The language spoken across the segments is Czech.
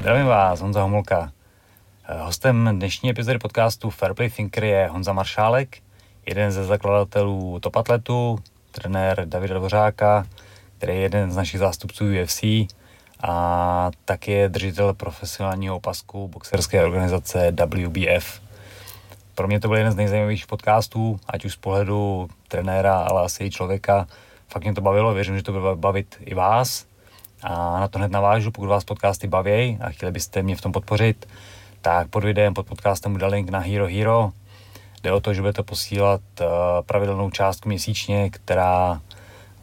Zdravím vás, Honza Homolka. Eh, hostem dnešní epizody podcastu Fairplay Thinker je Honza Maršálek, jeden ze zakladatelů Top Atletu, trenér Davida Dvořáka, který je jeden z našich zástupců UFC a taky je držitel profesionálního opasku boxerské organizace WBF. Pro mě to byl jeden z nejzajímavějších podcastů, ať už z pohledu trenéra, ale asi i člověka. Fakt mě to bavilo, věřím, že to bude bavit i vás. A na to hned navážu, pokud vás podcasty baví a chtěli byste mě v tom podpořit, tak pod videem, pod podcastem bude link na Hero Hero. Jde o to, že budete posílat uh, pravidelnou částku měsíčně, která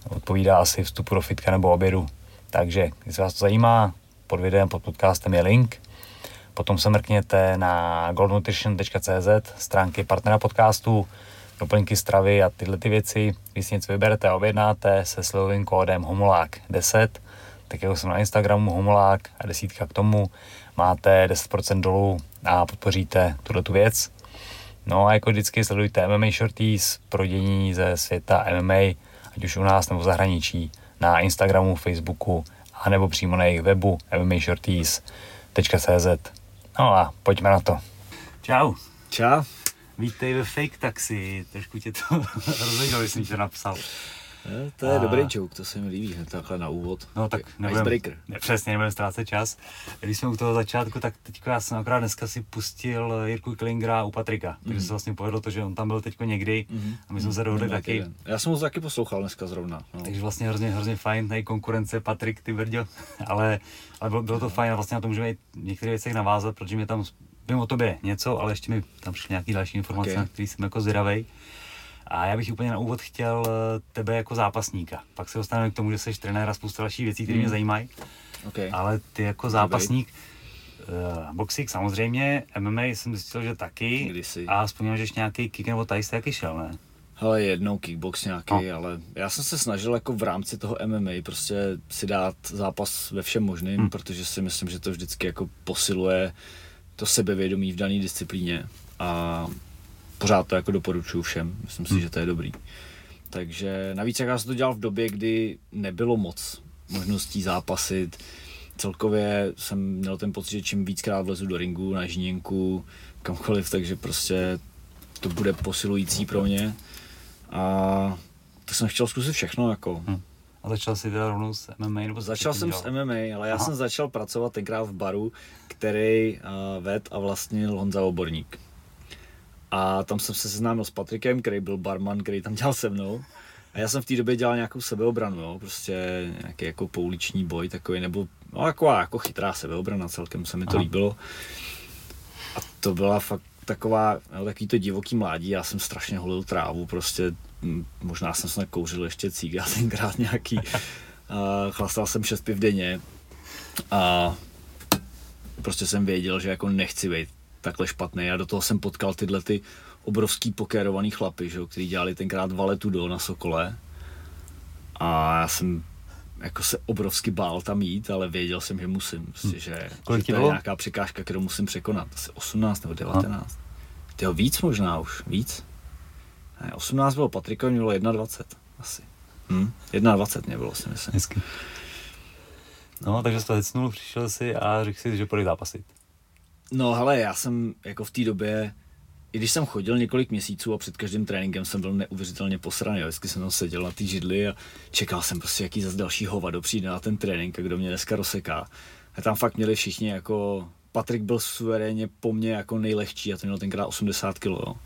odpovídá asi vstupu do fitka nebo obědu. Takže, jestli vás to zajímá, pod videem, pod podcastem je link. Potom se mrkněte na goldnutrition.cz, stránky partnera podcastu, doplňky stravy a tyhle ty věci. Když si něco vyberete a objednáte se slovým kódem HOMOLÁK10, tak jako jsem na Instagramu homolák a desítka k tomu, máte 10% dolů a podpoříte tuhle tu věc. No a jako vždycky sledujte MMA Shorties pro dění ze světa MMA, ať už u nás nebo v zahraničí, na Instagramu, Facebooku a nebo přímo na jejich webu mmashorties.cz. No a pojďme na to. Čau. Čau. Vítej ve Fake Taxi, trošku tě to rozhodilo, jsem to napsal. Je, to je a... dobrý joke, to se mi líbí hned takhle na úvod. No tak nebudem, Icebreaker. Ne, přesně, nebudeme ztrácet čas. Když jsme u toho začátku, tak teďko já jsem akorát dneska si pustil Jirku Klingra u Patrika, mm-hmm. takže se vlastně povedlo to, že on tam byl teďko někdy mm-hmm. a my jsme se dohodli taky. Já jsem ho taky poslouchal dneska zrovna. No. Takže vlastně hrozně, hrozně fajn, nej konkurence Patrik, ty brďo, ale, ale bylo, bylo, to fajn a vlastně na to můžeme i některé věcech navázat, protože mě tam vím o tobě něco, ale ještě mi tam přišly nějaké další informace, okay. na které jsem jako zvědavej. A já bych úplně na úvod chtěl eh, tebe jako zápasníka. Pak se dostaneme k tomu, že jsi trenér a spousta dalších věcí, které mm. mě zajímají. Okay. Ale ty jako zápasník, uh, boxík samozřejmě, MMA jsem zjistil, že taky. Kdysi. A vzpomínám, že ještě nějaký kick nebo tajste jaký šel, ne? Hele, jednou kickbox nějaký, no. ale já jsem se snažil jako v rámci toho MMA prostě si dát zápas ve všem možným, hmm. protože si myslím, že to vždycky jako posiluje to sebevědomí v dané disciplíně a pořád to jako doporučuju všem, myslím si, hmm. že to je dobrý. Takže navíc jak já jsem to dělal v době, kdy nebylo moc možností zápasit, celkově jsem měl ten pocit, že čím víckrát vlezu do ringu, na žíněnku, kamkoliv, takže prostě to bude posilující pro mě. A to jsem chtěl zkusit všechno jako. Hmm. A začal jsi teda rovnou s MMA? Nebo začal jsem dělal? s MMA, ale já Aha. jsem začal pracovat tenkrát v baru, který uh, ved a vlastnil Honza Oborník. A tam jsem se seznámil s Patrikem, který byl barman, který tam dělal se mnou. A já jsem v té době dělal nějakou sebeobranu, jo? prostě nějaký jako pouliční boj takový, nebo no, taková jako chytrá sebeobrana, celkem se mi to Aha. líbilo. A to byla fakt taková, no, takový to divoký mládí, já jsem strašně holil trávu, prostě možná jsem se nakouřil ještě cíga tenkrát nějaký, a chlastal jsem šest piv denně a prostě jsem věděl, že jako nechci být takhle špatný. A do toho jsem potkal tyhle ty obrovský pokérovaný chlapy, že, který dělali tenkrát valetu do na Sokole. A já jsem jako se obrovsky bál tam jít, ale věděl jsem, že musím, prostě, hm. že, že to je nějaká překážka, kterou musím překonat. Asi 18 nebo 19. Tyho víc možná už, víc. Ne, 18 bylo Patrikovi, mě bylo 21 asi. Hm? 21 mě bylo, si myslím. Hezky. No, takže jsi to hecnul, přišel si a řekl si, že půjde zápasit. No hele, já jsem jako v té době, i když jsem chodil několik měsíců a před každým tréninkem jsem byl neuvěřitelně posraný, vždycky jsem tam seděl na té židli a čekal jsem prostě, jaký zase další hovado přijde na ten trénink a kdo mě dneska rozseká. A tam fakt měli všichni jako, Patrik byl suverénně po mně jako nejlehčí a ten měl tenkrát 80 kg.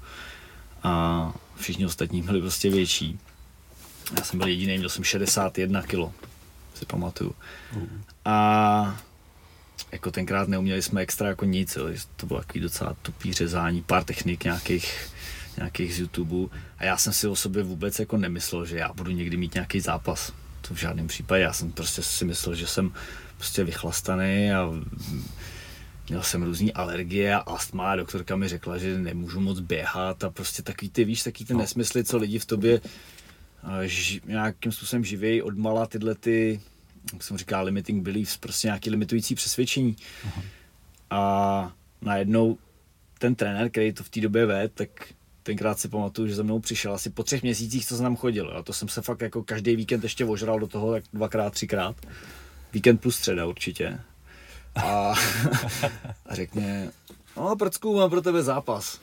A všichni ostatní byli prostě větší. Já jsem byl jediný, měl jsem 61 kg, si pamatuju. Mm. A jako tenkrát neuměli jsme extra jako nic, jo. to bylo takový docela tupý řezání, pár technik nějakých, nějakých z YouTube a já jsem si o sobě vůbec jako nemyslel, že já budu někdy mít nějaký zápas. To v žádném případě, já jsem prostě si myslel, že jsem prostě vychlastaný a měl jsem různé alergie a astma a doktorka mi řekla, že nemůžu moc běhat a prostě takový ty, víš, takový ty no. nesmysly, co lidi v tobě ži, nějakým způsobem živějí odmala tyhle ty jak jsem říkal, limiting beliefs, prostě nějaký limitující přesvědčení. Uh-huh. A najednou ten trenér, který to v té době ve, tak tenkrát si pamatuju, že za mnou přišel asi po třech měsících, co jsem tam chodil. A to jsem se fakt jako každý víkend ještě ožral do toho tak dvakrát, třikrát. Víkend plus středa určitě. A, a řekne, no Prcku, mám pro tebe zápas.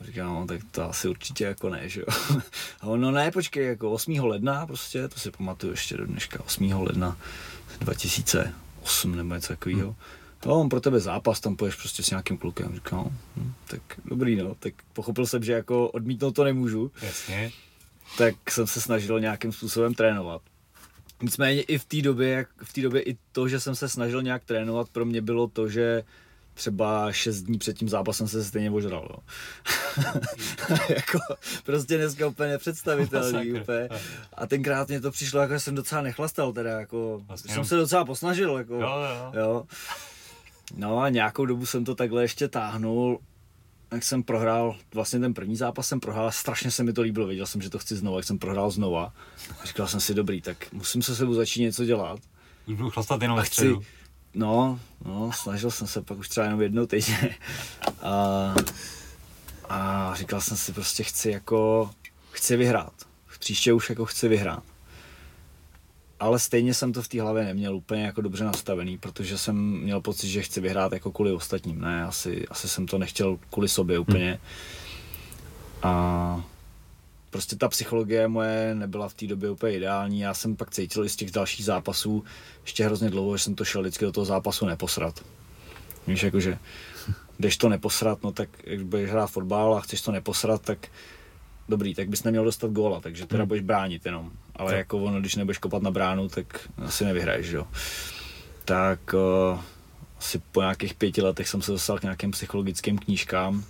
A říkám, no tak to asi určitě jako ne, že jo. A on, no ne, počkej, jako 8. ledna prostě, to si pamatuju ještě do dneška, 8. ledna 2008 nebo něco takového. Hmm. No, on pro tebe zápas, tam poješ prostě s nějakým klukem. Říkám, no, hm, tak dobrý, no. Tak pochopil jsem, že jako odmítnout to nemůžu. Jasně. Tak jsem se snažil nějakým způsobem trénovat. Nicméně i v té době, v té době i to, že jsem se snažil nějak trénovat, pro mě bylo to, že třeba 6 dní před tím zápasem se stejně ožral. No. jako, prostě dneska úplně nepředstavitelný. úplně. A tenkrát mě to přišlo, jako jsem docela nechlastal, teda jako, vlastně jsem se docela posnažil. Jako, jo, jo. jo. No a nějakou dobu jsem to takhle ještě táhnul, jak jsem prohrál, vlastně ten první zápas jsem prohrál, strašně se mi to líbilo, věděl jsem, že to chci znovu, jak jsem prohrál znova. A říkal jsem si, dobrý, tak musím se sebou začít něco dělat. Už budu chlastat jenom ve středu. No, no, snažil jsem se pak už třeba jenom jednou týdně. A, a říkal jsem si prostě chci jako, chci vyhrát. Příště už jako chci vyhrát. Ale stejně jsem to v té hlavě neměl úplně jako dobře nastavený, protože jsem měl pocit, že chci vyhrát jako kvůli ostatním. Ne, asi, asi jsem to nechtěl kvůli sobě úplně. A prostě ta psychologie moje nebyla v té době úplně ideální. Já jsem pak cítil i z těch dalších zápasů ještě hrozně dlouho, že jsem to šel vždycky do toho zápasu neposrat. Víš, jakože, jdeš to neposrat, no tak když budeš hrát fotbal a chceš to neposrat, tak dobrý, tak bys neměl dostat góla, takže teda hmm. budeš bránit jenom. Ale tak. jako ono, když nebudeš kopat na bránu, tak asi nevyhraješ, jo. Tak uh, asi po nějakých pěti letech jsem se dostal k nějakým psychologickým knížkám,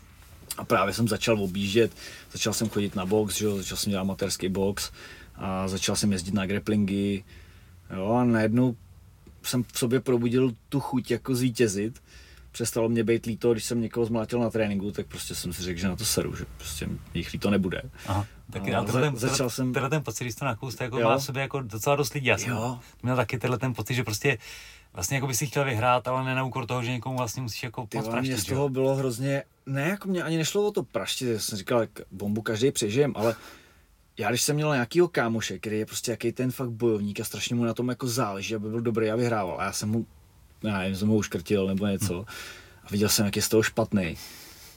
a právě jsem začal objíždět, začal jsem chodit na box, že? začal jsem dělat amatérský box a začal jsem jezdit na grapplingy. Jo, a najednou jsem v sobě probudil tu chuť jako zvítězit. Přestalo mě být líto, když jsem někoho zmlátil na tréninku, tak prostě jsem si řekl, že na to seru, že prostě jich líto nebude. Aha, tak já tenhle ten, začal jsem... tenhle ten pocit, když to nakous, jako jo. má v sobě jako docela dost lidí. Já jsem jo. měl taky tenhle ten pocit, že prostě vlastně jako by si chtěl vyhrát, ale ne na úkor toho, že někomu vlastně musíš jako Ty, praštit, z toho bylo hrozně, ne, jako mě ani nešlo o to praštit, já jsem říkal, jak bombu každý přežijem, ale já když jsem měl nějakýho kámoše, který je prostě jaký ten fakt bojovník a strašně mu na tom jako záleží, aby byl dobrý a vyhrával. A já jsem mu, já nevím, jsem mu uškrtil nebo něco a viděl jsem, jak je z toho špatný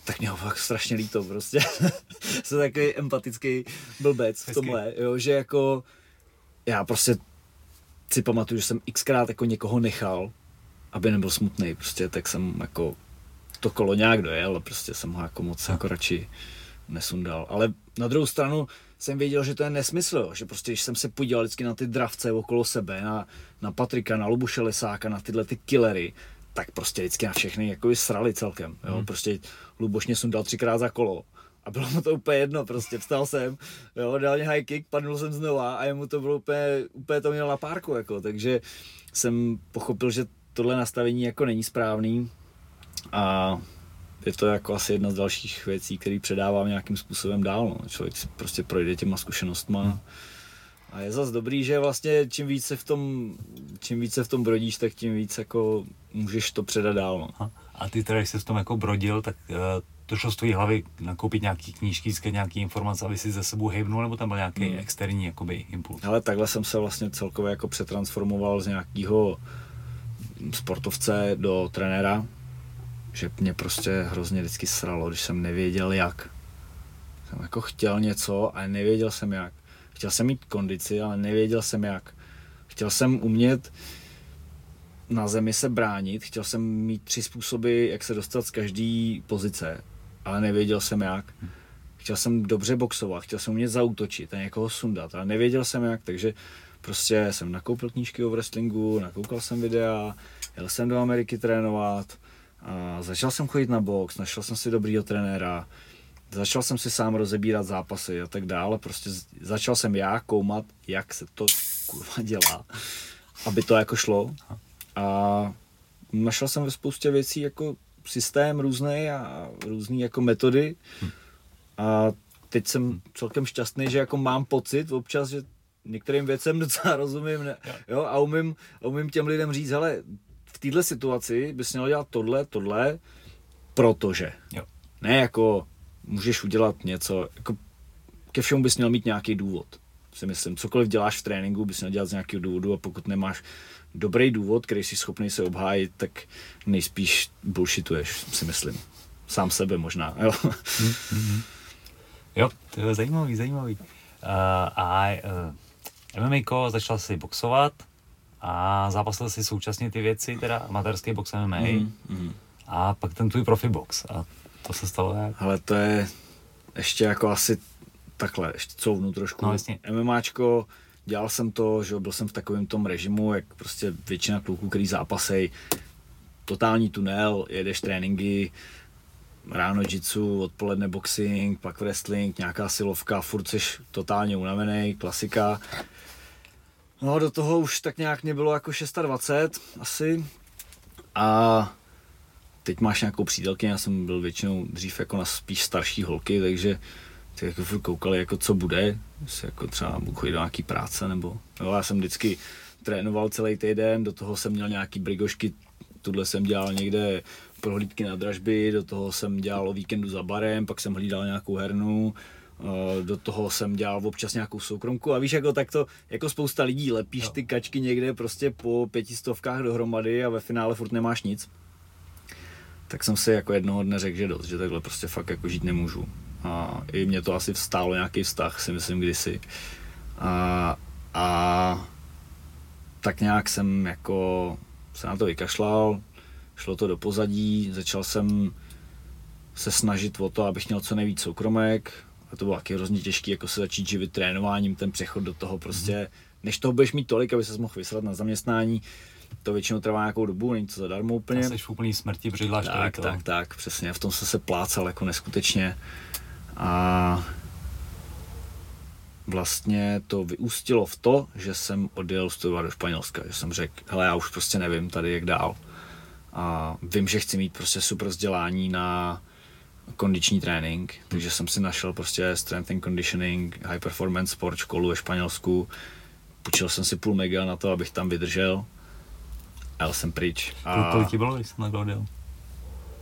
tak mě ho fakt strašně líto prostě. jsem takový empatický blbec v tomhle, jo, že jako já prostě si pamatuju, že jsem xkrát jako někoho nechal, aby nebyl smutný, prostě tak jsem jako to kolo nějak dojel, prostě jsem ho jako moc jako radši nesundal. Ale na druhou stranu jsem věděl, že to je nesmysl, že prostě když jsem se podíval vždycky na ty dravce okolo sebe, na, na Patrika, na Lubuše Lesáka, na tyhle ty killery, tak prostě vždycky na všechny jako srali celkem. Jo? Hmm. Prostě Luboš mě sundal třikrát za kolo a bylo mu to úplně jedno, prostě vstal jsem, jo, dal mě high kick, padnul jsem znova a jemu to bylo úplně, úplně to měl na párku, jako, takže jsem pochopil, že tohle nastavení jako není správný a je to jako asi jedna z dalších věcí, které předávám nějakým způsobem dál. No. Člověk si prostě projde těma zkušenostma. Hmm. A je zase dobrý, že vlastně čím více v tom, čím více v tom brodíš, tak tím víc jako můžeš to předat dál. No. A ty teda, když jsi v tom jako brodil, tak uh, to šlo z tvojí hlavy nakoupit nějaký knížky, získat nějaký informace, aby si ze sebou hejbnul, nebo tam byl nějaký hmm. externí jakoby, impuls? Ale takhle jsem se vlastně celkově jako přetransformoval z nějakého sportovce do trenéra, že mě prostě hrozně vždycky sralo, když jsem nevěděl jak. Jsem jako chtěl něco, ale nevěděl jsem jak. Chtěl jsem mít kondici, ale nevěděl jsem jak. Chtěl jsem umět na zemi se bránit, chtěl jsem mít tři způsoby, jak se dostat z každé pozice, ale nevěděl jsem jak. Chtěl jsem dobře boxovat, chtěl jsem umět zautočit a někoho sundat, ale nevěděl jsem jak, takže prostě jsem nakoupil knížky o wrestlingu, nakoukal jsem videa, jel jsem do Ameriky trénovat, a začal jsem chodit na box, našel jsem si dobrýho trenéra, začal jsem si sám rozebírat zápasy a tak dále, prostě začal jsem já koumat, jak se to kurva dělá, aby to jako šlo. A našel jsem ve spoustě věcí jako systém různý a různé jako metody. A teď jsem celkem šťastný, že jako mám pocit občas, že některým věcem docela rozumím ne, jo, a umím, umím těm lidem říct, hele, v této situaci bys měl dělat tohle, tohle, protože. Jo. Ne jako můžeš udělat něco, jako ke všemu bys měl mít nějaký důvod. si myslím. Cokoliv děláš v tréninku, bys měl dělat z nějakého důvodu a pokud nemáš dobrý důvod, který jsi schopný se obhájit, tak nejspíš bullshituješ, si myslím. Sám sebe možná, jo. Mm-hmm. Jo, to je zajímavý, zajímavý. Uh, a uh, MMA začal si boxovat a zápasil si současně ty věci, teda amatérský box MMA mm-hmm. a pak ten tvůj profi box. A to se stalo jak? Ale to je ještě jako asi takhle, ještě couvnu trošku. No, jasně. MMAčko, dělal jsem to, že byl jsem v takovém tom režimu, jak prostě většina kluků, který zápasej, totální tunel, jedeš tréninky, ráno jitsu, odpoledne boxing, pak wrestling, nějaká silovka, furt jsi totálně unavený, klasika. No do toho už tak nějak mě bylo jako 26 asi. A teď máš nějakou přítelky, já jsem byl většinou dřív jako na spíš starší holky, takže ty jako furt koukali, jako co bude, jestli jako třeba budu chodit do nějaký práce, nebo jo, já jsem vždycky trénoval celý týden, do toho jsem měl nějaký brigošky, tuhle jsem dělal někde prohlídky na dražby, do toho jsem dělal o víkendu za barem, pak jsem hlídal nějakou hernu, do toho jsem dělal občas nějakou soukromku a víš, jako takto, jako spousta lidí lepíš ty kačky někde prostě po pětistovkách dohromady a ve finále furt nemáš nic. Tak jsem si jako jednoho dne řekl, že dost, že takhle prostě fakt jako žít nemůžu. A i mě to asi vstálo nějaký vztah, si myslím, kdysi. A, a tak nějak jsem jako se na to vykašlal, šlo to do pozadí, začal jsem se snažit o to, abych měl co nejvíc soukromek, a to bylo taky hrozně těžké, jako se začít živit trénováním, ten přechod do toho prostě, mm. než toho budeš mít tolik, aby se mohl vysrat na zaměstnání, to většinou trvá nějakou dobu, není to zadarmo úplně. A jsi v úplný smrti, protože děláš tak, tak, tak, přesně, v tom jsem se plácal jako neskutečně a vlastně to vyústilo v to, že jsem odjel studovat do Španělska, že jsem řekl, hele, já už prostě nevím tady, jak dál. A vím, že chci mít prostě super vzdělání na kondiční trénink, takže jsem si našel prostě strength and conditioning, high performance sport školu ve Španělsku. Půjčil jsem si půl mega na to, abych tam vydržel. A jel jsem pryč. A... Kolik ti bylo, když jsi na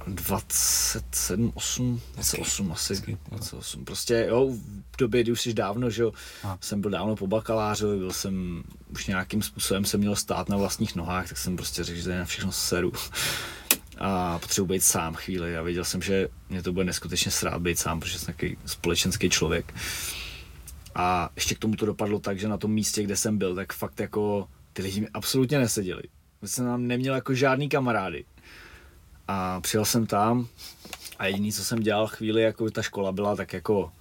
27, 8, 28 asi. Hezky, 28. Prostě jo, v době, kdy už jsi dávno, že jo, jsem byl dávno po bakalářovi, byl jsem už nějakým způsobem jsem měl stát na vlastních nohách, tak jsem prostě řekl, že na všechno seru. A potřebuji být sám chvíli a věděl jsem, že mě to bude neskutečně srát být sám, protože jsem takový společenský člověk. A ještě k tomu to dopadlo tak, že na tom místě, kde jsem byl, tak fakt jako ty lidi mi absolutně neseděli. Jsem tam neměl jako žádný kamarády a přijel jsem tam a jediný, co jsem dělal chvíli, jako ta škola byla, tak jako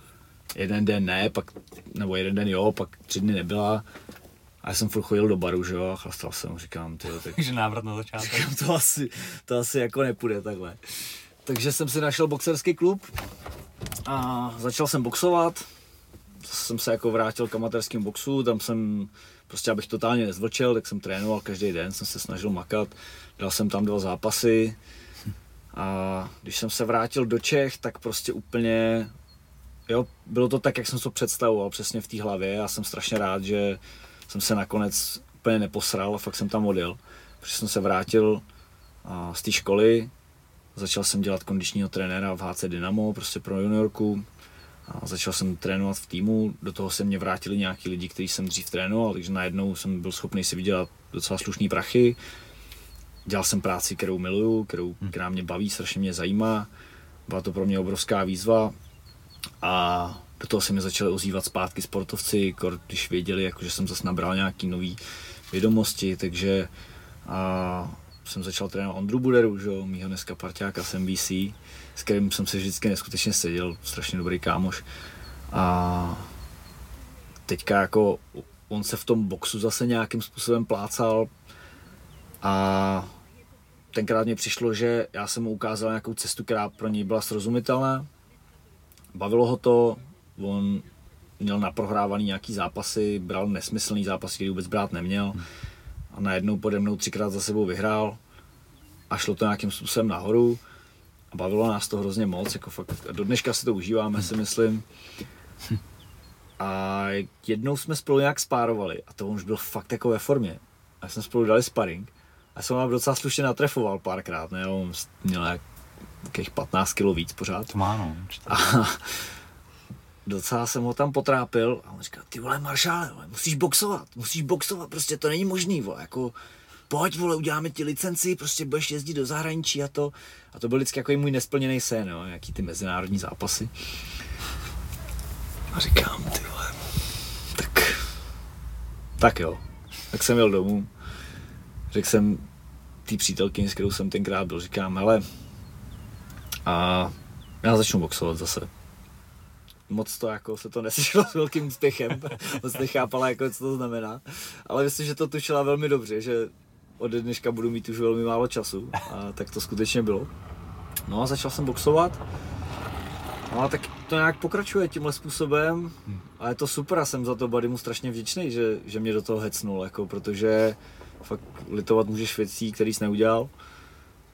jeden den ne, pak, nebo jeden den jo, pak tři dny nebyla. A já jsem furt chodil do baru, že jo, a chlastal jsem, říkám, ty tak... Takže návrat na začátek. Říkám, to asi, to asi jako nepůjde takhle. Takže jsem si našel boxerský klub a začal jsem boxovat. Jsem se jako vrátil k amatérským boxu, tam jsem prostě abych totálně nezvlčel, tak jsem trénoval každý den, jsem se snažil makat, dal jsem tam dva zápasy, a když jsem se vrátil do Čech, tak prostě úplně, jo, bylo to tak, jak jsem to představoval, přesně v té hlavě. Já jsem strašně rád, že jsem se nakonec úplně neposral a fakt jsem tam odjel. Protože jsem se vrátil z té školy, začal jsem dělat kondičního trenéra v HC Dynamo, prostě pro juniorku. A začal jsem trénovat v týmu, do toho se mě vrátili nějaký lidi, kteří jsem dřív trénoval, takže najednou jsem byl schopný si vydělat docela slušný prachy dělal jsem práci, kterou miluju, kterou, hmm. která mě baví, strašně mě zajímá. Byla to pro mě obrovská výzva a do toho se mi začaly ozývat zpátky sportovci, když věděli, jako, že jsem zase nabral nějaký nový vědomosti, takže a jsem začal trénovat Ondru Buderu, že, mýho dneska parťáka z NBC, s kterým jsem se vždycky neskutečně seděl, strašně dobrý kámoš. A teďka jako on se v tom boxu zase nějakým způsobem plácal, a tenkrát mi přišlo, že já jsem mu ukázal nějakou cestu, která pro něj byla srozumitelná. Bavilo ho to, on měl naprohrávaný nějaký zápasy, bral nesmyslný zápasy, který vůbec brát neměl. A najednou pode mnou třikrát za sebou vyhrál a šlo to nějakým způsobem nahoru. A bavilo nás to hrozně moc, jako fakt, do dneška si to užíváme, si myslím. A jednou jsme spolu nějak spárovali a to on už byl fakt jako ve formě. A jsme spolu dali sparring a jsem vám docela slušně natrefoval párkrát, ne? On měl nějakých 15 kg víc pořád. To má, no. A, docela jsem ho tam potrápil a on říkal, ty vole maršále, vole, musíš boxovat, musíš boxovat, prostě to není možný, vole, jako pojď, vole, uděláme ti licenci, prostě budeš jezdit do zahraničí a to. A to byl vždycky jako můj nesplněný sen, jo, jaký ty mezinárodní zápasy. A říkám, ty vole, tak, tak jo. Tak jsem jel domů. Řekl jsem té přítelkyni, s kterou jsem tenkrát byl, říkám, hele, a já začnu boxovat zase. Moc to jako se to nesešlo s velkým úspěchem, moc nechápala, jako, co to znamená. Ale myslím, že to tušila velmi dobře, že ode dneška budu mít už velmi málo času a tak to skutečně bylo. No a začal jsem boxovat. No a tak to nějak pokračuje tímhle způsobem a je to super a jsem za to mu strašně vděčný, že, že mě do toho hecnul, jako, protože fakt litovat můžeš věcí, který jsi neudělal.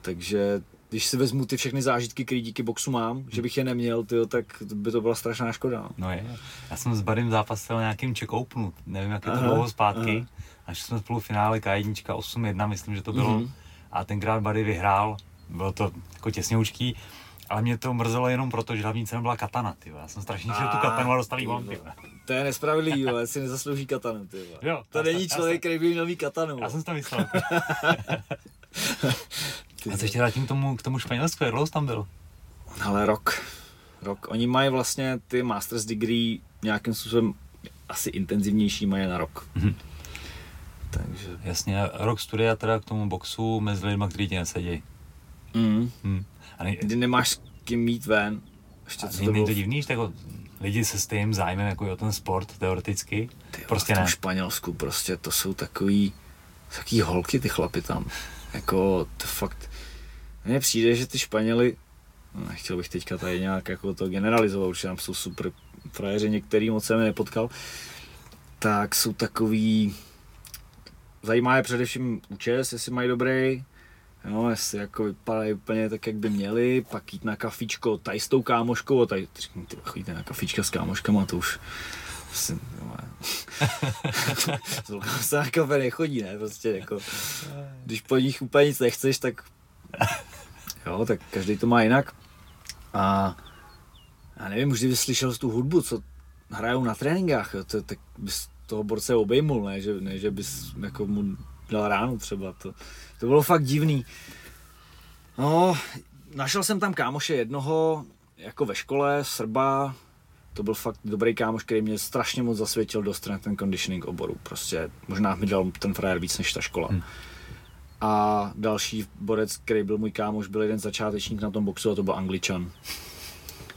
Takže když si vezmu ty všechny zážitky, které díky boxu mám, že bych je neměl, tyjo, tak by to byla strašná škoda. No je. Já jsem s Badym zápasil nějakým Czech Openu, nevím, jak je to dlouho zpátky. Aha. Až jsme spolu v finále K1 8-1, myslím, že to bylo. Mm-hmm. A tenkrát Buddy vyhrál, bylo to jako těsňoučký. Ale mě to mrzelo jenom proto, že hlavní cena byla katana, ty Já jsem strašně chtěl tu katanu a dostal on, ty To je nespravedlivý, jo, si nezaslouží katanu, ty jo, To není člověk, který by měl mít katanu. Já jsem si to myslel. A co ještě vrátím k tomu, k tomu Španělsku, jak dlouho tam byl? Ale rok. Rok. Oni mají vlastně ty master's degree nějakým způsobem asi intenzivnější mají na rok. Mm-hmm. Takže... Jasně, rok studia teda k tomu boxu mezi lidmi, kteří ti nesedí. Mm. Mm. A ne... Kdy nemáš s kým mít ven. Ještě co to, bylo... to divný, že jako lidi se stejným zájmem jako o ten sport teoreticky. Ty, prostě v ne. Španělsku prostě to jsou takový, takový holky ty chlapy tam. Jako to fakt, mně přijde, že ty Španěli, no, nechtěl bych teďka tady nějak jako to generalizovat, určitě tam jsou super frajeři, některý moc jsem nepotkal, tak jsou takový, zajímá je především účes, jestli mají dobrý, Jo, jestli jako vypadají úplně tak, jak by měli, pak jít na kafičko tady s tou kámoškou a tady, ty chodíte na kafička s kámoškama, to už prostě, no, se na kafe nechodí, ne, prostě jako, když po nich úplně nic nechceš, tak jo, tak každý to má jinak a já nevím, už kdyby slyšel tu hudbu, co hrajou na tréninkách, jo, to, tak bys toho borce obejmul, ne, že, ne, že bys jako mu dal ránu třeba, to, to bylo fakt divný. No, našel jsem tam kámoše jednoho, jako ve škole, Srba, to byl fakt dobrý kámoš, který mě strašně moc zasvětil do strength and conditioning oboru. Prostě možná mi dal ten frajer víc než ta škola. Hmm. A další borec, který byl můj kámoš, byl jeden začátečník na tom boxu a to byl Angličan.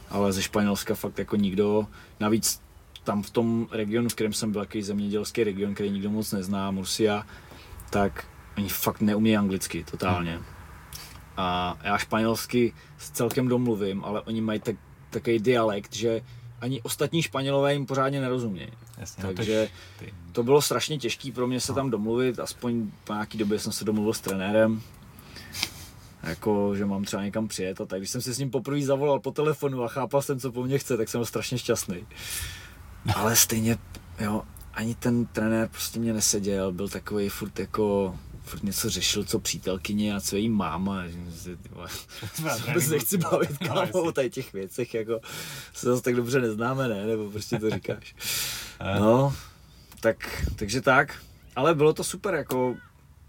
Ale ze Španělska fakt jako nikdo. Navíc tam v tom regionu, v kterém jsem byl, jaký zemědělský region, který nikdo moc nezná, Murcia, tak oni fakt neumí anglicky totálně. A já španělsky celkem domluvím, ale oni mají tak, takový dialekt, že ani ostatní Španělové jim pořádně nerozumějí. Jasně, no Takže to, to bylo strašně těžké pro mě se no. tam domluvit, aspoň po nějaký době jsem se domluvil s trenérem, jako, že mám třeba někam přijet a tak. Když jsem si s ním poprvé zavolal po telefonu a chápal jsem, co po mně chce, tak jsem byl strašně šťastný. Ale stejně, jo, ani ten trenér prostě mě neseděl, byl takový furt jako furt něco řešil, co přítelkyně a co její máma, že se, nechci bavit kámo o tady těch věcech, jako se zase tak dobře neznáme, ne, nebo prostě to říkáš. No, tak, takže tak, ale bylo to super, jako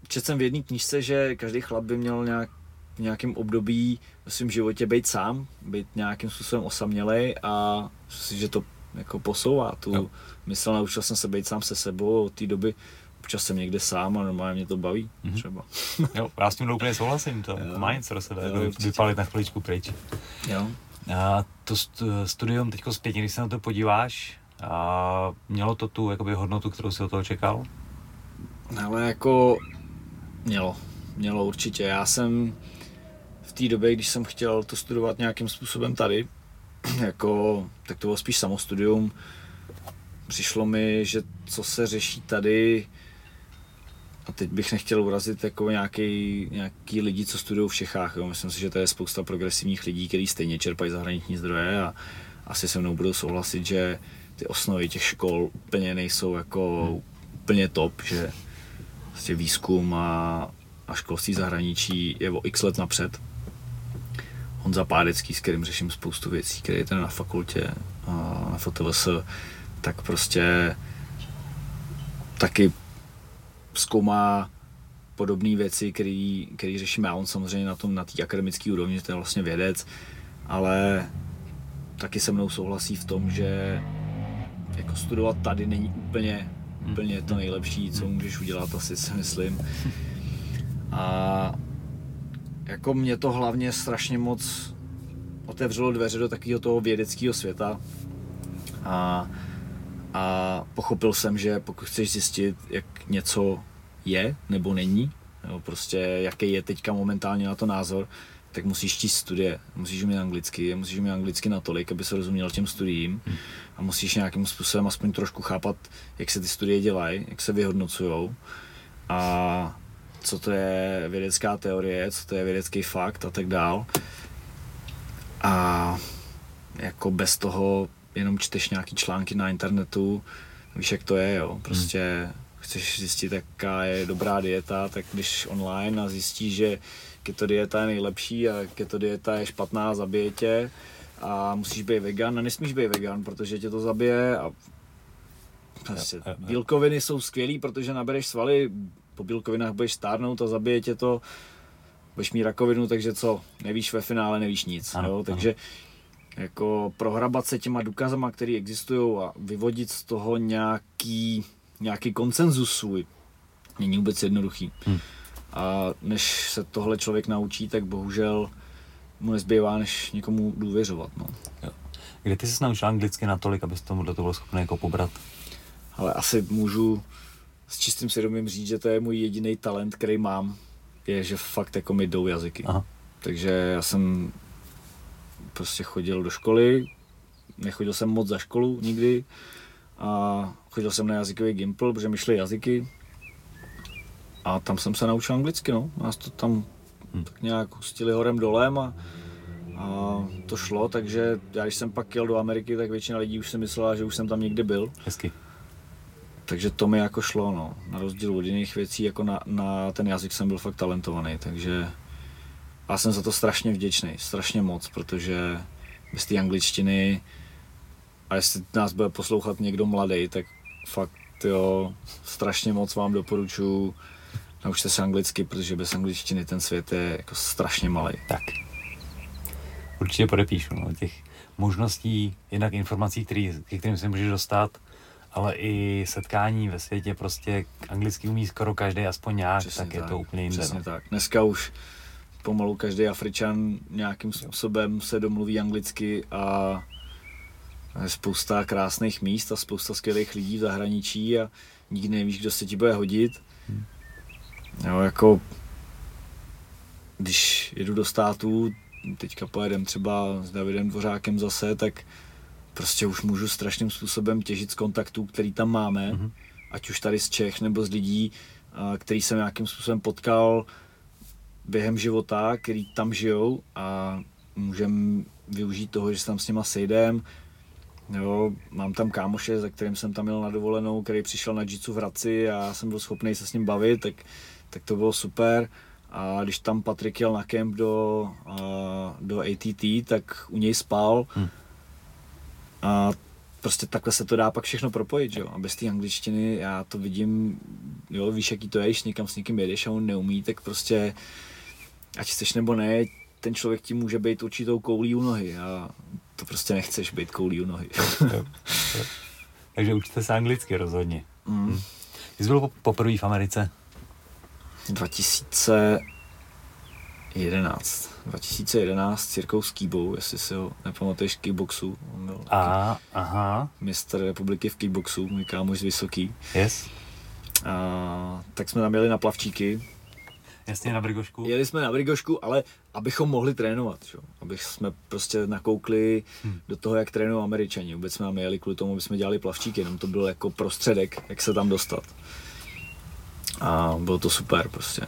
četl jsem v jedné knížce, že každý chlap by měl nějak v nějakém období v svém životě být sám, být nějakým způsobem osamělej a myslím, že to jako posouvá tu no. mysl, naučil jsem se být sám se sebou od té doby občas jsem někde sám a normálně mě to baví mm-hmm. třeba. jo, já s tím úplně souhlasím, to jo. má něco do sebe, jo, vypalit na chviličku pryč. Jo. A to studium teď zpětně, když se na to podíváš, a mělo to tu jakoby, hodnotu, kterou si od toho čekal? Ale jako mělo, mělo určitě. Já jsem v té době, když jsem chtěl to studovat nějakým způsobem tady, jako, tak to bylo spíš samostudium. Přišlo mi, že co se řeší tady, a teď bych nechtěl urazit jako nějaký, nějaký lidi, co studují v Čechách. Jo. Myslím si, že to je spousta progresivních lidí, kteří stejně čerpají zahraniční zdroje a asi se mnou budou souhlasit, že ty osnovy těch škol úplně nejsou jako hmm. úplně top, že vlastně výzkum a, a školství zahraničí je o x let napřed. Honza Pádecký, s kterým řeším spoustu věcí, který je ten na fakultě, na FOTVS, tak prostě taky zkoumá podobné věci, které řešíme. A on samozřejmě na tom, na té akademické úrovni, to je vlastně vědec, ale taky se mnou souhlasí v tom, že jako studovat tady není úplně, úplně to nejlepší, co můžeš udělat, asi si myslím. A jako mě to hlavně strašně moc otevřelo dveře do takového toho vědeckého světa. A, a pochopil jsem, že pokud chceš zjistit, jak něco je nebo není, nebo prostě jaký je teďka momentálně na to názor, tak musíš číst studie, musíš umět anglicky, musíš umět anglicky natolik, aby se rozuměl těm studiím. A musíš nějakým způsobem aspoň trošku chápat, jak se ty studie dělají, jak se vyhodnocují a co to je vědecká teorie, co to je vědecký fakt a tak dál. A jako bez toho jenom čteš nějaký články na internetu, víš jak to je, jo, prostě hmm. Chceš zjistit, jaká je dobrá dieta, tak když online a zjistíš, že keto dieta je nejlepší a keto dieta je špatná, zabije tě a musíš být vegan a nesmíš být vegan, protože tě to zabije a prostě bílkoviny jsou skvělý, protože nabereš svaly, po bílkovinách budeš stárnout a zabije tě to, budeš mít rakovinu, takže co, nevíš ve finále, nevíš nic, ano, jo? takže ano. jako prohrabat se těma důkazama, které existují a vyvodit z toho nějaký, nějaký konsenzus svůj, není vůbec jednoduchý. Hmm. A než se tohle člověk naučí, tak bohužel mu nezbývá, než někomu důvěřovat. No. Jo. Kde ty jsi naučil anglicky natolik, abys tomu to byl schopný jako pobrat? Ale asi můžu s čistým svědomím říct, že to je můj jediný talent, který mám, je, že fakt jako mi jdou jazyky. Aha. Takže já jsem prostě chodil do školy, nechodil jsem moc za školu nikdy a chodil jsem na jazykový gimpl, protože mi šly jazyky a tam jsem se naučil anglicky, no. Nás to tam hmm. tak nějak ustili horem dolem a, a to šlo, takže já když jsem pak jel do Ameriky, tak většina lidí už si myslela, že už jsem tam někdy byl. Hezky. Takže to mi jako šlo, no. Na rozdíl od jiných věcí, jako na, na ten jazyk jsem byl fakt talentovaný, takže já jsem za to strašně vděčný, strašně moc, protože bez té angličtiny a jestli nás bude poslouchat někdo mladý, tak fakt jo, strašně moc vám doporučuji naučte se anglicky, protože bez angličtiny ten svět je jako strašně malý. Tak. Určitě podepíšu, no, těch možností, jinak informací, který, ke kterým se můžeš dostat, ale i setkání ve světě prostě anglicky umí skoro každý aspoň nějak, přesně tak, tak je to úplně jiné. Přesně no. tak. Dneska už pomalu každý Afričan nějakým způsobem se domluví anglicky a spousta krásných míst a spousta skvělých lidí v zahraničí a nikdy nevíš, kdo se ti bude hodit. Hmm. Jo, jako když jedu do států, teďka pojedem třeba s Davidem Dvořákem zase, tak prostě už můžu strašným způsobem těžit z kontaktů, který tam máme, mm-hmm. ať už tady z Čech nebo z lidí, který jsem nějakým způsobem potkal během života, který tam žijou a můžem využít toho, že se tam s nima sejdem. Jo, mám tam kámoše, za kterým jsem tam měl na dovolenou, který přišel na jitsu v Hradci a já jsem byl schopný se s ním bavit, tak, tak to bylo super. A když tam Patrik jel na kemp do, do ATT, tak u něj spal. Hmm a prostě takhle se to dá pak všechno propojit, jo. A bez té angličtiny já to vidím, jo, víš, jaký to je, když někam s někým jedeš a on neumí, tak prostě, ať chceš nebo ne, ten člověk ti může být určitou koulí u nohy a to prostě nechceš být koulí u nohy. Takže učte se anglicky rozhodně. Mm. Hm. Jsi byl poprvé v Americe? 2000, 2011. 2011 s Jirkou Skýbou, jestli si ho nepamatuješ kickboxu. On byl a, aha. mistr republiky v kickboxu, můj kámoš z Vysoký. Yes. A, tak jsme tam jeli na plavčíky. Jasně, na Brigošku. Jeli jsme na Brigošku, ale abychom mohli trénovat, čo? abych jsme prostě nakoukli hmm. do toho, jak trénují američani. Vůbec jsme tam jeli kvůli tomu, aby jsme dělali plavčíky, jenom to byl jako prostředek, jak se tam dostat. A bylo to super prostě.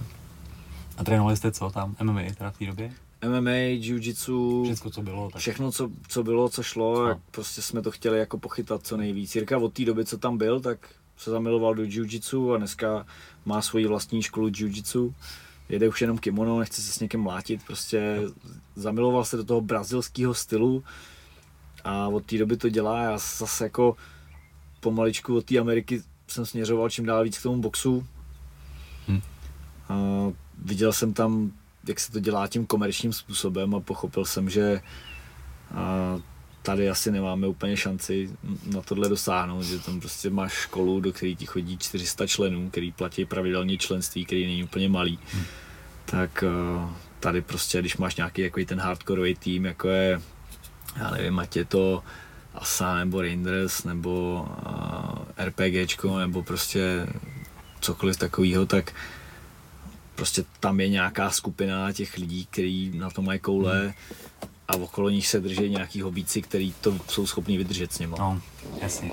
A trénovali jste co tam? MMA teda v té době? MMA, jiu-jitsu, všechno, co bylo, tak... všechno, co, co bylo, co šlo, no. prostě jsme to chtěli jako pochytat co nejvíc. Jirka od té doby, co tam byl, tak se zamiloval do jiu-jitsu a dneska má svoji vlastní školu jiu-jitsu. Jede už jenom kimono, nechce se s někým mlátit, prostě zamiloval se do toho brazilského stylu a od té doby to dělá. Já zase jako pomaličku od té Ameriky jsem směřoval čím dál víc k tomu boxu. Hmm. A viděl jsem tam, jak se to dělá tím komerčním způsobem a pochopil jsem, že a tady asi nemáme úplně šanci na tohle dosáhnout, že tam prostě máš školu, do které ti chodí 400 členů, který platí pravidelně členství, který není úplně malý. Hmm. Tak tady prostě, když máš nějaký jako ten hardkorový tým, jako je, já nevím, ať je to ASA nebo Rangers nebo uh, RPGčko nebo prostě cokoliv takového, tak prostě tam je nějaká skupina těch lidí, kteří na to mají koule, hmm a okolo nich se drží nějaký hobíci, kteří to jsou schopni vydržet s nimi. No, jasně.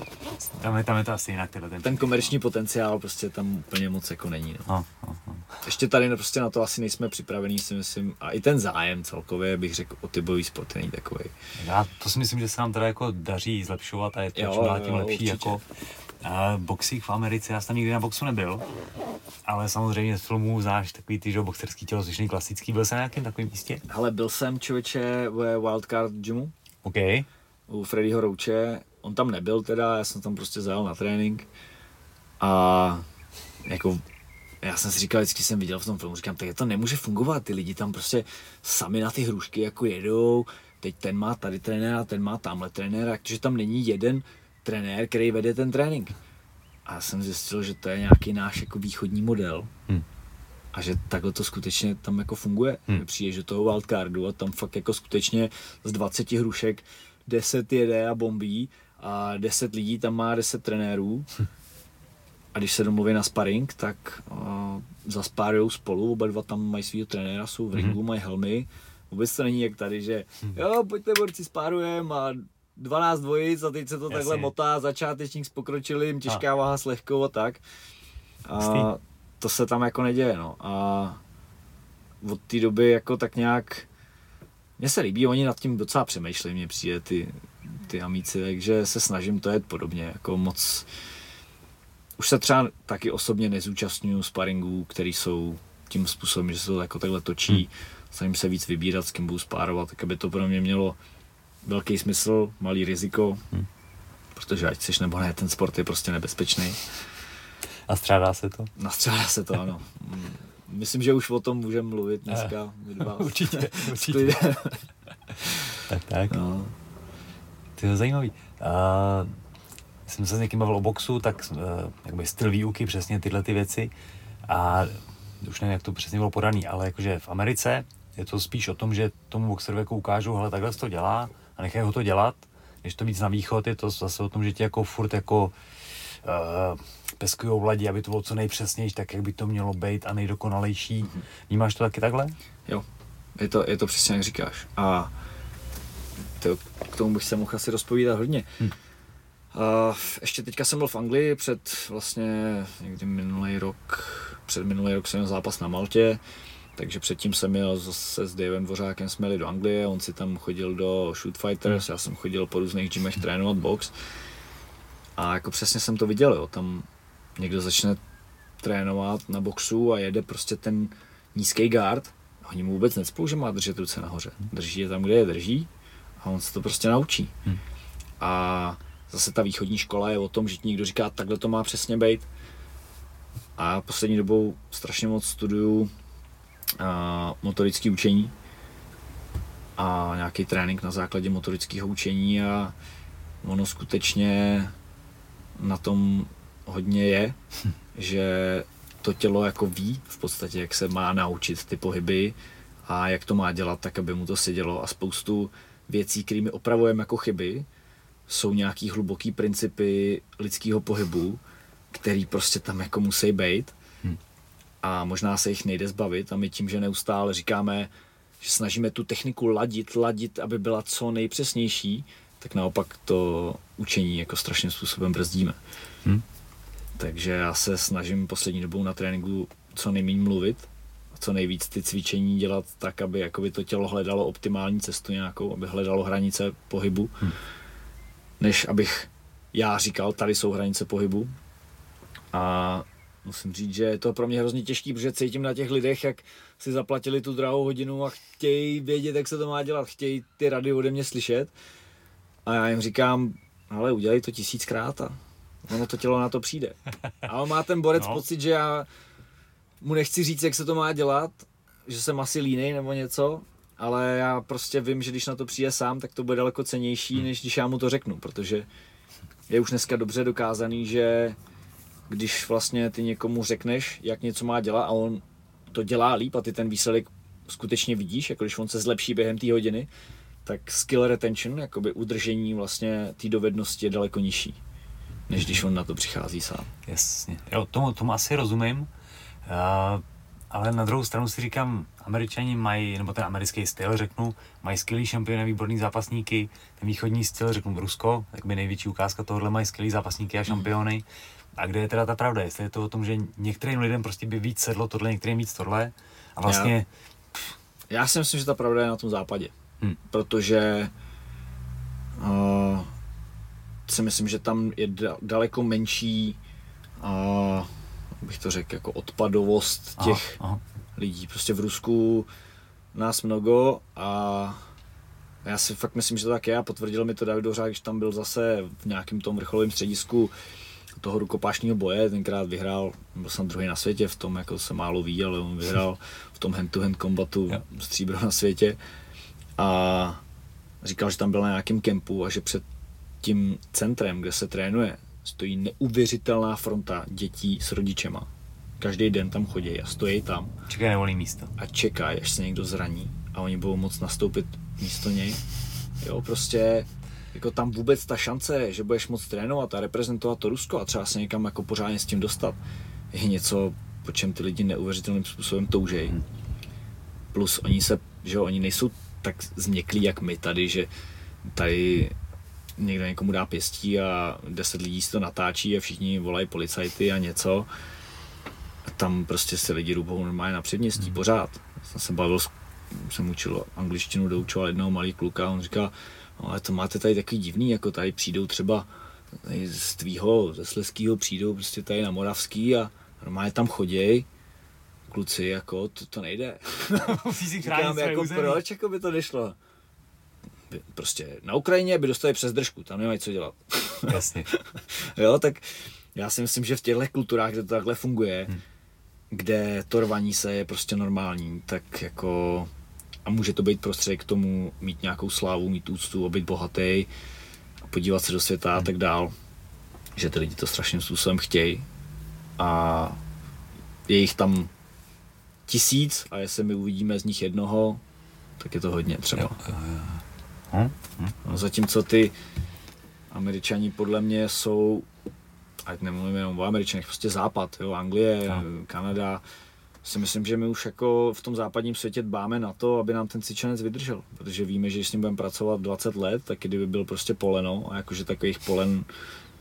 Tam je, tam je to asi jinak. Teda ten, ten komerční potenciál prostě tam úplně moc jako není. No. No, no, no. Ještě tady prostě na to asi nejsme připravení, si myslím, a i ten zájem celkově bych řekl o ty bojový sport není takový. Já to si myslím, že se nám teda jako daří zlepšovat a je to čím dál tím lepší. Určitě. Jako, Boxík v Americe, já jsem tam nikdy na boxu nebyl, ale samozřejmě z filmů znáš takový ty, že boxerský tělocvičný klasický, byl jsem na nějakém takovém místě? Ale byl jsem člověče ve Wildcard Gymu. OK. U Freddyho Rouče, on tam nebyl teda, já jsem tam prostě zajel na trénink. A jako já jsem si říkal, vždycky jsem viděl v tom filmu, říkám, tak to nemůže fungovat, ty lidi tam prostě sami na ty hrušky jako jedou, teď ten má tady trenéra, ten má tamhle trenéra, že tam není jeden trenér, který vede ten trénink. A já jsem zjistil, že to je nějaký náš jako východní model. Hmm. A že takhle to skutečně tam jako funguje. Hmm. Přijdeš do toho wildcardu a tam fakt jako skutečně z 20 hrušek 10 jede a bombí a 10 lidí tam má 10 trenérů. Hmm. A když se domluví na sparring, tak uh, zaspárujou spolu, oba dva tam mají svého trenéra, jsou v ringu, hmm. mají helmy. Vůbec to není jak tady, že hmm. jo, pojďte borci, spárujeme a 12 dvojic a teď se to Jasně. takhle motá, začátečník s pokročilým, těžká a. váha s lehkou a tak. A to se tam jako neděje, no. A od té doby jako tak nějak, mně se líbí, oni nad tím docela přemýšlejí, mně přijde ty, ty amíci, takže se snažím to jet podobně, jako moc, už se třeba taky osobně nezúčastňuju sparingů, který jsou tím způsobem, že se to jako takhle točí, hmm. snažím se víc vybírat, s kým budu spárovat, tak aby to pro mě mělo velký smysl, malý riziko, hmm. protože ať chceš nebo ne, ten sport je prostě nebezpečný. A střádá se to? Nastřádá se to, ano. Myslím, že už o tom můžeme mluvit dneska. Eh, určitě, určitě. tak, tak. No. To je zajímavý. Uh, jsem se s někým bavil o boxu, tak uh, jakby styl výuky, přesně tyhle ty věci. A už nevím, jak to přesně bylo podaný, ale jakože v Americe je to spíš o tom, že tomu boxerovi jako ukážu, hele, takhle se to dělá, a nechají ho to dělat. Když to víc na východ, je to zase o tom, že ti jako furt jako uh, peskují vladí, aby to bylo co nejpřesnější, tak jak by to mělo být a nejdokonalejší. Mm-hmm. Vnímáš to taky takhle? Jo, je to, je to přesně jak říkáš. A to, k tomu bych se mohl asi rozpovídat hodně. Hmm. Uh, ještě teďka jsem byl v Anglii před vlastně někdy minulý rok, před minulý rok jsem měl zápas na Maltě, takže předtím jsem jel zase s Davem Dvořákem, jsme jeli do Anglie, on si tam chodil do Shoot Fighters, já jsem chodil po různých gymech trénovat box. A jako přesně jsem to viděl, jo. tam někdo začne trénovat na boxu a jede prostě ten nízký guard, oni mu vůbec necpou, že má držet ruce nahoře. Drží je tam, kde je drží a on se to prostě naučí. Hmm. A zase ta východní škola je o tom, že ti někdo říká, takhle to má přesně být. A poslední dobou strašně moc studuju motorické učení a nějaký trénink na základě motorického učení a ono skutečně na tom hodně je, že to tělo jako ví v podstatě, jak se má naučit ty pohyby a jak to má dělat, tak aby mu to sedělo. A spoustu věcí, kterými opravujeme jako chyby, jsou nějaký hluboký principy lidského pohybu, který prostě tam jako musí být a možná se jich nejde zbavit a my tím, že neustále říkáme, že snažíme tu techniku ladit, ladit, aby byla co nejpřesnější, tak naopak to učení jako strašným způsobem brzdíme. Hmm. Takže já se snažím poslední dobou na tréninku co nejméně mluvit a co nejvíc ty cvičení dělat tak, aby jakoby to tělo hledalo optimální cestu nějakou, aby hledalo hranice pohybu, hmm. než abych já říkal, tady jsou hranice pohybu a musím říct, že je to pro mě hrozně těžký, protože cítím na těch lidech, jak si zaplatili tu drahou hodinu a chtějí vědět, jak se to má dělat, chtějí ty rady ode mě slyšet. A já jim říkám, ale udělej to tisíckrát a ono to tělo na to přijde. A on má ten borec no. pocit, že já mu nechci říct, jak se to má dělat, že jsem asi línej nebo něco, ale já prostě vím, že když na to přijde sám, tak to bude daleko cenější, hmm. než když já mu to řeknu, protože je už dneska dobře dokázaný, že když vlastně ty někomu řekneš, jak něco má dělat a on to dělá líp a ty ten výsledek skutečně vidíš, jako když on se zlepší během té hodiny, tak skill retention, jakoby udržení vlastně té dovednosti je daleko nižší, než když on na to přichází sám. Jasně, jo, tomu, tomu asi rozumím, uh, ale na druhou stranu si říkám, američani mají, nebo ten americký styl, řeknu, mají skvělý šampiony, výborný zápasníky, ten východní styl, řeknu Rusko, tak by největší ukázka tohohle mají skvělý zápasníky a šampiony. Mm. A kde je teda ta pravda? Jestli je to o tom, že některým lidem prostě by víc sedlo tohle, některým víc tohle a vlastně... Já, já si myslím, že ta pravda je na tom západě. Hmm. Protože uh, si myslím, že tam je daleko menší uh, bych to řekl, jako odpadovost těch aha, aha. lidí. Prostě v Rusku nás mnoho a já si fakt myslím, že to tak je a potvrdil mi to David Dořák, když tam byl zase v nějakém tom vrcholovém středisku toho rukopášního boje, tenkrát vyhrál, byl jsem druhý na světě, v tom jako se málo ví, ale on vyhrál v tom hand-to-hand kombatu stříbro na světě a říkal, že tam byl na nějakém kempu a že před tím centrem, kde se trénuje, stojí neuvěřitelná fronta dětí s rodičema. Každý den tam chodí a stojí tam. Čekají nevolí místo. A čekají, až se někdo zraní a oni budou moc nastoupit místo něj. Jo, prostě jako tam vůbec ta šance, že budeš moc trénovat a reprezentovat to Rusko a třeba se někam jako pořádně s tím dostat, je něco, po čem ty lidi neuvěřitelným způsobem toužejí. Hmm. Plus oni se, že jo, oni nejsou tak změklí jak my tady, že tady někdo někomu dá pěstí a deset lidí si to natáčí a všichni volají policajty a něco. A tam prostě se lidi rubou normálně na předměstí hmm. pořád. Jsem se bavil, jsem učil angličtinu, doučoval jednoho malý kluka a on říká, ale to máte tady takový divný, jako tady přijdou třeba tady z tvýho, ze Sleskýho přijdou prostě tady na Moravský a normálně tam choděj, kluci, jako to, to nejde. Musí si chránit jako území. proč, jako by to nešlo prostě na Ukrajině by dostali přes držku, tam nemají co dělat. Jasně. jo, tak já si myslím, že v těchto kulturách, kde to takhle funguje, hmm. kde to rvaní se je prostě normální, tak jako a může to být prostředek k tomu mít nějakou slávu, mít úctu, a být bohatý, a podívat se do světa a tak dál, že ty lidi to strašným způsobem chtějí a je jich tam tisíc a jestli my uvidíme z nich jednoho, tak je to hodně třeba. Jo, jo, jo. Hmm? Hmm? Zatímco ty američani podle mě jsou, ať nemluvím jenom o američanech, prostě západ, jo, Anglie, no. Kanada, si myslím, že my už jako v tom západním světě dbáme na to, aby nám ten cvičenec vydržel, protože víme, že když s ním budeme pracovat 20 let, tak kdyby byl prostě poleno, a jakože takových polen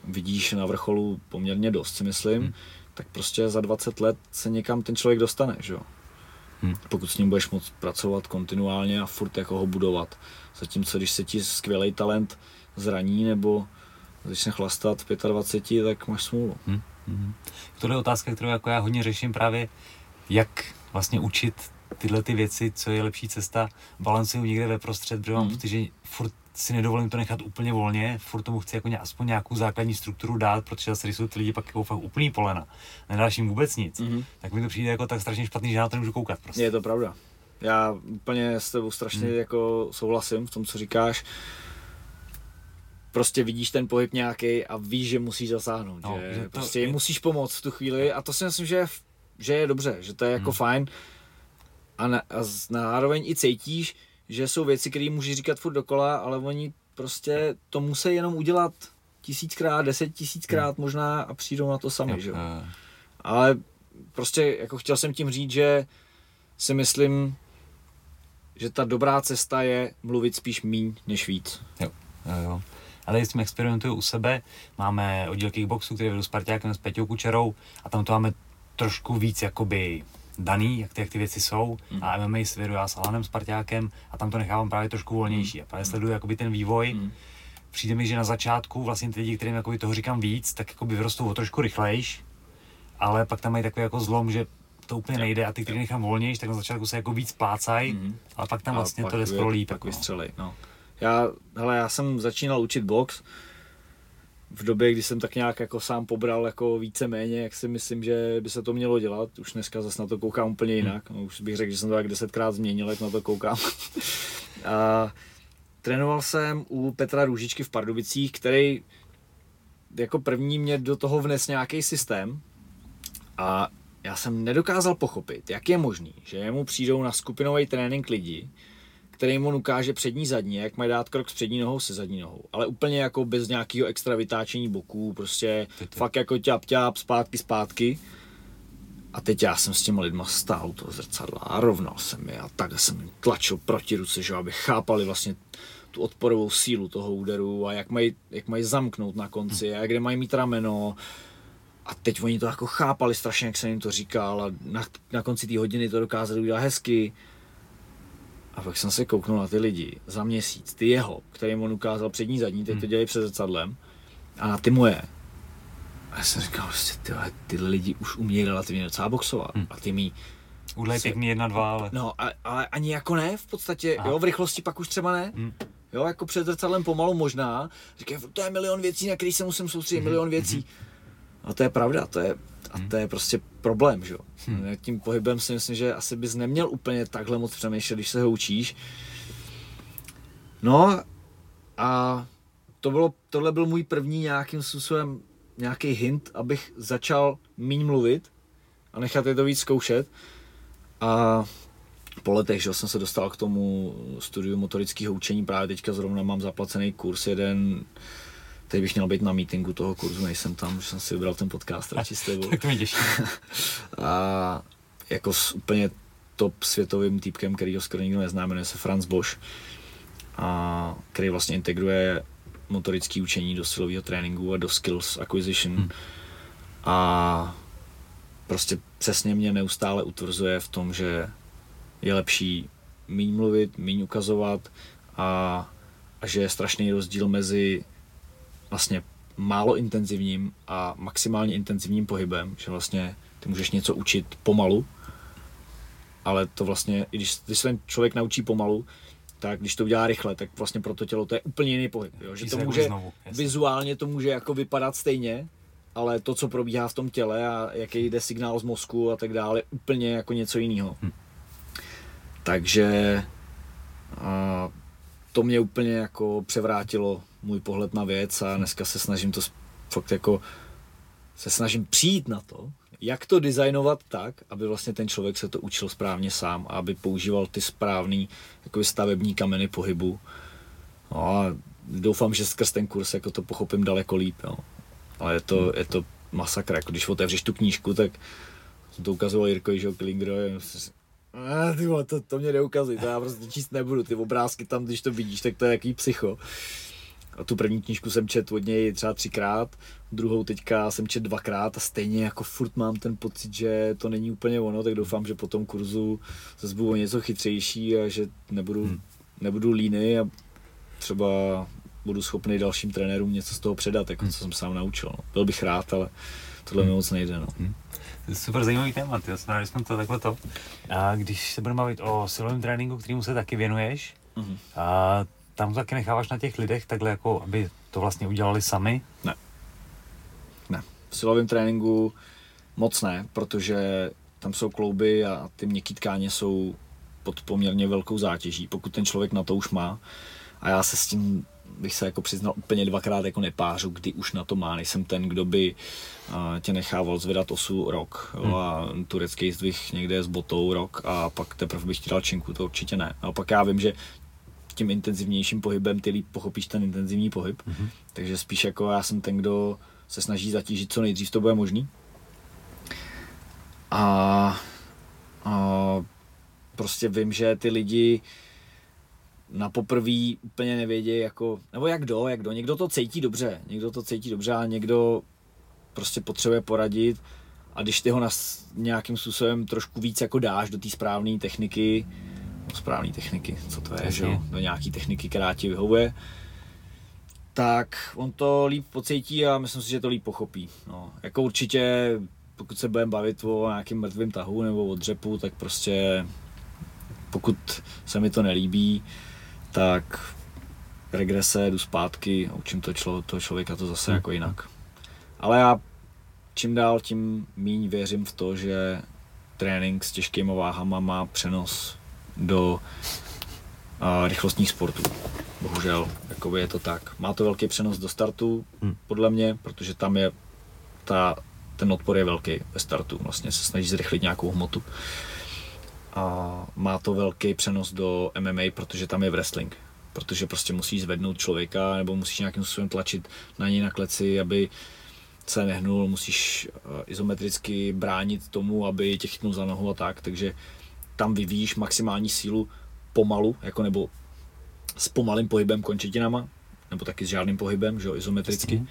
vidíš na vrcholu poměrně dost, si myslím, hmm. tak prostě za 20 let se někam ten člověk dostane, že jo. Hmm. Pokud s ním budeš moct pracovat kontinuálně a furt jako ho budovat. Zatímco když se ti skvělý talent zraní nebo začne chlastat v 25, tak máš smůlu. Hmm. Hmm. Tohle je otázka, kterou jako já hodně řeším právě, jak vlastně učit tyhle ty věci, co je lepší cesta, balancuju někde ve prostřed, protože mám hmm. pocit, že furt si nedovolím to nechat úplně volně, furt tomu chci jako aspoň nějakou základní strukturu dát, protože zase jsou ty lidi pak jako fakt úplný polena, nedáš jim vůbec nic, mm-hmm. tak mi to přijde jako tak strašně špatný, že na to nemůžu koukat prostě. Je to pravda. Já úplně s tebou strašně hmm. jako souhlasím v tom, co říkáš. Prostě vidíš ten pohyb nějaký a víš, že musíš zasáhnout, no, že, že to prostě je... musíš pomoct v tu chvíli a to si myslím, že je, že je dobře, že to je jako hmm. fajn a, na, a zároveň i cítíš, že jsou věci, které můžeš říkat furt dokola, ale oni prostě to musí jenom udělat tisíckrát, deset tisíckrát hmm. možná a přijdou na to sami, jo. že jo. Ale prostě jako chtěl jsem tím říct, že si myslím, že ta dobrá cesta je mluvit spíš míň než víc. Jo, jo, jo. Ale s tím experimentuju u sebe. Máme oddíl kickboxu, který vedu s Partiákem, s Peťou Kučerou a tam to máme trošku víc jakoby daný, jak ty, jak ty věci jsou. Mm. A MMA si vedu já s Alanem Spartákem a tam to nechávám právě trošku volnější. Mm. A právě sleduju jakoby ten vývoj. Mm. Přijde mi, že na začátku vlastně ty lidi, kterým jakoby toho říkám víc, tak jakoby vyrostou o trošku rychlejš, ale pak tam mají takový jako zlom, že to úplně nejde a ty, který nechám volnější, tak na začátku se jako víc plácají, mm-hmm. ale pak tam vlastně pak to jde skoro líp. Pak jako. vystřelej, no. Já, hele, já jsem začínal učit box v době, kdy jsem tak nějak jako sám pobral jako více méně, jak si myslím, že by se to mělo dělat. Už dneska zase na to koukám úplně jinak. No, už bych řekl, že jsem to tak desetkrát změnil, jak na to koukám. a trénoval jsem u Petra Růžičky v Pardubicích, který jako první mě do toho vnes nějaký systém a já jsem nedokázal pochopit, jak je možný, že jemu přijdou na skupinový trénink lidi, který mu ukáže přední zadní, jak mají dát krok s přední nohou se zadní nohou. Ale úplně jako bez nějakého extra vytáčení boků, prostě ty, ty. fakt jako ťap, ťap, zpátky, zpátky. A teď já jsem s těma lidma stál to zrcadla a rovnal jsem je a takhle jsem jim tlačil proti ruce, že aby chápali vlastně tu odporovou sílu toho úderu a jak mají, jak mají zamknout na konci a kde mají mít rameno. A teď oni to jako chápali strašně, jak jsem jim to říkal a na, na konci té hodiny to dokázali udělat hezky. A pak jsem se kouknul na ty lidi za měsíc, ty jeho, kterým on ukázal přední zadní, teď to hmm. dělají před zrcadlem, a na ty moje. A já jsem říkal, prostě tyhle, tyhle lidi už umějí relativně docela boxovat. Hmm. A ty mi Udlej pěkný jedna, dva, ale... No, ale, ale ani jako ne, v podstatě, Aha. jo, v rychlosti pak už třeba ne. Hmm. Jo, jako před zrcadlem pomalu možná. Říkají, to je milion věcí, na který se musím soustředit, hmm. milion věcí. Hmm. A to je pravda, to je, a to je prostě problém, že jo. Hmm. Tím pohybem si myslím, že asi bys neměl úplně takhle moc přemýšlet, když se ho učíš. No a to bylo, tohle byl můj první nějakým způsobem nějaký hint, abych začal míň mluvit a nechat je to víc zkoušet. A po letech, že jsem se dostal k tomu studiu motorického učení, právě teďka zrovna mám zaplacený kurz jeden, Teď bych měl být na meetingu toho kurzu, nejsem tam, že jsem si vybral ten podcast radši s tebou. tak to mě těší. a jako s úplně top světovým týpkem, který ho skoro nikdo nezná, jmenuje se Franz Bosch, a který vlastně integruje motorické učení do silového tréninku a do skills acquisition. Hmm. A prostě přesně mě neustále utvrzuje v tom, že je lepší méně mluvit, méně ukazovat a, a že je strašný rozdíl mezi vlastně málo intenzivním a maximálně intenzivním pohybem, že vlastně ty můžeš něco učit pomalu, ale to vlastně, i když, když se ten člověk naučí pomalu, tak když to udělá rychle, tak vlastně pro to tělo to je úplně jiný pohyb. Jo? Že to může, znovu, vizuálně to může jako vypadat stejně, ale to, co probíhá v tom těle a jaký jde signál z mozku a tak dále, úplně jako něco jiného. Hm. Takže a, to mě úplně jako převrátilo můj pohled na věc a dneska se snažím to fakt jako se snažím přijít na to, jak to designovat tak, aby vlastně ten člověk se to učil správně sám a aby používal ty správný jako stavební kameny pohybu. No a doufám, že skrz ten kurz jako to pochopím daleko líp. Jo. Ale je to, je to masakr. Jako když otevřeš tu knížku, tak jsem to ukazoval Jirkovi, že Klingro, a ty vole, to, to mě neukazuj, to já prostě číst nebudu, ty obrázky tam, když to vidíš, tak to je jaký psycho. A tu první knížku jsem čet od něj třeba třikrát, druhou teďka jsem čet dvakrát a stejně jako furt mám ten pocit, že to není úplně ono, tak doufám, že po tom kurzu zase budu něco chytřejší a že nebudu, hmm. nebudu líny a třeba budu schopný dalším trenérům něco z toho předat, jako hmm. co jsem sám naučil. No. Byl bych rád, ale tohle hmm. mi moc nejde. No. Hmm. Super zajímavý téma, ty jsme, jsme to takhle to. A když se budeme bavit o silovém tréninku, kterému se taky věnuješ, mm-hmm. a tam to taky necháváš na těch lidech takhle jako, aby to vlastně udělali sami? Ne. Ne. V silovém tréninku moc ne, protože tam jsou klouby a ty měkký tkáně jsou pod poměrně velkou zátěží, pokud ten člověk na to už má. A já se s tím bych se jako přiznal úplně dvakrát jako nepářu, kdy už na to má. Nejsem ten, kdo by tě nechával zvedat osu rok jo, hmm. a turecký zdvih někde s botou rok a pak teprve bych ti dal činku, to určitě ne. A pak já vím, že tím intenzivnějším pohybem ty líp pochopíš ten intenzivní pohyb. Mm-hmm. Takže spíš jako já jsem ten, kdo se snaží zatížit co nejdřív to bude možný. A, a prostě vím, že ty lidi na poprví úplně nevědí, jako, nebo jak kdo, jak kdo. Někdo to cítí dobře, někdo to cítí dobře a někdo prostě potřebuje poradit a když ty ho nas, nějakým způsobem trošku víc jako dáš do té správné techniky, no správné techniky, co to je, že jo, do nějaký techniky, která ti vyhovuje, tak on to líp pocítí a myslím si, že to líp pochopí. No, jako určitě, pokud se budeme bavit o nějakým mrtvém tahu nebo o dřepu, tak prostě pokud se mi to nelíbí, tak regrese, jdu zpátky a učím to člo, toho člověka to zase Hmm. jako jinak. Ale já čím dál tím míň věřím v to, že trénink s těžkýma váhama má přenos do a, rychlostních sportů. Bohužel, jakoby je to tak. Má to velký přenos do startu, Hmm. podle mě, protože tam je ta, ten odpor je velký ve startu. Vlastně se snaží zrychlit nějakou hmotu. A má to velký přenos do MMA, protože tam je wrestling. Protože prostě musíš zvednout člověka nebo musíš nějakým způsobem tlačit na něj na kleci, aby se nehnul, musíš eh, izometricky bránit tomu, aby tě chytnul za nohu a tak, takže tam vyvíjíš maximální sílu pomalu, jako nebo s pomalým pohybem končetinama, nebo taky s žádným pohybem, že jo, izometricky. Jasně.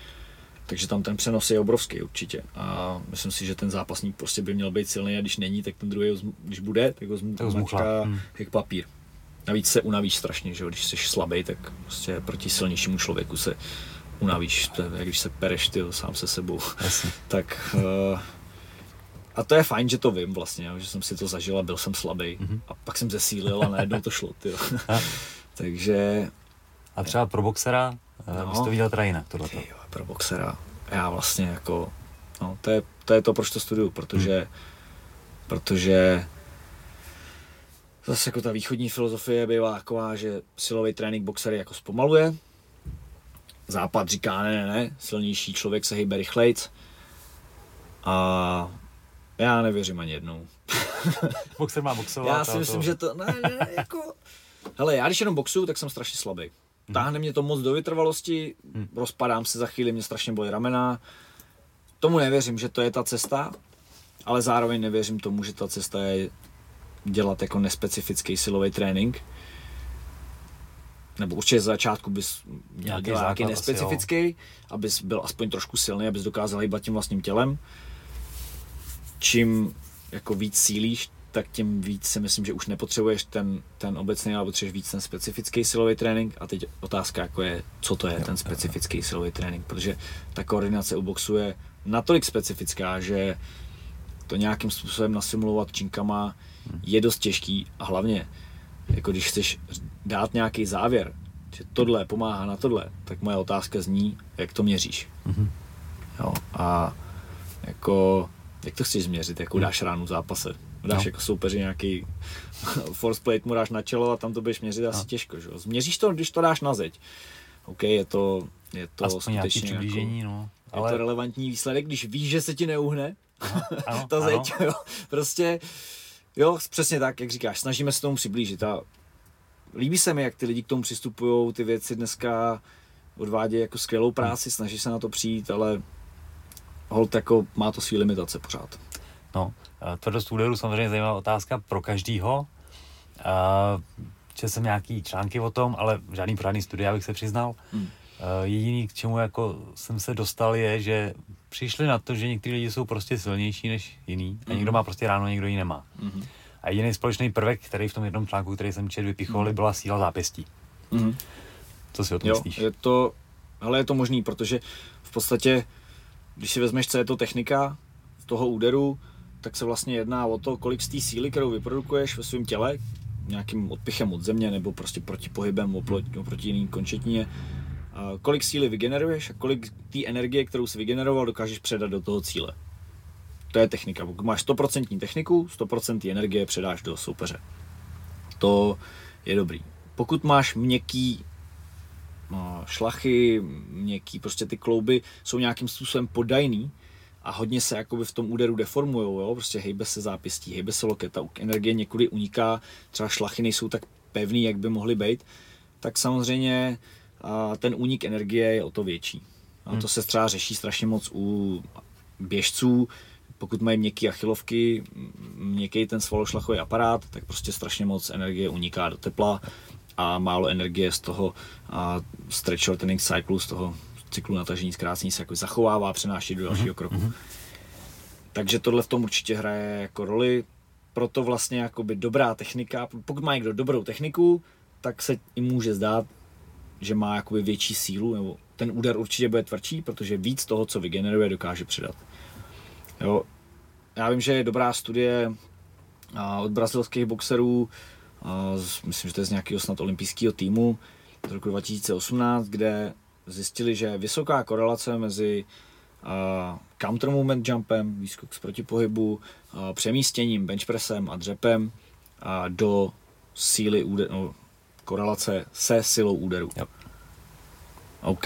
Takže tam ten přenos je obrovský určitě. A myslím si, že ten zápasník prostě by měl být silný a když není, tak ten druhý, když bude, tak ho zmačká Hmm. jak papír. Navíc se unavíš strašně, že jo? když jsi slabý, tak prostě proti silnějšímu člověku se unavíš, to je, jak když se pereš ty sám se sebou. Jasně. Tak uh, a to je fajn, že to vím vlastně, že jsem si to zažil a byl jsem slabý. Mhm. A pak jsem zesílil a najednou to šlo. Tyjo. Takže A třeba pro boxera no. No. bys to viděl teda jinak, tohleto. Ty jo, pro boxera. Já vlastně jako, no, to je, to je to, proč to studuju, protože, hmm. protože zase jako ta východní filozofie bývá taková, že silový trénink boxery jako zpomaluje. Západ říká, ne, ne, ne, silnější člověk se hýbe rychlejc. A já nevěřím ani jednou. Boxer má boxovat. Já si myslím, že to, ne, ne, jako... Hele, já když jenom boxuju, tak jsem strašně slabý. Táhne mě to moc do vytrvalosti, Hmm. rozpadám se za chvíli, mě strašně bolí ramena. Tomu nevěřím, že to je ta cesta, ale zároveň nevěřím tomu, že ta cesta je dělat jako nespecifický silový trénink. Nebo určitě z začátku bys měl Nějaký základ asi, nespecifický, abys byl aspoň trošku silný, abys dokázal hýbat tím vlastním tělem. Čím jako víc sílíš, tak tím víc si myslím, že už nepotřebuješ ten, ten obecný, ale potřebuješ víc ten specifický silový trénink. A teď otázka jako je, co to je ten specifický silový trénink, protože ta koordinace u boxu je natolik specifická, že to nějakým způsobem nasimulovat činkama je dost těžký a hlavně, jako když chceš dát nějaký závěr, že tohle pomáhá na tohle, tak moje otázka zní, jak to měříš. Mhm. Jo, a jako, jak to chceš změřit, jako dáš ránu v zápase. Dáš No. jako soupeři nějaký force plate mu dáš na čelo a tam to budeš měřit asi No. těžko. Že? jo. Změříš to, když to dáš na zeď. OK, je to, je to Aspoň skutečně jako, přiblížení, no. je to relevantní výsledek, když víš, že se ti neuhne ano, ta ano. zeď, jo. Prostě, jo, přesně tak, jak říkáš, snažíme se tomu přiblížit a líbí se mi, jak ty lidi k tomu přistupují, ty věci dneska odvádějí jako skvělou práci, snaží se na to přijít, ale hold jako má to svý limitace pořád. No, tvrdost úderu samozřejmě zajímavá otázka pro každýho. Četl jsem nějaký články o tom, ale žádný pořádný studia, abych se přiznal. Hmm. Jediný, k čemu jako jsem se dostal, je, že přišli na to, že někteří lidi jsou prostě silnější než jiný a někdo má prostě ráno, někdo ji nemá. Mhm. A jediný společný prvek, který v tom jednom článku, který jsem četl, vypichovali, byla síla zápěstí. Co si o tom Jo, myslíš? je to, ale je to možný, protože v podstatě, když si vezmeš, co je to technika toho úderu, tak se vlastně jedná o to, kolik z té síly, kterou vyprodukuješ ve svém těle, nějakým odpichem od země nebo prostě proti pohybem oproti, oproti jiný končetině, kolik síly vygeneruješ a kolik té energie, kterou si vygeneroval, dokážeš předat do toho cíle. To je technika. Pokud máš 100% techniku, 100% energie předáš do soupeře. To je dobrý. Pokud máš měkký no, šlachy, měkký, prostě ty klouby jsou nějakým způsobem podajný a hodně se jakoby v tom úderu deformujou, jo? prostě hejbe se zápěstí, hejbe se loket, ta energie někudy uniká, třeba šlachy nejsou tak pevný, jak by mohly být, tak samozřejmě a ten únik energie je o to větší. A to se třeba řeší strašně moc u běžců, pokud mají měkké achilovky, měkký ten svalošlachový aparát, tak prostě strašně moc energie uniká do tepla a málo energie z toho a stretch shortening cyclu, z toho cyklu natažení zkrácení se jako zachovává, přenáší do dalšího kroku. Takže tohle v tom určitě hraje jako roli. Proto vlastně jakoby dobrá technika, pokud má někdo dobrou techniku, tak se i může zdát, že má jakoby větší sílu, nebo ten úder určitě bude tvrdší, protože víc toho, co vygeneruje, dokáže přidat. Jo. Já vím, že je dobrá studie a, od brazilských boxerů, a, myslím, že to je z nějakého snad olympijského týmu, z roku 2018, kde zjistili, že vysoká korelace mezi uh, counter movement jumpem, výskok z protipohybu, uh, přemístěním, benchpressem a dřepem uh, do síly úderu, no, korelace se silou úderu. Yep. OK.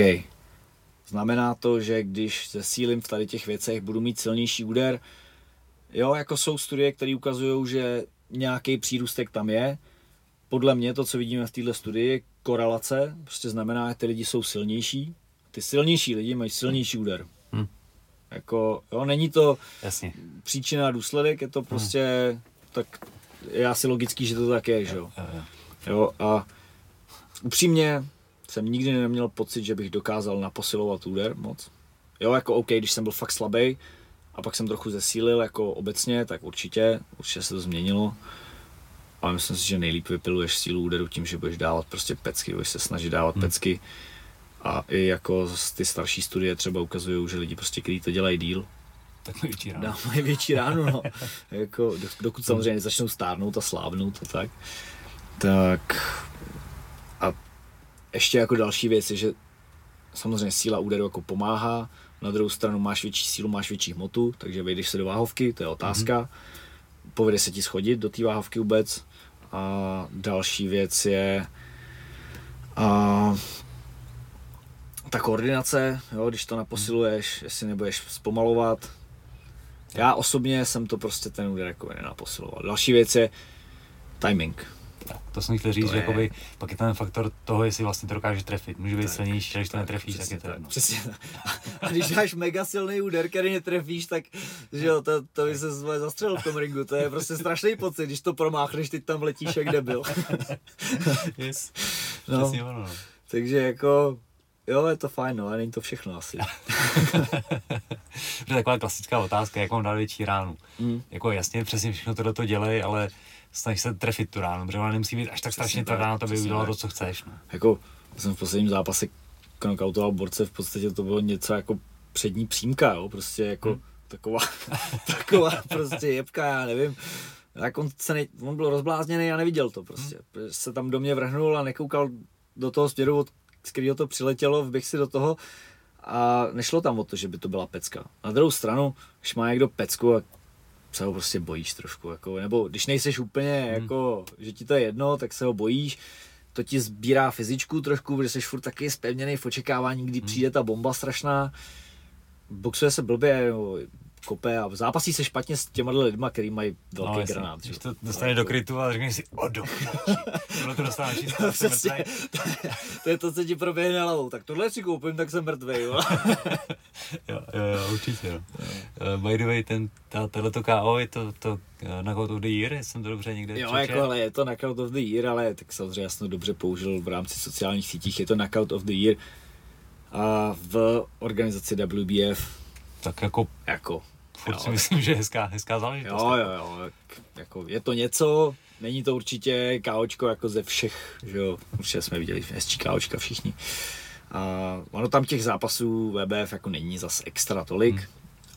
Znamená to, že když zesílím v tady těch věcech, budu mít silnější úder. Jo, jako jsou studie, které ukazují, že nějaký přírůstek tam je. Podle mě to, co vidíme v této studii, korelace, prostě znamená, že ty lidi jsou silnější. Ty silnější lidi mají silnější úder. Hmm. Jako, jo, není to Jasně. příčina a důsledek, je to prostě, hmm. tak je asi logický, že to tak je, že jo. Jo, a upřímně jsem nikdy neměl pocit, že bych dokázal naposilovat úder moc. Jo, jako OK, když jsem byl fakt slabý a pak jsem trochu zesílil jako obecně, tak určitě, určitě se to změnilo. Ale myslím si, že nejlíp vypiluješ sílu úderu tím, že budeš dávat prostě pecky, budeš se snažit dávat hmm. pecky. A i jako ty starší studie třeba ukazují, že lidi prostě, kteří to dělají díl, tak mají větší ránu. No, mají větší ránu, no. jako, dokud samozřejmě nezačnou stárnout a slávnout a tak. Tak a ještě jako další věc je, že samozřejmě síla úderu jako pomáhá, na druhou stranu máš větší sílu, máš větší hmotu, takže vejdeš se do váhovky, to je otázka. Mm-hmm. Povede se ti schodit do té váhovky vůbec. A další věc je a, ta koordinace, jo, když to naposiluješ, jestli nebudeš zpomalovat. Já osobně jsem to prostě ten úder jako nenaposiloval. Další věc je timing to jsem chtěl říct, to že je... jakoby, pak je ten faktor toho, jestli vlastně to dokáže trefit. Může být tak, silnější, když to netrefíš, tak je to jedno. Přesně A když máš mega silný úder, který netrefíš, tak že jo, to, to by se zastřelil v tom ringu. To je prostě strašný pocit, když to promáchneš, ty tam letíš jak debil. yes. no. Přesně ono, no. Takže jako, Jo, je to fajn, no, ale není to všechno asi. to je taková klasická otázka, jak mám dát větší ránu. Mm. Jako jasně, přesně všechno tohle to dělej, ale snaž se trefit tu ránu, protože ona nemusí být až tak strašně tvrdá na to, aby udělala to, co chceš. No. Jako, jsem v posledním zápase knockoutoval borce, v podstatě to bylo něco jako přední přímka, jo, prostě jako hmm. taková, taková prostě jebka, já nevím. Tak on, se ne, on byl rozblázněný a neviděl to prostě. Hmm. Se tam do mě vrhnul a nekoukal do toho směru, od z kterého to přiletělo, vběh si do toho a nešlo tam o to, že by to byla pecka. Na druhou stranu, když má někdo pecku a se ho prostě bojíš trošku, jako, nebo když nejseš úplně, hmm. jako, že ti to je jedno, tak se ho bojíš, to ti sbírá fyzičku trošku, protože jsi furt taky spevněný v očekávání, kdy hmm. přijde ta bomba strašná. Boxuje se blbě, kope a zápasí se špatně s těma lidma, který mají velký no, granát. Když to dostane do krytu a řekneš si, o do Tohle to dostáváš to, přesně, to, je to, co ti proběhne hlavou. Tak tohle si koupím, tak jsem mrtvý. jo, jo, jo, určitě. No. Uh, by the way, ten, ta, tohleto KO je to, to uh, Knockout of the Year, jsem to dobře někde Jo, jako, ale je to Knockout of the Year, ale tak samozřejmě jasno dobře použil v rámci sociálních sítích, je to Knockout of the Year. A v organizaci WBF tak jako, jako furt jo, si myslím, že je hezká, hezká záležitost. Jo, jo, jo, jako je to něco, není to určitě káočko jako ze všech, že jo, určitě jsme viděli hezčí káočka všichni. A ono tam těch zápasů VBF jako není zas extra tolik, hmm.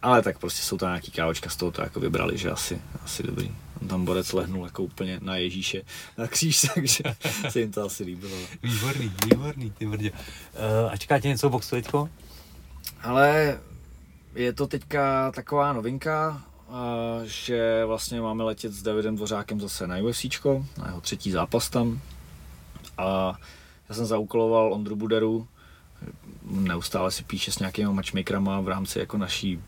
ale tak prostě jsou tam nějaký káočka z toho to jako vybrali, že asi, asi dobrý. On tam borec lehnul jako úplně na Ježíše, na kříž, takže se jim to asi líbilo. Výborný, výborný, ty brdě. Uh, a čeká tě něco boxu teďko? Ale je to teďka taková novinka, že vlastně máme letět s Davidem Dvořákem zase na UFC, na jeho třetí zápas tam. A já jsem zaúkoloval Ondru Buderu, neustále si píše s nějakými matchmakerama v rámci jako naší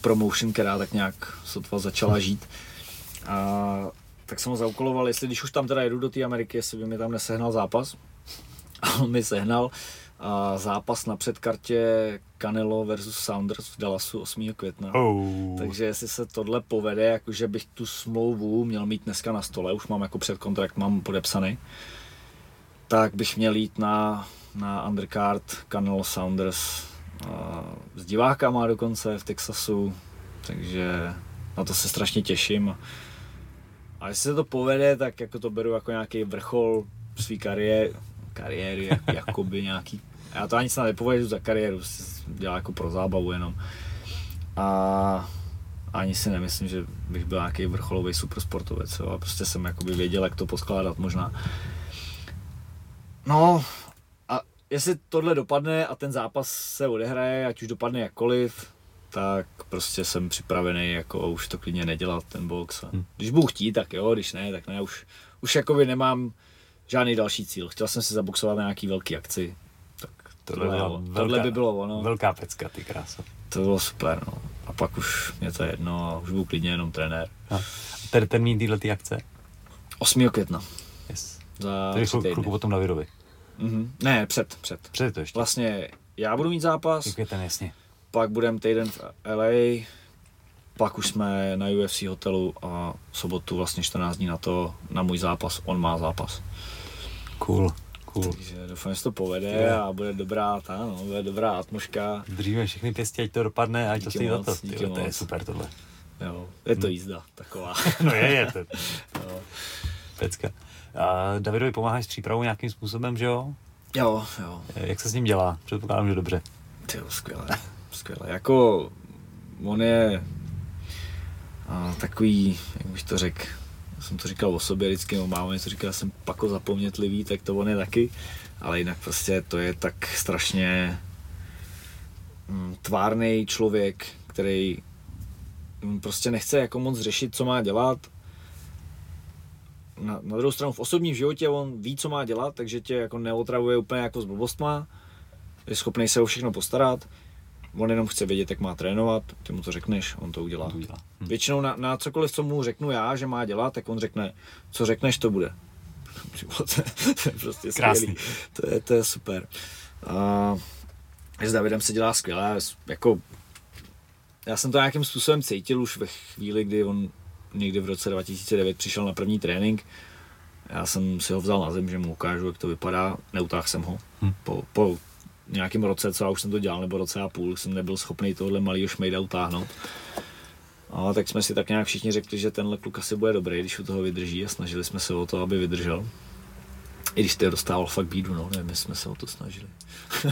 promotion, která tak nějak sotva začala žít. A tak jsem ho zaúkoloval, jestli když už tam teda jedu do té Ameriky, jestli by mi tam nesehnal zápas. A on mi sehnal a zápas na předkartě Canelo versus Saunders v Dallasu 8. května. Oh. Takže jestli se tohle povede, jakože bych tu smlouvu měl mít dneska na stole, už mám jako předkontrakt, mám podepsaný, tak bych měl jít na, na undercard Canelo Saunders s divákama dokonce v Texasu, takže na to se strašně těším. A jestli se to povede, tak jako to beru jako nějaký vrchol své kariéry, kariéry, jakoby nějaký já to ani snad nepovažuji za kariéru, dělá jako pro zábavu jenom. A ani si nemyslím, že bych byl nějaký vrcholový supersportovec, jo. A prostě jsem jakoby věděl, jak to poskládat možná. No jestli tohle dopadne a ten zápas se odehraje, ať už dopadne jakkoliv, tak prostě jsem připravený jako už to klidně nedělat ten box. A Hm. Když budu chtít, tak jo, když ne, tak ne. Už, už jakoby nemám žádný další cíl. Chtěl jsem si zaboxovat na nějaký velký akci. Tak tohle, byla tohle, tohle by bylo ono. Velká pecka, ty krása. To bylo super, no. A pak už mě to je jedno a už budu klidně jenom trenér. A ten termín této akce? 8. května. Yes. Za tři chvilku, chvilku potom Davidovi. Mhm. Ne, před, před. Před to ještě. Vlastně já budu mít zápas, Jak je ten jasně. pak budem týden v LA, pak už jsme na UFC hotelu a sobotu vlastně 14 dní na to, na můj zápas, on má zápas. Cool, cool. Takže doufám, že se to povede a bude dobrá ta, no, bude dobrá atmosféra. Držíme všechny pěstí, ať to dopadne a ať to stojí za to. díky Tyjo, to je super tohle. Jo, je Hm. to jízda taková. No je, je to. jo. Pecka. A Davidovi pomáháš s přípravou nějakým způsobem, že jo? jo, jo, Jak se s ním dělá? Předpokládám, že dobře. ty jo, skvěle, skvěle. Jako, on je a, takový, jak bych to řekl, jsem to říkal o sobě vždycky, no, máma něco říkala, jsem pako zapomnětlivý, tak to on je taky, ale jinak prostě to je tak strašně mm, tvárný člověk, který mm, prostě nechce jako moc řešit, co má dělat. Na, na druhou stranu v osobním životě on ví, co má dělat, takže tě jako neotravuje úplně jako s blbostma, je schopný se o všechno postarat, on jenom chce vědět, jak má trénovat, ty mu to řekneš, on to udělá. To udělá. Hm. Většinou na, na cokoliv, co mu řeknu já, že má dělat, tak on řekne, co řekneš, to bude. to je prostě skvělý. To je, to je super. A s Davidem se dělá skvěle, jako já jsem to nějakým způsobem cítil už ve chvíli, kdy on někdy v roce 2009 přišel na první trénink. Já jsem si ho vzal na zem, že mu ukážu, jak to vypadá. Neutáhl jsem ho. Hm. Po, po nějakém roce, co já už jsem to dělal, nebo roce a půl, jsem nebyl schopný tohle malýho šmejda utáhnout. A tak jsme si tak nějak všichni řekli, že tenhle kluk asi bude dobrý, když u toho vydrží a snažili jsme se o to, aby vydržel. I když to dostával fakt bídu, no, nevím, jestli jsme se o to snažili.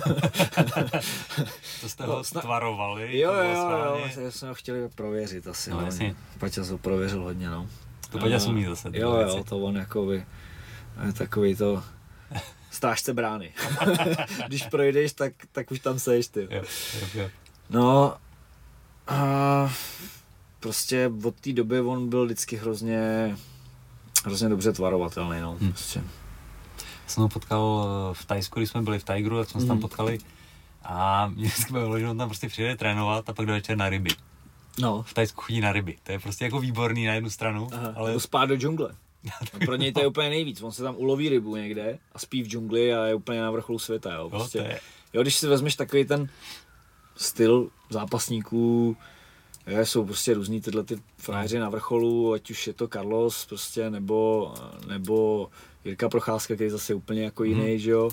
To jste No, ho sna- stvarovali. Jo, jo, jo, jo, jsme ho chtěli prověřit asi. No, jasně. Paťa ho prověřil hodně, no. To Paťa A- umí zase. Jo, tyhle jo, věci. to on jakoby, takový to stážce brány. Když projdeš, tak, tak už tam seš, ty. Jo, jo, jo. No, a prostě od té doby on byl vždycky hrozně, hrozně dobře tvarovatelný, no. Hm. Prostě. jsem ho potkal eh, v Tajsku, když jsme byli v Tigru, tak jsme se tam Mhm. potkali. A mě vždycky bavilo, že on tam prostě přijede trénovat a pak do večer na ryby. No, V Tajsku chodí na ryby. To je prostě jako výborný na jednu stranu, Aha, ale ale... Nebo spát do džungle. Pro něj to je úplně nejvíc. On se tam uloví rybu někde a spí v džungli a je úplně na vrcholu světa. Jo, jo, prostě. je, jo když si vezmeš takový ten styl zápasníků, jo, jsou prostě různý tyhle ty frajeři na vrcholu, ať už je to Carlos prostě, nebo, nebo Jirka Procházka, který zase je úplně jako jiný, Mhm. že jo,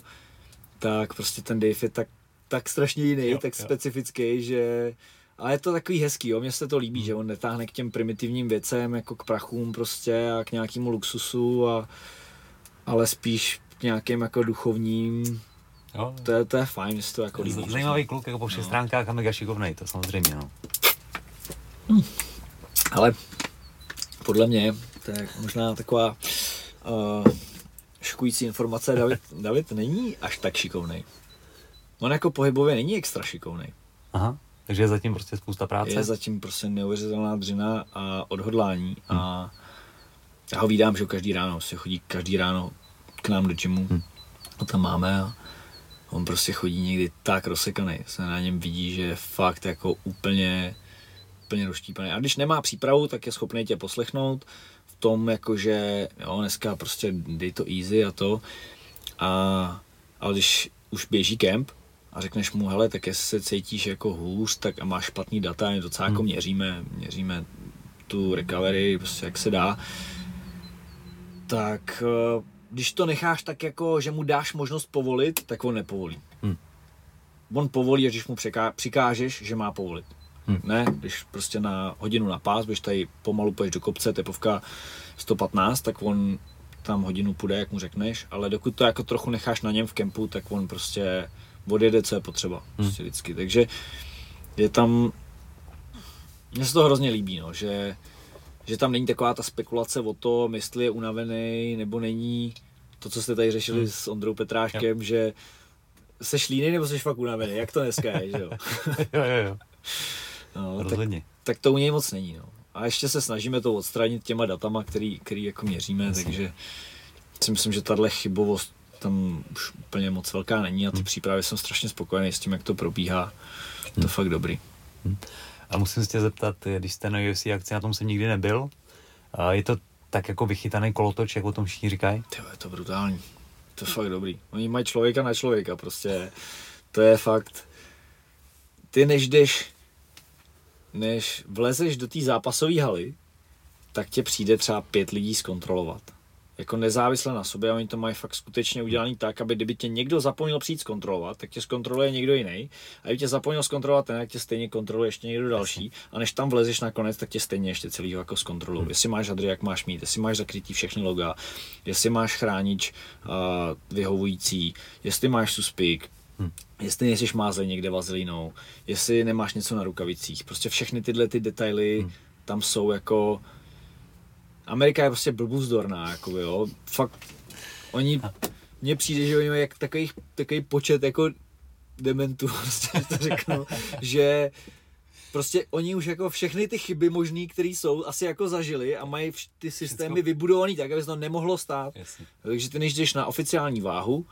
tak prostě ten Dave je tak, tak strašně jiný, Jo, tak jo. specifický, že ale je to takový hezký, jo, mně se to líbí, že on netáhne k těm primitivním věcem, jako k prachům prostě a k nějakému luxusu, a, ale spíš k nějakým jako duchovním, jo, to je, to je fajn, že se to jako líbí. Zajímavý kluk, jako po všech No. stránkách a mega šikovnej, to samozřejmě, no. Ale podle mě, to je možná taková uh, šokující informace, David, David není až tak šikovnej. On jako pohybově není extra šikovnej. Aha, takže je zatím prostě spousta práce. Je zatím prostě neuvěřitelná dřina a odhodlání a já ho vídám, že každý ráno, se chodí každý ráno k nám do gymu Hm. a tam máme a on prostě chodí někdy tak rozsekaný, se na něm vidí, že je fakt jako úplně, úplně rozštípaný. A když nemá přípravu, tak je schopný tě poslechnout v tom, jakože jo, dneska prostě dej to easy a to. A, ale když už běží kemp a řekneš mu, hele, tak jestli se cítíš jako hůř, tak a máš špatný data, my docela jako Hmm. měříme, měříme tu recovery, prostě jak se dá, tak eh, když to necháš tak jako, že mu dáš možnost povolit, tak on nepovolí. Hmm. On povolí, až když mu překá- přikážeš, že má povolit. Hmm. Ne, když prostě na hodinu na pás, když tady pomalu půjdeš do kopce, tepovka 115, tak on tam hodinu půjde, jak mu řekneš, ale dokud to jako trochu necháš na něm v kempu, tak on prostě odjede, co je potřeba. Prostě vždycky. Takže je tam, mně se to hrozně líbí, no, že, že tam není taková ta spekulace o tom, jestli je unavený nebo není. To, co jste tady řešili Hmm. s Ondrou Petráškem, že seš líný nebo seš fakt unavený, jak to dneska je, že jo? jo, jo, jo. No, tak, tak to u něj moc není, no. A ještě se snažíme to odstranit těma datama, který, který jako měříme, Jasně. takže si myslím, že tahle chybovost tam už úplně moc velká není a ty Hmm. přípravy jsem strašně spokojený s tím, jak to probíhá. To je fakt dobrý. A musím se tě zeptat, když jste na UFC akci, na tom jsem nikdy nebyl. A je to tak jako vychytaný kolotoč, jak o tom všichni říkají? Ty je to brutální. To je fakt dobrý. Oni mají člověka na člověka, prostě. To je fakt. Ty než jdeš, než vlezeš do té zápasové haly, tak tě přijde třeba pět lidí zkontrolovat. Jako nezávisle na sobě, a oni to mají fakt skutečně udělaný tak, aby kdyby tě někdo zapomněl přijít zkontrolovat, tak tě zkontroluje někdo jiný. A kdyby tě zapomněl zkontrolovat ten, tak tě stejně kontroluje ještě někdo další. A než tam vlezeš nakonec, tak tě stejně ještě celýho jako zkontrolují. Jestli máš hadry, jak máš mít, jestli máš zakrytý všechny loga, jestli máš chránič uh, vyhovující, jestli máš suspik, Hmm. jestli nejsiš mázlej někde vazelínou, jestli nemáš něco na rukavicích. Prostě všechny tyhle ty detaily Hmm. tam jsou jako... Amerika je prostě blbuzdorná, jako jo. Fakt, oni, mně přijde, že oni mají jak takový, takový počet jako dementů, prostě to řeknu, že prostě oni už jako všechny ty chyby možný, které jsou, asi jako zažili a mají ty systémy Všecko. vybudovaný tak, aby se to nemohlo stát. Jasně. Takže ty než jdeš na oficiální váhu,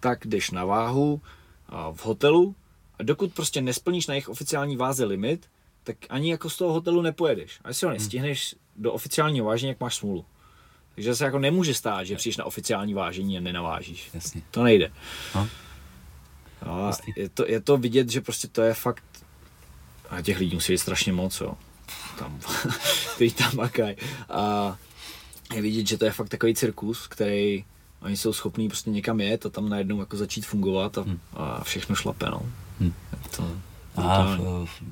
tak jdeš na váhu a, v hotelu a dokud prostě nesplníš na jejich oficiální váze limit, tak ani jako z toho hotelu nepojedeš. A jestli ho nestihneš do oficiálního vážení, jak máš smůlu. Takže se jako nemůže stát, že přijdeš na oficiální vážení a nenavážíš. Jasně. To nejde. No. A je, to, je to vidět, že prostě to je fakt... A těch lidí musí být strašně moc, jo. Tam, který tam makají. A je vidět, že to je fakt takový cirkus, který oni jsou schopní prostě někam jet a tam najednou jako začít fungovat a, Hmm. a všechno šlape, no. Hm. Je To A brutální. v, v,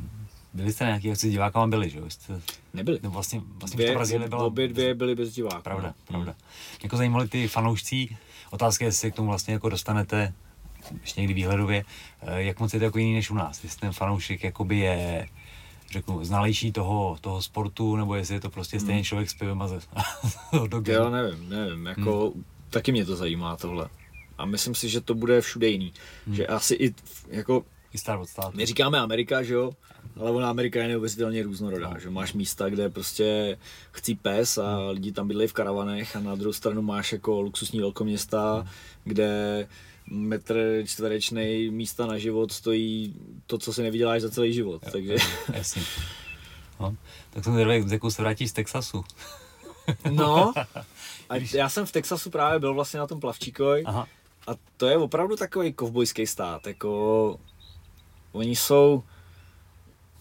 byli jste nějaký s divákama byli, že jo? Jste, Nebyli. no vlastně, vlastně v Dvě, té Brazílii byla... obě dvě byly bez diváků. Pravda, no. pravda. Jako zajímali ty fanoušcí, otázka je, jestli se k tomu vlastně jako dostanete ještě někdy výhledově, eh, jak moc je to jako jiný než u nás, jestli ten fanoušek jakoby je řeknu, znalejší toho, toho sportu, nebo jestli je to prostě stejný člověk s pivem a Já nevím, nevím, jako Hmm. taky mě to zajímá tohle. A myslím si, že to bude všude jiný. Hmm. Že asi i, v- jako I stát od státu. My říkáme Amerika, že jo? Ale ona Amerika je neuvěřitelně různorodá, No. že máš místa, kde prostě chcí pes a lidi tam bydlejí v karavanech a na druhou stranu máš jako luxusní velkoměsta, kde metr čtverečný místa na život stojí to, co si nevyděláš za celý život. Jo, Takže, Jasně. No, tak jsem zvědavý, jakou se vrátí z Texasu. no, a já jsem v Texasu právě byl vlastně na tom plavčíkoj Aha. a to je opravdu takový kovbojský stát, jako oni jsou,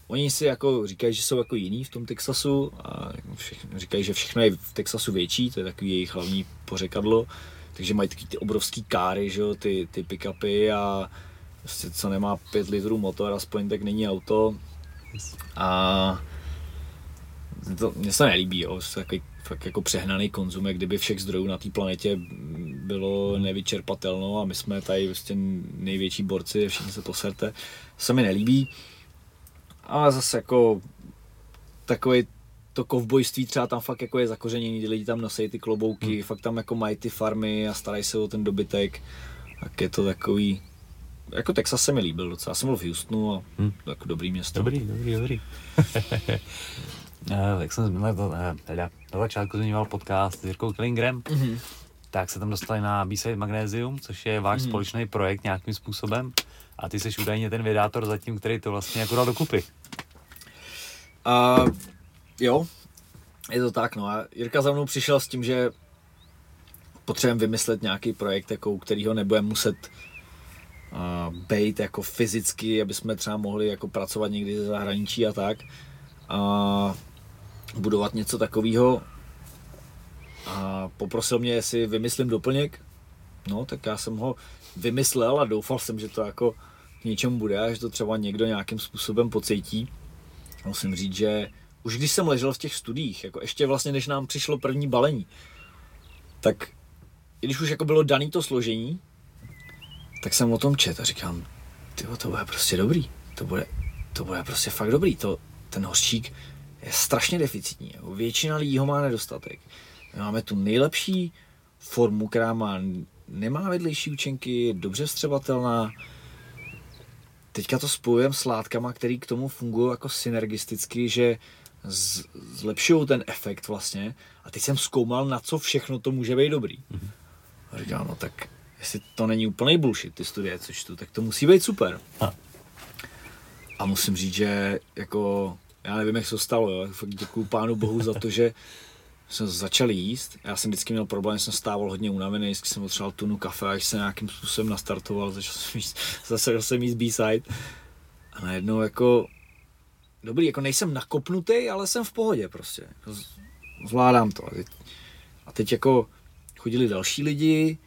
oni si jako říkají, že jsou jako jiní v tom Texasu a všechno, říkají, že všechno je v Texasu větší, to je takový jejich hlavní pořekadlo, takže mají taky ty obrovský káry, že jo, ty, ty pick-upy a co nemá 5 litrů motor, aspoň tak není auto. A to, mně se nelíbí, jo, takový fakt jako přehnaný konzum, jak kdyby všech zdrojů na té planetě bylo nevyčerpatelno a my jsme tady prostě největší borci, všichni se poserte. To se mi nelíbí, ale zase jako takový to kovbojství třeba tam fakt jako je zakořeněný, ty lidi tam nosí ty klobouky, hmm. fakt tam jako mají ty farmy a starají se o ten dobytek, tak je to takový, jako Texas se mi líbil docela, já jsem byl v Houstonu a Hmm. jako dobrý město. Dobrý, dobrý, dobrý. Eh, Jak jsem zmínil, to, eh, teda, na začátku zmiňoval podcast s Jirkou Klingrem, Mhm. tak se tam dostali na B-Side Magnesium, což je váš Mhm. společný projekt nějakým způsobem. A ty jsi údajně ten vydátor zatím, který to vlastně jako dal dokupy. A jo, je to tak, no a Jirka za mnou přišel s tím, že potřebujeme vymyslet nějaký projekt, jako, u kterého nebudeme muset uh, být jako fyzicky, aby jsme třeba mohli jako pracovat někdy ze zahraničí a tak. A budovat něco takového. A poprosil mě, jestli vymyslím doplněk. No, tak já jsem ho vymyslel a doufal jsem, že to jako k něčemu bude a že to třeba někdo nějakým způsobem pocítí musím říct, že už když jsem ležel v těch studiích, jako ještě vlastně než nám přišlo první balení, tak když už jako bylo daný to složení, tak jsem o tom čet a říkám, ty to bude prostě dobrý, to bude, to bude prostě fakt dobrý, to, ten hořčík je strašně deficitní, jako většina lidí ho má nedostatek. My máme tu nejlepší formu, která má nemá vedlejší účinky, je dobře vstřebatelná. Teďka to spojujeme s látkama, které k tomu fungují jako synergisticky, že z, zlepšují ten efekt vlastně. A teď jsem zkoumal, na co všechno to může být dobrý. Mm-hmm. A říkám, no tak jestli to není úplný bullshit, ty studie, co čtu, tak to musí být super. A, a musím říct, že jako, já nevím, jak se to stalo, jo. fakt děkuju pánu bohu za to, že jsem začal jíst. Já jsem vždycky měl problém, jsem stával hodně unavený, vždycky jsem potřeboval tunu kafe, až se nějakým způsobem nastartoval, začal jsem jíst, zase jsem jíst B-side. A najednou jako, dobrý, jako nejsem nakopnutý, ale jsem v pohodě prostě. Zvládám to. A teď, a teď jako chodili další lidi,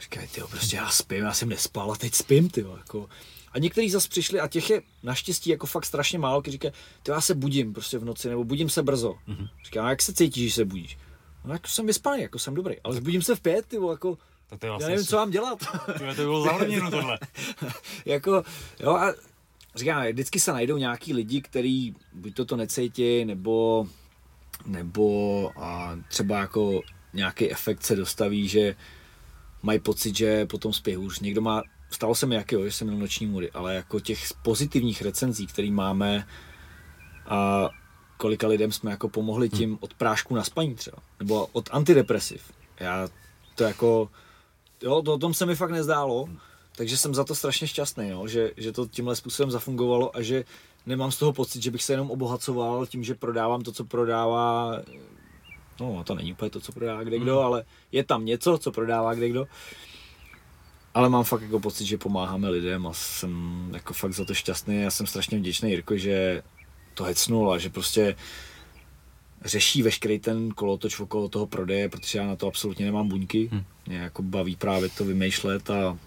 říkají, ty prostě já spím, já jsem nespal a teď spím, ty jako. A někteří zase přišli a těch je naštěstí jako fakt strašně málo, když říkají, ty já se budím prostě v noci, nebo budím se brzo. Mm-hmm. Říkám, jak se cítíš, že se budíš? No jako jsem vyspaný, jako jsem dobrý, ale zbudím se v pět, ty jako, to ty vlastně já nevím, co mám dělat. to bylo zahodněno tohle. jako, jo a říkám, vždycky se najdou nějaký lidi, kteří buď to to necítí, nebo, nebo a třeba jako nějaký efekt se dostaví, že mají pocit, že potom spí hůř. Někdo má, stalo se mi jaký, že jsem měl noční můry, ale jako těch pozitivních recenzí, které máme a kolika lidem jsme jako pomohli hmm. tím od prášku na spaní třeba, nebo od antidepresiv. Já to jako, jo, to o tom se mi fakt nezdálo, takže jsem za to strašně šťastný, jo, že, že to tímhle způsobem zafungovalo a že nemám z toho pocit, že bych se jenom obohacoval tím, že prodávám to, co prodává no to není úplně to, co prodává kde kdo, mm. ale je tam něco, co prodává kde kdo. Ale mám fakt jako pocit, že pomáháme lidem a jsem jako fakt za to šťastný. Já jsem strašně vděčný Jirko, že to hecnul a že prostě řeší veškerý ten kolotoč okolo toho prodeje, protože já na to absolutně nemám buňky. Hmm. Mě jako baví právě to vymýšlet a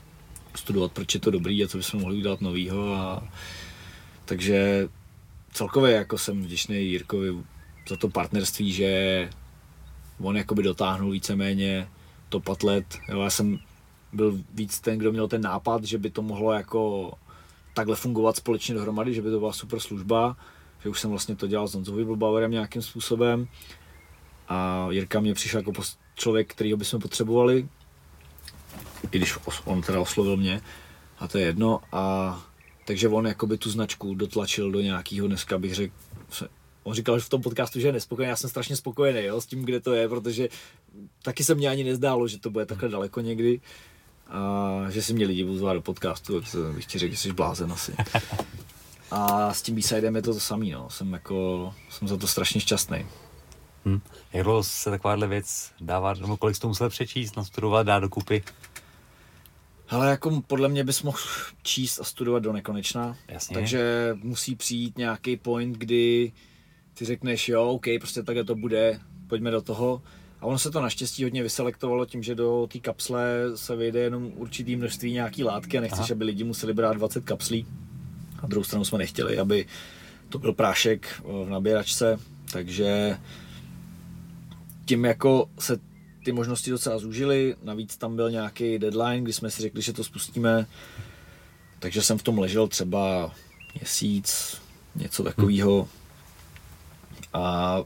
studovat, proč je to dobrý a co bychom mohli udělat novýho. A... Takže celkově jako jsem vděčný Jirkovi za to partnerství, že on jakoby dotáhnul víceméně top atlet. Jo, já jsem byl víc ten, kdo měl ten nápad, že by to mohlo jako takhle fungovat společně dohromady, že by to byla super služba, že už jsem vlastně to dělal s Honzou Bauerem nějakým způsobem. A Jirka mě přišel jako člověk, kterýho bychom potřebovali, i když on teda oslovil mě, a to je jedno, a takže on jakoby tu značku dotlačil do nějakého, dneska bych řekl, on říkal že v tom podcastu, že je nespokojený, já jsem strašně spokojený jo, s tím, kde to je, protože taky se mě ani nezdálo, že to bude takhle daleko někdy a že si mě lidi budou zvát do podcastu, tak bych ti řekl, že jsi blázen asi. A s tím b je to to samé, no. jsem, jako, jsem za to strašně šťastný. Hmm. Jak dlouho se takováhle věc dává, nebo kolik jsi to musel přečíst, nastudovat, dát dokupy? Ale jako podle mě bys mohl číst a studovat do nekonečna. Jasně. Takže musí přijít nějaký point, kdy ty řekneš, jo, OK, prostě takhle to bude, pojďme do toho. A ono se to naštěstí hodně vyselektovalo tím, že do té kapsle se vyjde jenom určitý množství nějaký látky a nechceš, Aha. aby lidi museli brát 20 kapslí. A druhou stranu jsme nechtěli, aby to byl prášek v nabíračce, takže tím jako se ty možnosti docela zúžily, navíc tam byl nějaký deadline, kdy jsme si řekli, že to spustíme, takže jsem v tom ležel třeba měsíc, něco takového. Hmm a,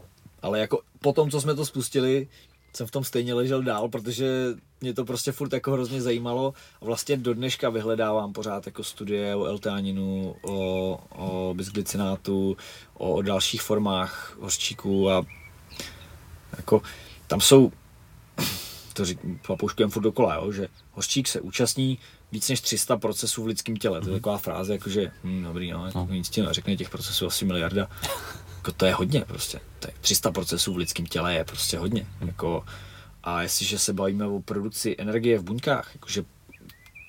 ale jako po tom, co jsme to spustili, jsem v tom stejně ležel dál, protože mě to prostě furt jako hrozně zajímalo a vlastně do dneška vyhledávám pořád jako studie o elteaninu, o, o bisglicinátu, o, o dalších formách hořčíků a jako tam jsou, to řík, papouškujeme furt dokola, jo, že hořčík se účastní víc než 300 procesů v lidském těle. To je mhm. taková fráze, jakože, hm, dobrý, no, jako no. nic ti neřekne, těch procesů asi miliarda jako to je hodně prostě. To je 300 procesů v lidském těle je prostě hodně. Jako, a jestliže se bavíme o produkci energie v buňkách, jakože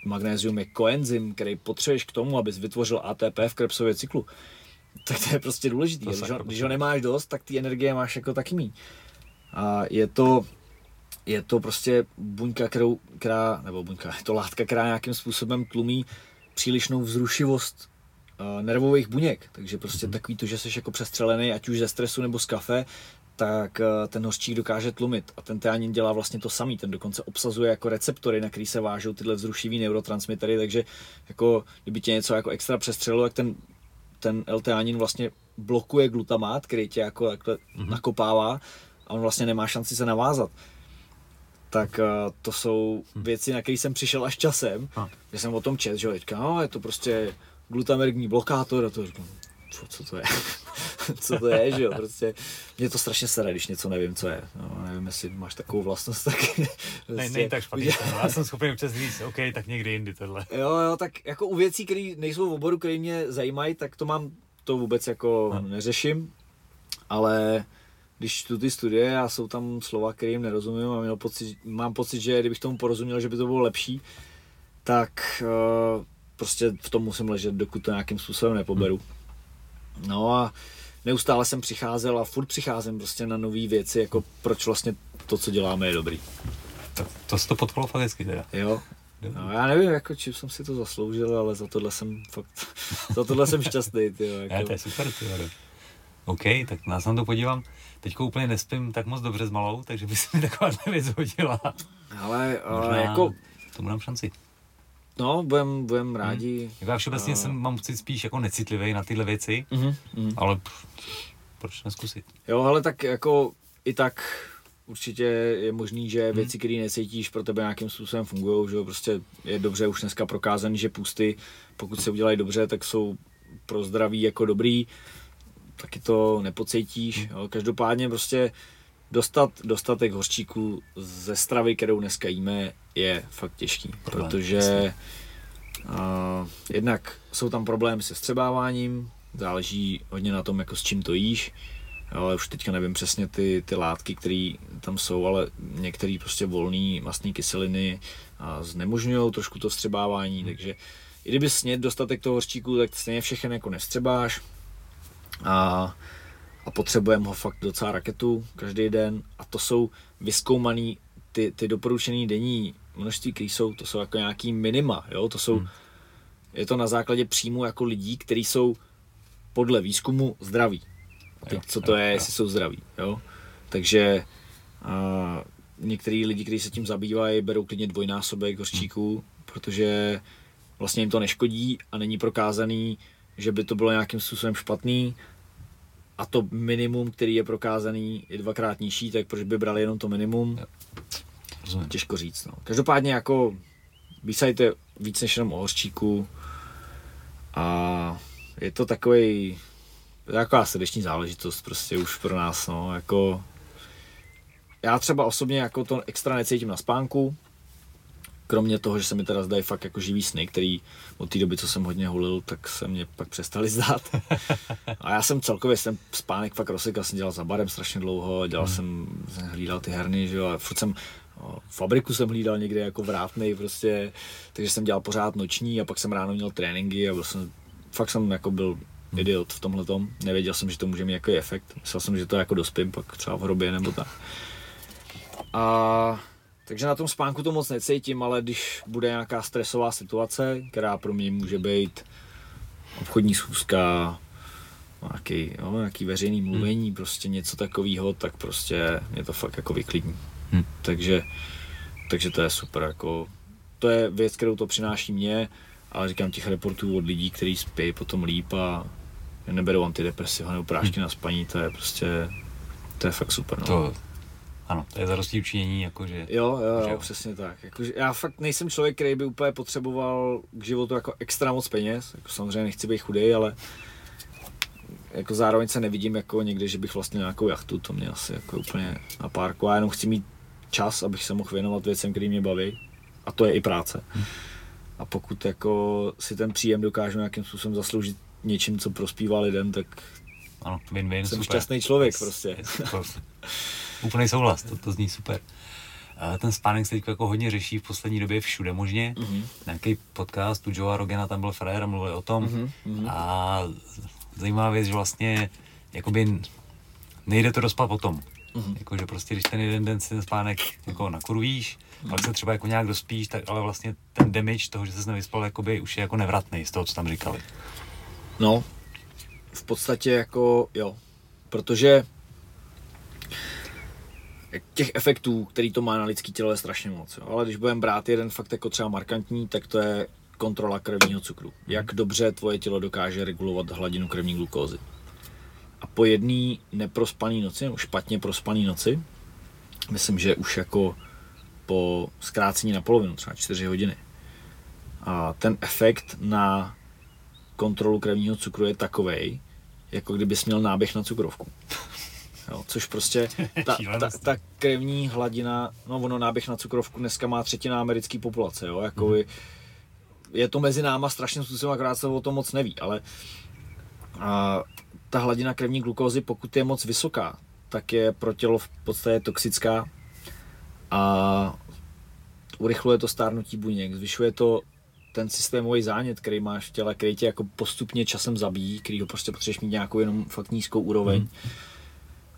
magnézium je koenzym, který potřebuješ k tomu, abys vytvořil ATP v Krebsově cyklu, tak to je prostě důležité. Když, ho, když ho nemáš dost, tak ty energie máš jako taky mít. A je to, je to prostě buňka, kterou, která, nebo buňka, je to látka, která nějakým způsobem tlumí přílišnou vzrušivost nervových buněk. Takže prostě mm. takový to, že jsi jako přestřelený, ať už ze stresu nebo z kafe, tak uh, ten hořčík dokáže tlumit. A ten teanin dělá vlastně to samý. Ten dokonce obsazuje jako receptory, na který se vážou tyhle vzrušivý neurotransmitery, takže jako kdyby tě něco jako extra přestřelilo, tak ten, ten L-teanin vlastně blokuje glutamát, který tě jako mm-hmm. nakopává a on vlastně nemá šanci se navázat. tak uh, to jsou Hm. věci, na které jsem přišel až časem, A. že jsem o tom čet, že jo, no, je to prostě glutamergní blokátor a to říkám, co, co to je, co to je, že jo, prostě mě to strašně sere, když něco nevím, co je, no, nevím, jestli máš takovou vlastnost, tak Ne, prostě, není tak špatný. to, Já jsem schopný občas říct, OK, tak někdy jindy tohle. Jo, jo, tak jako u věcí, které nejsou v oboru, které mě zajímají, tak to mám, to vůbec jako Hm. neřeším, ale když čtu ty studie a jsou tam slova, kterým nerozumím a měl pocit, mám pocit, že kdybych tomu porozuměl, že by to bylo lepší, tak uh, prostě v tom musím ležet, dokud to nějakým způsobem nepoberu. No a neustále jsem přicházel a furt přicházím prostě na nové věci, jako proč vlastně to, co děláme, je dobrý. To, to se to potkalo fakt hezky teda. Jo. No, já nevím, jako, čím jsem si to zasloužil, ale za tohle jsem fakt, za tohle jsem šťastný, ty Ne, jako. to je super, ty vado. OK, tak nás na to podívám. Teď úplně nespím tak moc dobře s malou, takže by se mi taková věc hodila. Ale, ale Možná jako, tomu dám šanci. No, budem, budem rádi. Jako já všeobecně A- jsem, mám pocit spíš jako necitlivý na tyhle věci, Mhm, mhm. ale pff, proč neskusit? Jo, ale tak jako i tak určitě je možný, že věci, které necítíš, pro tebe nějakým způsobem fungují, že prostě je dobře už dneska prokázaný, že pusty, pokud se udělají dobře, tak jsou pro zdraví jako dobrý, taky to nepocítíš, jo. každopádně prostě dostat dostatek hořčíků ze stravy, kterou dneska jíme, je fakt těžký, Problém, protože uh, jednak jsou tam problémy se střebáváním, záleží hodně na tom, jako s čím to jíš, ale už teďka nevím přesně ty, ty látky, které tam jsou, ale některé prostě volné mastné kyseliny znemožňují trošku to vstřebávání, takže i kdyby snět dostatek toho hořčíku, tak stejně všechen jako nevstřebáš. A, a potřebujeme ho fakt docela raketu každý den a to jsou vyskoumaný ty, ty doporučený denní množství, které jsou, to jsou jako nějaký minima, jo, to jsou, Hmm. je to na základě příjmu jako lidí, kteří jsou podle výzkumu zdraví. Teď Jo, co to jo, je, jo. jestli jsou zdraví, jo. Takže a, některý lidi, kteří se tím zabývají, berou klidně dvojnásobek hořčíků, protože vlastně jim to neškodí a není prokázaný, že by to bylo nějakým způsobem špatný a to minimum, který je prokázaný, je dvakrát nižší, tak proč by brali jenom to minimum? Rozumím. Těžko říct. No. Každopádně jako vysajte víc než jenom o hořčíku a je to takový taková srdeční záležitost prostě už pro nás, no, jako já třeba osobně jako to extra necítím na spánku, kromě toho, že se mi teda zdají fakt jako živý sny, který od té doby, co jsem hodně hulil, tak se mě pak přestali zdát. A já jsem celkově jsem spánek fakt rozsekal, jsem dělal za barem strašně dlouho, dělal Hmm. jsem, jsem hlídal ty herny, že jo, a furt jsem, o, fabriku jsem hlídal někde jako vrátnej prostě, takže jsem dělal pořád noční a pak jsem ráno měl tréninky a byl jsem, fakt jsem jako byl idiot v tomhle tom. Nevěděl jsem, že to může mít jaký efekt. Myslel jsem, že to jako dospím pak třeba v hrobě nebo tak. A takže na tom spánku to moc necítím, ale když bude nějaká stresová situace, která pro mě může být obchodní schůzka, nějaký, jo, nějaký veřejný mluvení, prostě něco takového, tak prostě mě to fakt jako vyklidní. Hm. Takže, takže to je super, jako to je věc, kterou to přináší mě, ale říkám těch reportů od lidí, kteří spí potom líp a neberou antidepresiva nebo prášky na spaní, to je prostě, to je fakt super. No. To, ano, to je zarostlý učinění, jakože... Jo, jo, jo, jo. přesně tak. Jako, že já fakt nejsem člověk, který by úplně potřeboval k životu jako extra moc peněz. Jako samozřejmě nechci být chudej, ale jako zároveň se nevidím jako někde, že bych vlastně nějakou jachtu, to mě asi jako úplně na párku. Já jenom chci mít čas, abych se mohl věnovat věcem, který mě baví. A to je i práce. A pokud jako si ten příjem dokážu nějakým způsobem zasloužit něčím, co prospívá lidem, tak Ano, win-win, jsem super. šťastný člověk Yes, prostě. yes. Úplný souhlas, to, to zní super. Ten spánek se teď jako hodně řeší v poslední době všude možně. Mhm. Nějaký podcast u Joea Rogena, tam byl frajer a mluvil o tom. Mhm, mhm. A zajímavá věc, že vlastně jakoby nejde to dospat potom. Mhm. Jako, že prostě, když ten jeden den si ten spánek jako nakurvíš, Mhm. pak se třeba jako nějak dospíš, tak ale vlastně ten damage toho, že se nevyspal, jakoby už je jako nevratný z toho, co tam říkali. No, v podstatě jako jo, protože těch efektů, který to má na lidský tělo, je strašně moc. Jo. Ale když budeme brát jeden fakt jako třeba markantní, tak to je kontrola krevního cukru. Jak dobře tvoje tělo dokáže regulovat hladinu krevní glukózy. A po jedné neprospané noci, nebo špatně prospané noci, myslím, že už jako po zkrácení na polovinu, třeba 4 hodiny. A ten efekt na kontrolu krevního cukru je takový, jako kdybys měl náběh na cukrovku. Jo, což prostě ta, ta, ta, krevní hladina, no ono náběh na cukrovku dneska má třetina americké populace, jo, jako mm-hmm. je to mezi náma strašným způsobem, akorát se o tom moc neví, ale a, ta hladina krevní glukózy, pokud je moc vysoká, tak je pro tělo v podstatě toxická a urychluje to stárnutí buněk, zvyšuje to ten systémový zánět, který máš v těle, který tě jako postupně časem zabíjí, který ho prostě potřebuješ mít nějakou jenom fakt nízkou úroveň. Mm.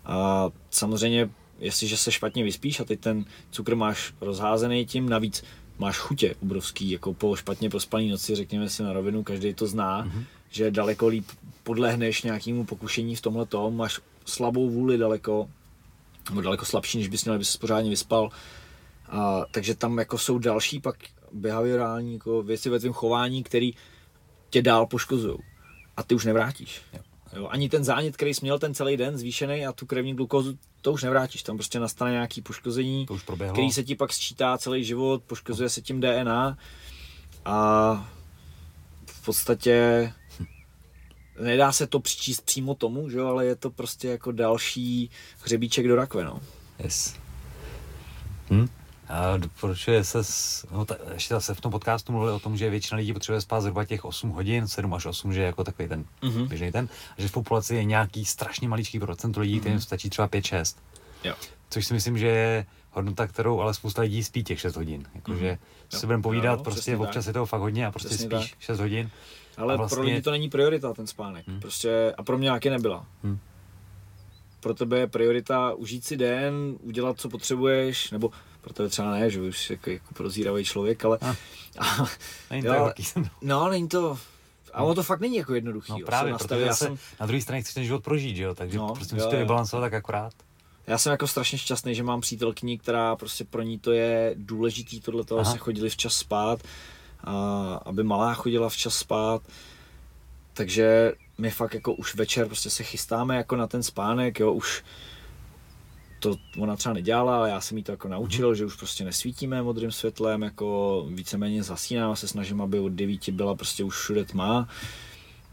A samozřejmě, jestliže se špatně vyspíš a teď ten cukr máš rozházený tím, navíc máš chutě obrovský, jako po špatně prospaný noci, řekněme si na rovinu, každý to zná, mm-hmm. že daleko líp podlehneš nějakému pokušení v tomhle tom, máš slabou vůli daleko, nebo daleko slabší, než bys měl, aby se pořádně vyspal. A, takže tam jako jsou další pak behaviorální jako věci ve tvém chování, které tě dál poškozují. A ty už nevrátíš. Jo. Jo, ani ten zánět, který jsi měl ten celý den zvýšený a tu krevní glukózu, to už nevrátíš. Tam prostě nastane nějaký poškození, to už který se ti pak sčítá celý život, poškozuje se tím DNA a v podstatě nedá se to přičíst přímo tomu, že jo, ale je to prostě jako další hřebíček do rakve, no. Yes. Hm? A doporučuje se, no, ta, ještě zase v tom podcastu mluvili o tom, že většina lidí potřebuje spát zhruba těch 8 hodin, 7 až 8, že je jako takový ten mm-hmm. běžný ten, a že v populaci je nějaký strašně maličký procent lidí, mm-hmm. kterým stačí třeba 5-6. Jo. Což si myslím, že je hodnota, kterou ale spousta lidí spí těch 6 hodin. Jakože mm-hmm. si budeme povídat, jo, prostě občas tak. je toho fakt hodně a prostě přesně spíš tak. 6 hodin. Ale vlastně... pro lidi to není priorita, ten spánek. Hmm. Prostě, a pro mě nějaký nebyla. Hmm. Pro tebe je priorita užít si den, udělat, co potřebuješ, nebo pro tebe třeba ne, že už jako, jako prozíravý člověk, ale... A, a, není to jo, No, není to... A ono to fakt není jako jednoduchý. No jo, právě, protože já jsem... na druhé straně chceš ten život prožít, že jo? Takže no, prostě musíš to vybalancovat tak akorát. Já jsem jako strašně šťastný, že mám přítelkyni, která prostě pro ní to je důležitý, tohle toho se chodili včas spát, a aby malá chodila včas spát, takže my fakt jako už večer prostě se chystáme jako na ten spánek, jo, už to ona třeba nedělala, ale já jsem jí to jako naučil, mm-hmm. že už prostě nesvítíme modrým světlem, jako víceméně zasínám a se snažím, aby od 9 byla prostě už všude tma.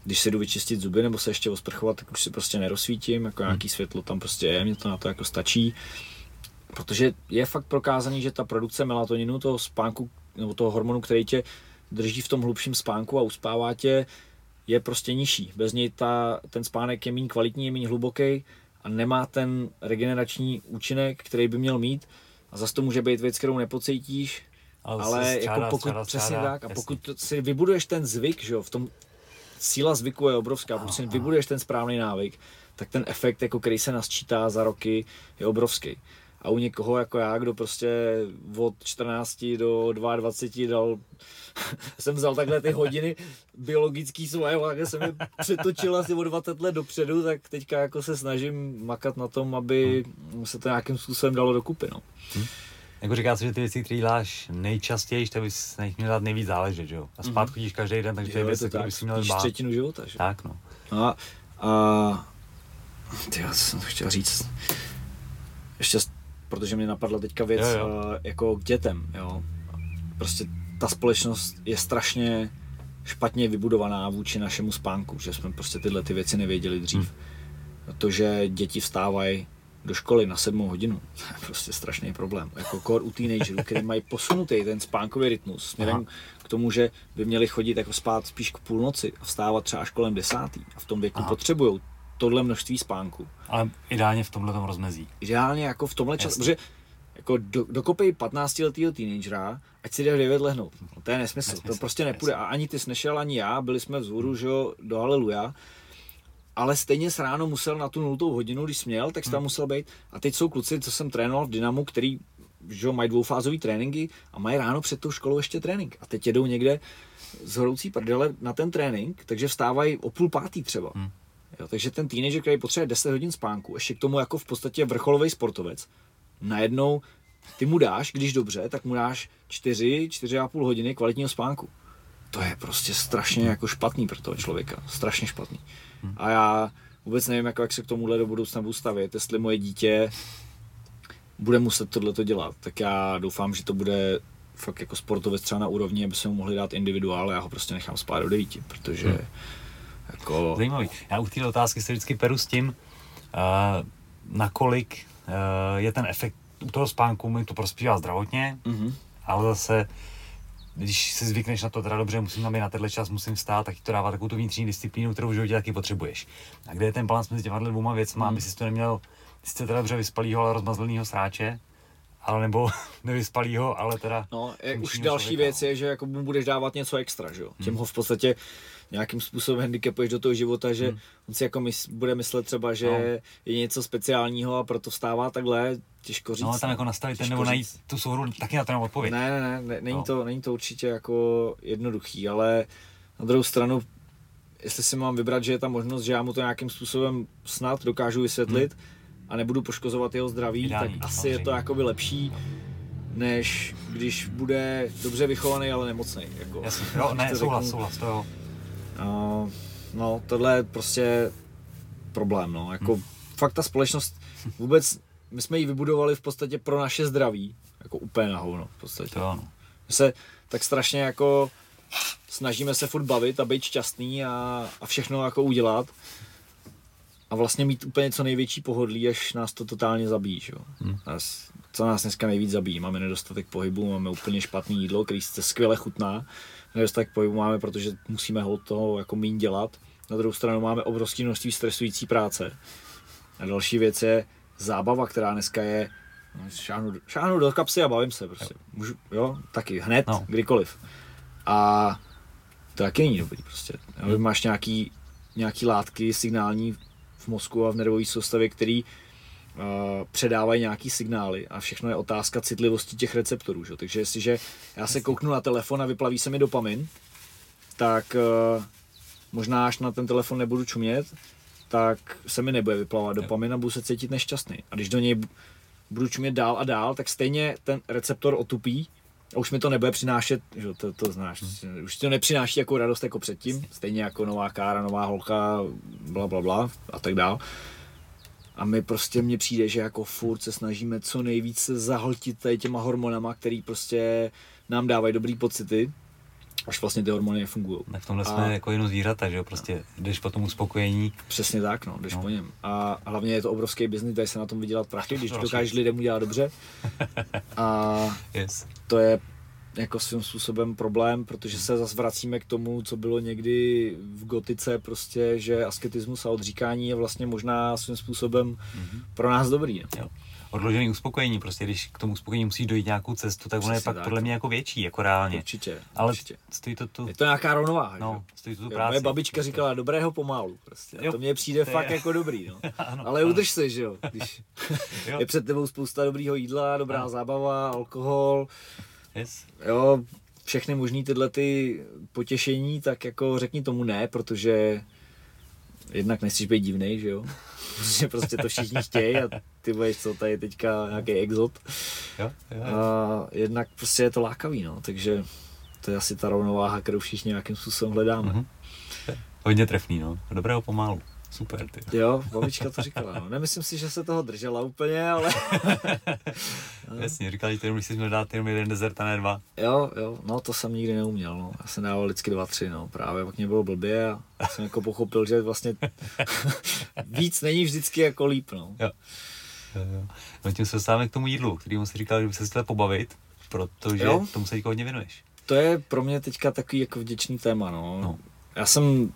Když se jdu vyčistit zuby nebo se ještě osprchovat, tak už si prostě nerozsvítím, jako nějaký mhm. světlo tam prostě je, mě to na to jako stačí. Protože je fakt prokázaný, že ta produkce melatoninu, toho spánku, nebo toho hormonu, který tě drží v tom hlubším spánku a uspává tě, je prostě nižší. Bez něj ta, ten spánek je méně kvalitní, je méně hluboký a nemá ten regenerační účinek, který by měl mít. A zase to může být věc, kterou nepocítíš, ale, ale jako pokud, střáda, přesně střáda, tak, a pokud jasný. si vybuduješ ten zvyk, že jo, v tom síla zvyku je obrovská, pokud si vybuduješ ten správný návyk, tak ten efekt, jako který se nasčítá za roky, je obrovský a u někoho jako já, kdo prostě od 14 do 22 dal, jsem vzal takhle ty hodiny biologický svoje, a jsem je přetočil asi o 20 let dopředu, tak teďka jako se snažím makat na tom, aby se to nějakým způsobem dalo dokupy. No. Hmm. Jako říká se, že ty věci, které děláš nejčastěji, tak bys na nich měl dát nejvíc záležet, že jo? A spát mm-hmm. chodíš každý den, takže to je věc, kterou bys měl dbát. třetinu života, že? Tak, no. A, a ty, já jsem chtěl říct, ještě protože mě napadla teďka věc jo, jo. Uh, jako k dětem, jo. Prostě ta společnost je strašně špatně vybudovaná vůči našemu spánku, že jsme prostě tyhle ty věci nevěděli dřív. Hmm. To, že děti vstávají do školy na sedmou hodinu, to je prostě strašný problém. Jako kor u teenagerů, kteří mají posunutý ten spánkový rytmus směrem Aha. k tomu, že by měli chodit jako spát spíš k půlnoci a vstávat třeba až kolem desátý a v tom věku potřebují tohle množství spánku. Ale ideálně v tomhle rozmezí. Ideálně jako v tomhle čase, protože jako do, dokopej 15 letého teenagera, ať si jde v 9 lehnout. No, to je nesmysl, nesmysl, to prostě nepůjde. A ani ty jsi nešel, ani já, byli jsme vzhůru, že jo, do Haleluja, ale stejně s ráno musel na tu nultou hodinu, když směl, tak tam hmm. musel být. A teď jsou kluci, co jsem trénoval v Dynamu, který že mají dvoufázové tréninky a mají ráno před tou školou ještě trénink. A teď jedou někde z horoucí prdele na ten trénink, takže vstávají o půl pátý třeba. Hmm. Jo, takže ten teenager, který potřebuje 10 hodin spánku, ještě k tomu jako v podstatě vrcholový sportovec, najednou ty mu dáš, když dobře, tak mu dáš 4, 4,5 hodiny kvalitního spánku. To je prostě strašně jako špatný pro toho člověka. Strašně špatný. A já vůbec nevím, jako, jak se k tomuhle do budoucna budu stavět, jestli moje dítě bude muset tohleto dělat. Tak já doufám, že to bude fakt jako sportovec třeba na úrovni, aby se mu mohli dát individuál, já ho prostě nechám spát do devíti, protože hmm. Jako... Zajímavý. Já u té otázky se vždycky peru s tím, uh, nakolik uh, je ten efekt u toho spánku mi to prospívá zdravotně, mm-hmm. ale zase když si zvykneš na to, teda dobře, musím tam být na tenhle čas, musím stát, tak ti to dává takovou tu vnitřní disciplínu, kterou v životě taky potřebuješ. A kde je ten balans mezi těma dvouma věcma, mm. aby si to neměl sice teda dobře vyspalýho, ale rozmazleného sráče, ale nebo nevyspalýho, ale teda... No, je, už další člověka, věc je, že jako mu budeš dávat něco extra, že jo? Tím hmm. ho v podstatě nějakým způsobem handicapuješ do toho života, že hmm. on si jako mys, bude myslet třeba, že no. je něco speciálního a proto vstává takhle, těžko říct. No, tam jako nastavit ten nebo najít tu souhru, taky na to nemám odpověď. Ne, ne, ne, ne není, no. to, není to určitě jako jednoduchý, ale na druhou stranu, jestli si mám vybrat, že je ta možnost, že já mu to nějakým způsobem snad dokážu vysvětlit, hmm a nebudu poškozovat jeho zdraví, Ideální, tak asi samozřejmě. je to jakoby lepší, než když bude dobře vychovaný, ale nemocný. Jako, Jasně, jo, ne, souhlas, souhlas, to jo. Uh, no, tohle je prostě problém, no, jako hmm. fakt ta společnost vůbec, my jsme ji vybudovali v podstatě pro naše zdraví, jako úplně na hovno, v podstatě. To ano. My se tak strašně jako snažíme se furt bavit a být šťastný a, a všechno jako udělat, a vlastně mít úplně co největší pohodlí, až nás to totálně zabíjí. Že? Hmm. Co nás dneska nejvíc zabíjí? Máme nedostatek pohybu, máme úplně špatné jídlo, který se skvěle chutná. Nedostatek pohybu máme, protože musíme ho toho jako méně dělat. Na druhou stranu máme obrovské množství stresující práce. A další věc je zábava, která dneska je no, šáhnu, šáhnu do kapsy a bavím se prostě. Můžu, jo, taky, hned, no. kdykoliv. A to taky není dobrý prostě. Hmm. Máš nějaký, nějaký látky signální v mozku a v nervové soustavě, který předávají nějaký signály a všechno je otázka citlivosti těch receptorů. Že? Takže jestliže já se kouknu na telefon a vyplaví se mi dopamin, tak uh, možná až na ten telefon nebudu čumět, tak se mi nebude vyplavat dopamin a budu se cítit nešťastný. A když do něj budu čumět dál a dál, tak stejně ten receptor otupí a už mi to nebude přinášet, že to, to znáš, hmm. už to nepřináší jako radost jako předtím, stejně jako nová kára, nová holka, bla bla bla a tak dál. A my prostě mně přijde, že jako furt se snažíme co nejvíce zahltit tady těma hormonama, který prostě nám dávají dobrý pocity, až vlastně ty hormony nefungují. Tak v tomhle a... jsme jako jenom zvířata, že jo, prostě jdeš po tom uspokojení. Přesně tak, no, jdeš no. po něm. A hlavně je to obrovský biznis, tady se na tom vydělat prachy, když dokážeš lidem udělat dobře. A yes. to je jako svým způsobem problém, protože se zase vracíme k tomu, co bylo někdy v gotice, prostě, že asketismus a odříkání je vlastně možná svým způsobem mm-hmm. pro nás dobrý. No. Jo odložený uspokojení, prostě když k tomu uspokojení musí dojít nějakou cestu, tak ono je pak tak. podle mě jako větší, jako reálně. Určitě. Ale určitě. stojí to tu... Je to nějaká rovnováha. No, stojí to tu práci. Moje babička říkala, dobrého pomálu. Prostě. Jo, to mně přijde to fakt je... jako dobrý. No. ano, Ale ano. udrž se, že jo. Když jo. je před tebou spousta dobrýho jídla, dobrá ano. zábava, alkohol. Yes. Jo, všechny možný tyhle ty potěšení, tak jako řekni tomu ne, protože jednak nechceš být divný, že jo? Protože prostě to všichni chtějí a ty budeš co, tady teďka nějaký exot. Jo, jo, jo. A jednak prostě je to lákavý, no, takže to je asi ta rovnováha, kterou všichni nějakým způsobem hledáme. Mm-hmm. Hodně trefný, no. Dobrého pomalu. Super, ty. Jo, babička to říkala. No. Nemyslím si, že se toho držela úplně, ale... no. Jasně, říkali, že když jsi měl dát jenom jeden desert a ne dva. Jo, jo, no to jsem nikdy neuměl, no. Já jsem dával vždycky dva, tři, no. Právě pak mě bylo blbě a jsem jako pochopil, že vlastně víc není vždycky jako líp, no. Jo. jo, jo. No tím se dostáváme k tomu jídlu, kterýmu si říkal, že by se chtěl pobavit, protože jo? tomu se hodně věnuješ. To je pro mě teďka takový jako vděčný téma, no. no. Já jsem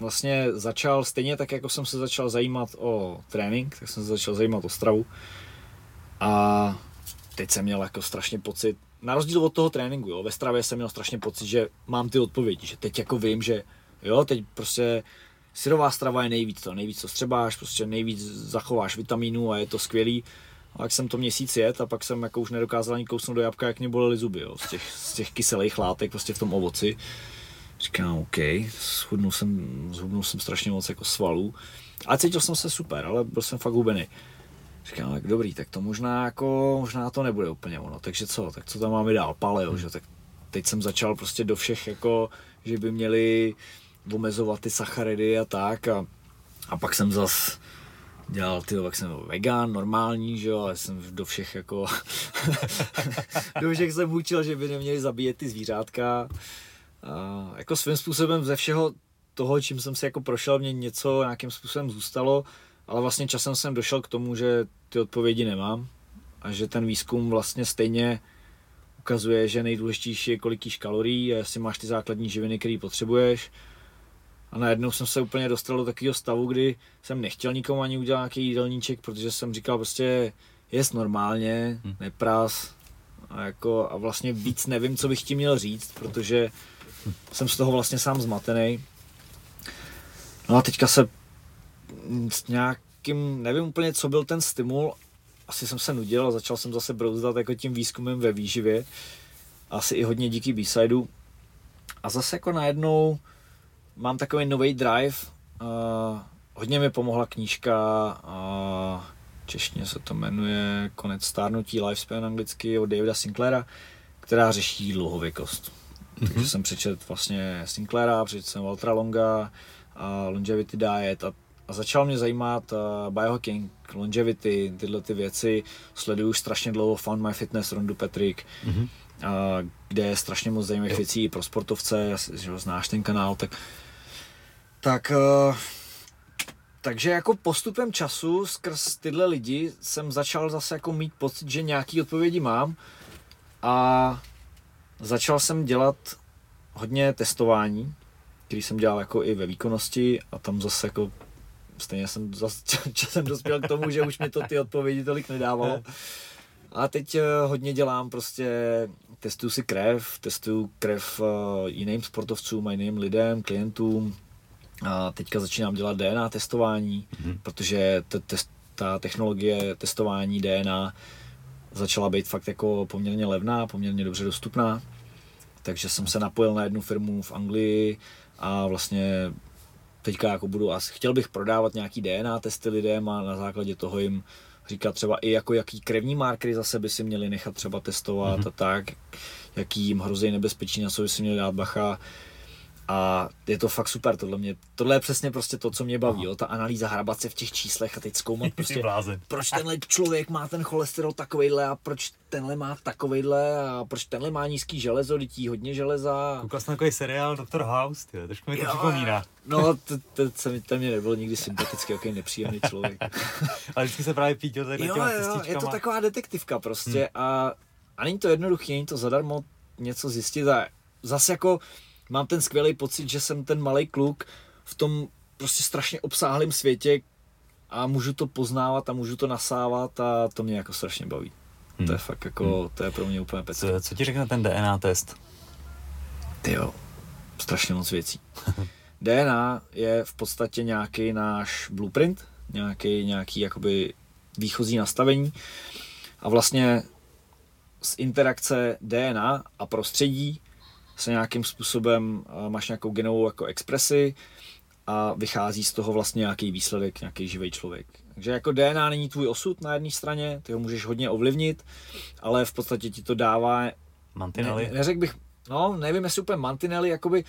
vlastně začal stejně tak, jako jsem se začal zajímat o trénink, tak jsem se začal zajímat o stravu. A teď jsem měl jako strašně pocit, na rozdíl od toho tréninku, jo, ve stravě jsem měl strašně pocit, že mám ty odpovědi, že teď jako vím, že jo, teď prostě syrová strava je nejvíc to, nejvíc to střebáš, prostě nejvíc zachováš vitamínů a je to skvělý. A jak jsem to měsíc jet a pak jsem jako už nedokázal ani kousnout do jabka, jak mě bolely zuby, jo, z těch, z těch kyselých látek prostě v tom ovoci. Říkám, OK, schudnul jsem, zhubnul jsem strašně moc jako svalů. Ale cítil jsem se super, ale byl jsem fakt hubený. Říkám, tak dobrý, tak to možná jako, možná to nebude úplně ono. Takže co, tak co tam máme dál? Paleo, že? Tak teď jsem začal prostě do všech jako, že by měli omezovat ty sacharidy a tak a, a pak jsem zas dělal, ty jak jsem vegan, normální, že jo, ale jsem do všech jako, do všech jsem učil, že by neměli zabíjet ty zvířátka. A jako svým způsobem ze všeho toho, čím jsem si jako prošel, mě něco nějakým způsobem zůstalo, ale vlastně časem jsem došel k tomu, že ty odpovědi nemám a že ten výzkum vlastně stejně ukazuje, že nejdůležitější je kolik jíš kalorií a jestli máš ty základní živiny, které potřebuješ. A najednou jsem se úplně dostal do takového stavu, kdy jsem nechtěl nikomu ani udělat nějaký jídelníček, protože jsem říkal prostě jest normálně, hm. neprás. A, jako, a vlastně víc nevím, co bych ti měl říct, protože jsem z toho vlastně sám zmatený. No a teďka se s nějakým, nevím úplně, co byl ten stimul, asi jsem se nudil a začal jsem zase brouzdat jako tím výzkumem ve výživě. Asi i hodně díky b A zase jako najednou mám takový nový drive. Uh, hodně mi pomohla knížka, uh, češtině se to jmenuje Konec stárnutí, Lifespan anglicky od Davida Sinclaira, která řeší dlouhověkost. Mm-hmm. Takže jsem přečet vlastně Sinclaira, přečet jsem Waltera Longa, a Longevity Diet a, a začal mě zajímat uh, biohacking, longevity, tyhle ty věci. Sleduju už strašně dlouho Found My Fitness, Rondu Patrick, mm-hmm. uh, kde je strašně moc zajímavých věcí pro sportovce, že znáš ten kanál, tak tak uh, takže jako postupem času skrz tyhle lidi jsem začal zase jako mít pocit, že nějaký odpovědi mám a začal jsem dělat hodně testování, který jsem dělal jako i ve výkonnosti a tam zase jako stejně jsem zase časem dospěl k tomu, že už mi to ty odpovědi tolik nedávalo. A teď eh, hodně dělám prostě, testuju si krev, testuju krev eh, jiným sportovcům a jiným lidem, klientům. A teďka začínám dělat DNA testování, mm-hmm. protože ta technologie testování DNA začala být fakt jako poměrně levná, poměrně dobře dostupná. Takže jsem se napojil na jednu firmu v Anglii a vlastně teďka jako budu, a chtěl bych prodávat nějaký DNA testy lidem a na základě toho jim říkat třeba i jako jaký krevní markery za sebe si měli nechat třeba testovat mm-hmm. a tak, jaký jim hrozí nebezpečí, na co by si měli dát bacha a je to fakt super, tohle, mě, tohle je přesně prostě to, co mě baví, jo, ta analýza hrabat se v těch číslech a teď zkoumat prostě, proč tenhle člověk má ten cholesterol takovejhle a proč tenhle má takovejhle a proč tenhle má nízký železo, lidí hodně železa. Koukal jsem takový seriál Dr. House, tyjo, trošku mi to připomíná. No, to mě nebylo nikdy sympatický, jaký nepříjemný člověk. Ale vždycky se právě pítil tady jo, jo, je to taková detektivka prostě hmm. a, a není to jednoduché, není to zadarmo něco zjistit a zase jako mám ten skvělý pocit, že jsem ten malý kluk v tom prostě strašně obsáhlém světě a můžu to poznávat a můžu to nasávat a to mě jako strašně baví. Hmm. To je fakt jako, hmm. to je pro mě úplně pecky. Co, co ti řekne ten DNA test? Ty jo, strašně moc věcí. DNA je v podstatě nějaký náš blueprint, nějaký, nějaký jakoby výchozí nastavení a vlastně z interakce DNA a prostředí se nějakým způsobem, máš nějakou genovou jako expresi a vychází z toho vlastně nějaký výsledek, nějaký živý člověk. Takže jako DNA není tvůj osud na jedné straně, ty ho můžeš hodně ovlivnit, ale v podstatě ti to dává... Mantinely? Ne, neřekl bych, no nevím, jestli úplně mantinely, jakoby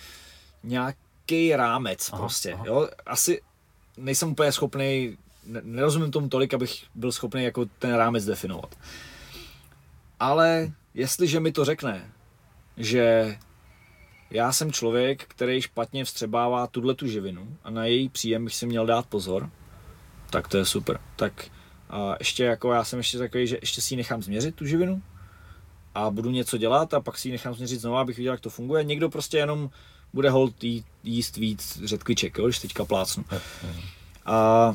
nějaký rámec aha, prostě, aha. jo. Asi nejsem úplně schopný, nerozumím tomu tolik, abych byl schopný jako ten rámec definovat. Ale jestliže mi to řekne, že já jsem člověk, který špatně vstřebává tuhle tu živinu a na její příjem bych si měl dát pozor, tak to je super. Tak a ještě jako já jsem ještě takový, že ještě si ji nechám změřit tu živinu a budu něco dělat a pak si ji nechám změřit znovu, abych viděl, jak to funguje. Někdo prostě jenom bude hold jí, jíst víc řetkviček, jo, když teďka plácnu. A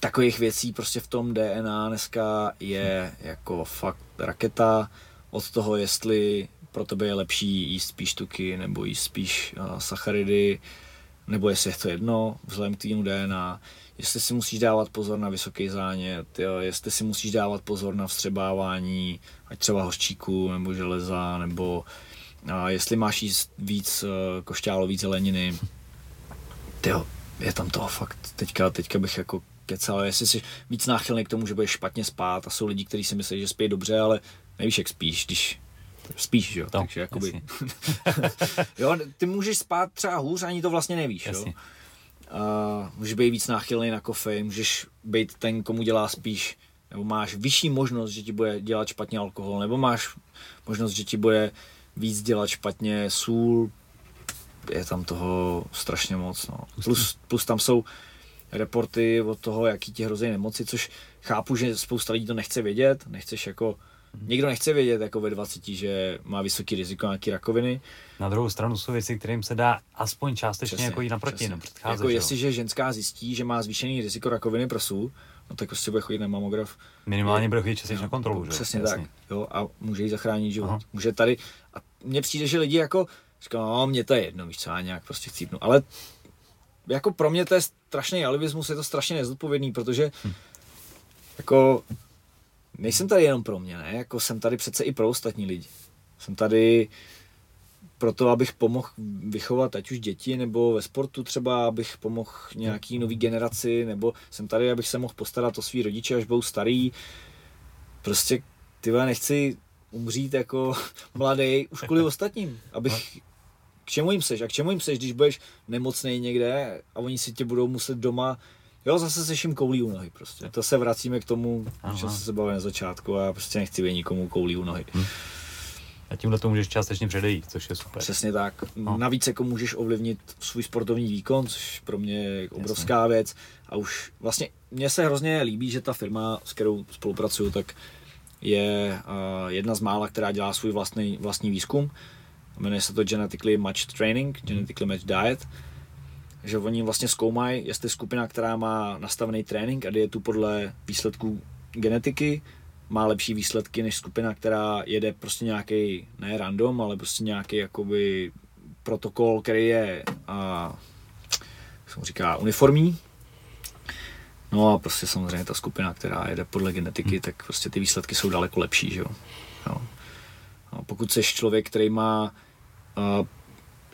takových věcí prostě v tom DNA dneska je jako fakt raketa od toho, jestli pro tebe je lepší jíst spíš tuky nebo jíst spíš sacharidy, nebo jestli je to jedno, vzhledem k týmu DNA, jestli si musíš dávat pozor na vysoký zánět, jo, jestli si musíš dávat pozor na vstřebávání, ať třeba hořčíku nebo železa, nebo a jestli máš jíst víc uh, košťálový zeleniny, jo, je tam toho fakt, teďka, teďka bych jako kecal, jestli jsi víc náchylný k tomu, že budeš špatně spát a jsou lidi, kteří si myslí, že spí dobře, ale nevíš, jak spíš, když Spíš, jo. No, Takže jakoby... jo, ty můžeš spát třeba hůř, ani to vlastně nevíš, jo. Uh, můžeš být víc náchylný na kofein, můžeš být ten, komu dělá spíš, nebo máš vyšší možnost, že ti bude dělat špatně alkohol, nebo máš možnost, že ti bude víc dělat špatně sůl, je tam toho strašně moc. No. Plus, plus tam jsou reporty od toho, jaký ti hrozí nemoci, což chápu, že spousta lidí to nechce vědět, nechceš jako Nikdo nechce vědět jako ve 20, že má vysoký riziko nějaký rakoviny. Na druhou stranu jsou věci, kterým se dá aspoň částečně přesně, jako jít naproti, no, předcházet. Jako jestliže ženská zjistí, že má zvýšený riziko rakoviny prsu, no tak prostě bude chodit na mamograf. Minimálně bude chodit častěji na kontrolu, že? Přesně Jasně. tak, jo, a může jí zachránit život. Aha. Může tady, a mně přijde, že lidi jako, říkají, no, mě to je jedno, víš co, já nějak prostě chcípnu, ale jako pro mě to je strašný alivismus, je to strašně nezodpovědný, protože hm. jako nejsem tady jenom pro mě, ne? Jako jsem tady přece i pro ostatní lidi. Jsem tady proto, abych pomohl vychovat ať už děti, nebo ve sportu třeba, abych pomohl nějaký nový generaci, nebo jsem tady, abych se mohl postarat o svý rodiče, až budou starý. Prostě ty nechci umřít jako mladý už kvůli ostatním, abych k čemu jim seš a k čemu jim seš, když budeš nemocný někde a oni si tě budou muset doma Jo, zase jim koulí u nohy prostě. To se vracíme k tomu, že se bavíme na začátku a já prostě nechci být nikomu koulí u nohy. Hm. A tímhle to můžeš částečně předejít, což je super. Přesně tak. No. Navíc jako můžeš ovlivnit svůj sportovní výkon, což pro mě je obrovská Jasně. věc. A už vlastně mně se hrozně líbí, že ta firma, s kterou spolupracuju, tak je uh, jedna z mála, která dělá svůj vlastní, vlastní výzkum. Jmenuje se to Genetically Matched Training, Genetically Matched Diet že oni vlastně zkoumají, jestli skupina, která má nastavený trénink a tu podle výsledků genetiky, má lepší výsledky než skupina, která jede prostě nějaký, ne random, ale prostě nějaký jakoby protokol, který je, a, jak se mu říká, uniformní. No a prostě samozřejmě ta skupina, která jede podle genetiky, hmm. tak prostě ty výsledky jsou daleko lepší, že jo. jo. No, pokud jsi člověk, který má uh,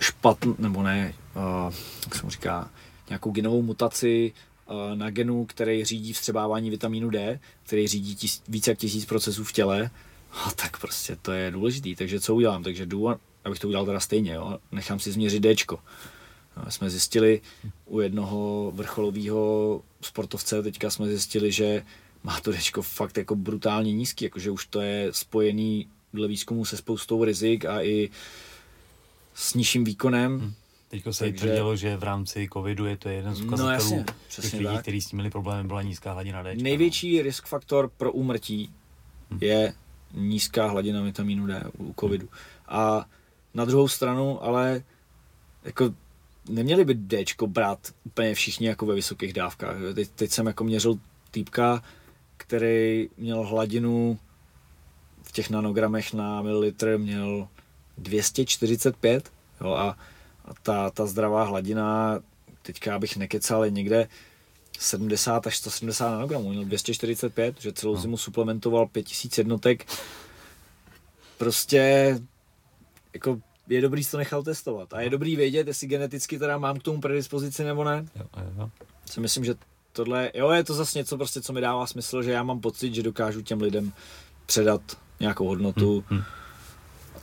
špatný, nebo ne, uh, jak se mu říká, nějakou genovou mutaci uh, na genu, který řídí vstřebávání vitamínu D, který řídí tis, více jak tisíc procesů v těle, a tak prostě to je důležitý. Takže co udělám? Takže jdu, abych to udělal teda stejně, jo? nechám si změřit D. No, jsme zjistili u jednoho vrcholového sportovce, teďka jsme zjistili, že má to D fakt jako brutálně nízký, jakože už to je spojený dle výzkumu se spoustou rizik a i s nižším výkonem. Hmm. Teď se Takže... tvrdilo, že v rámci covidu je to jeden z no, ukazatelů no, jasně, těch lidí, tak. kteří s tím měli problémy, byla nízká hladina D. Největší risk faktor pro úmrtí hmm. je nízká hladina vitamínu D u covidu. A na druhou stranu, ale jako neměli by D brát úplně všichni jako ve vysokých dávkách. Teď, teď jsem jako měřil týpka, který měl hladinu v těch nanogramech na mililitr měl 245 jo, a, a ta, ta zdravá hladina, teďka bych nekecal, je někde 70 až 170 nanogramů, měl 245, že celou no. zimu suplementoval 5000 jednotek. Prostě jako je dobrý to nechal testovat. A je dobrý vědět, jestli geneticky teda mám k tomu predispozici nebo ne. Jo, jo. Si myslím, že tohle, jo, je to zase něco prostě, co mi dává smysl, že já mám pocit, že dokážu těm lidem předat nějakou hodnotu. Hmm, hmm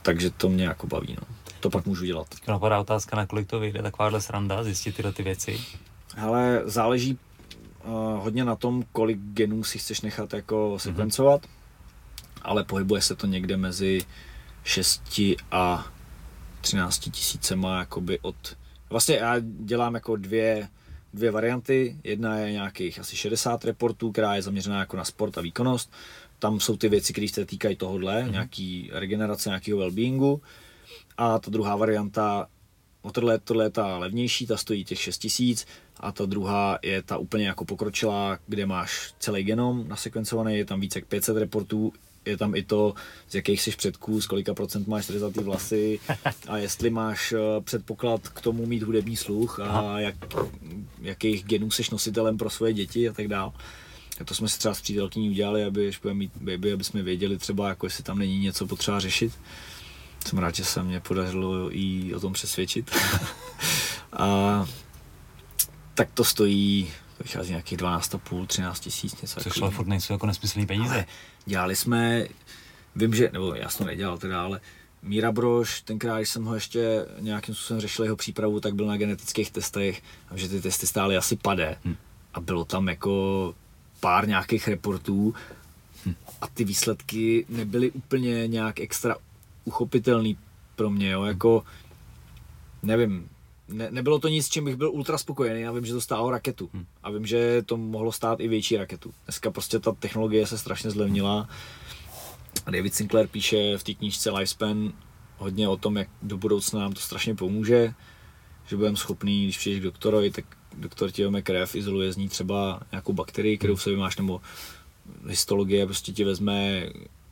takže to mě jako baví, no. To pak můžu dělat. Teď napadá otázka, na kolik to vyjde takováhle sranda, zjistit tyhle ty věci? Ale záleží uh, hodně na tom, kolik genů si chceš nechat jako sekvencovat, mm-hmm. ale pohybuje se to někde mezi 6 a 13 tisícema jakoby od... Vlastně já dělám jako dvě, dvě varianty. Jedna je nějakých asi 60 reportů, která je zaměřená jako na sport a výkonnost tam jsou ty věci, které se týkají tohohle, mm-hmm. nějaký regenerace, nějakého wellbeingu. A ta druhá varianta, o tohle, tohle je ta levnější, ta stojí těch 6 tisíc a ta druhá je ta úplně jako pokročilá, kde máš celý genom nasekvencovaný, je tam více jak 500 reportů, je tam i to, z jakých jsi předků, z kolika procent máš řezatý vlasy a jestli máš eh, předpoklad k tomu mít hudební sluch a jak, jakých genů jsi nositelem pro svoje děti a tak dále. A to jsme si třeba s přítelkyní udělali, aby, až budeme mít baby, aby jsme věděli třeba, jako jestli tam není něco potřeba řešit. Jsem rád, že se mě podařilo jí o tom přesvědčit. a tak to stojí, to vychází nějakých 12,5, 13 tisíc, něco Což ale furt nejsou jako nesmyslný peníze. Ale dělali jsme, vím, že, nebo já jsem to nedělal teda, ale Míra Brož, tenkrát, když jsem ho ještě nějakým způsobem řešil jeho přípravu, tak byl na genetických testech, že ty testy stály asi pade. Hmm. A bylo tam jako pár nějakých reportů hmm. a ty výsledky nebyly úplně nějak extra uchopitelný pro mě, jo, jako nevím, ne, nebylo to nic, s čím bych byl ultra spokojený. Já vím, že to stálo raketu. Hmm. A vím, že to mohlo stát i větší raketu. Dneska prostě ta technologie se strašně zlevnila. David Sinclair píše v té knížce Lifespan hodně o tom, jak do budoucna nám to strašně pomůže, že budeme schopný, když přijdeš k doktorovi, tak doktor ti vezme krev, izoluje z ní třeba nějakou bakterii, kterou v sobě máš, nebo histologie prostě ti vezme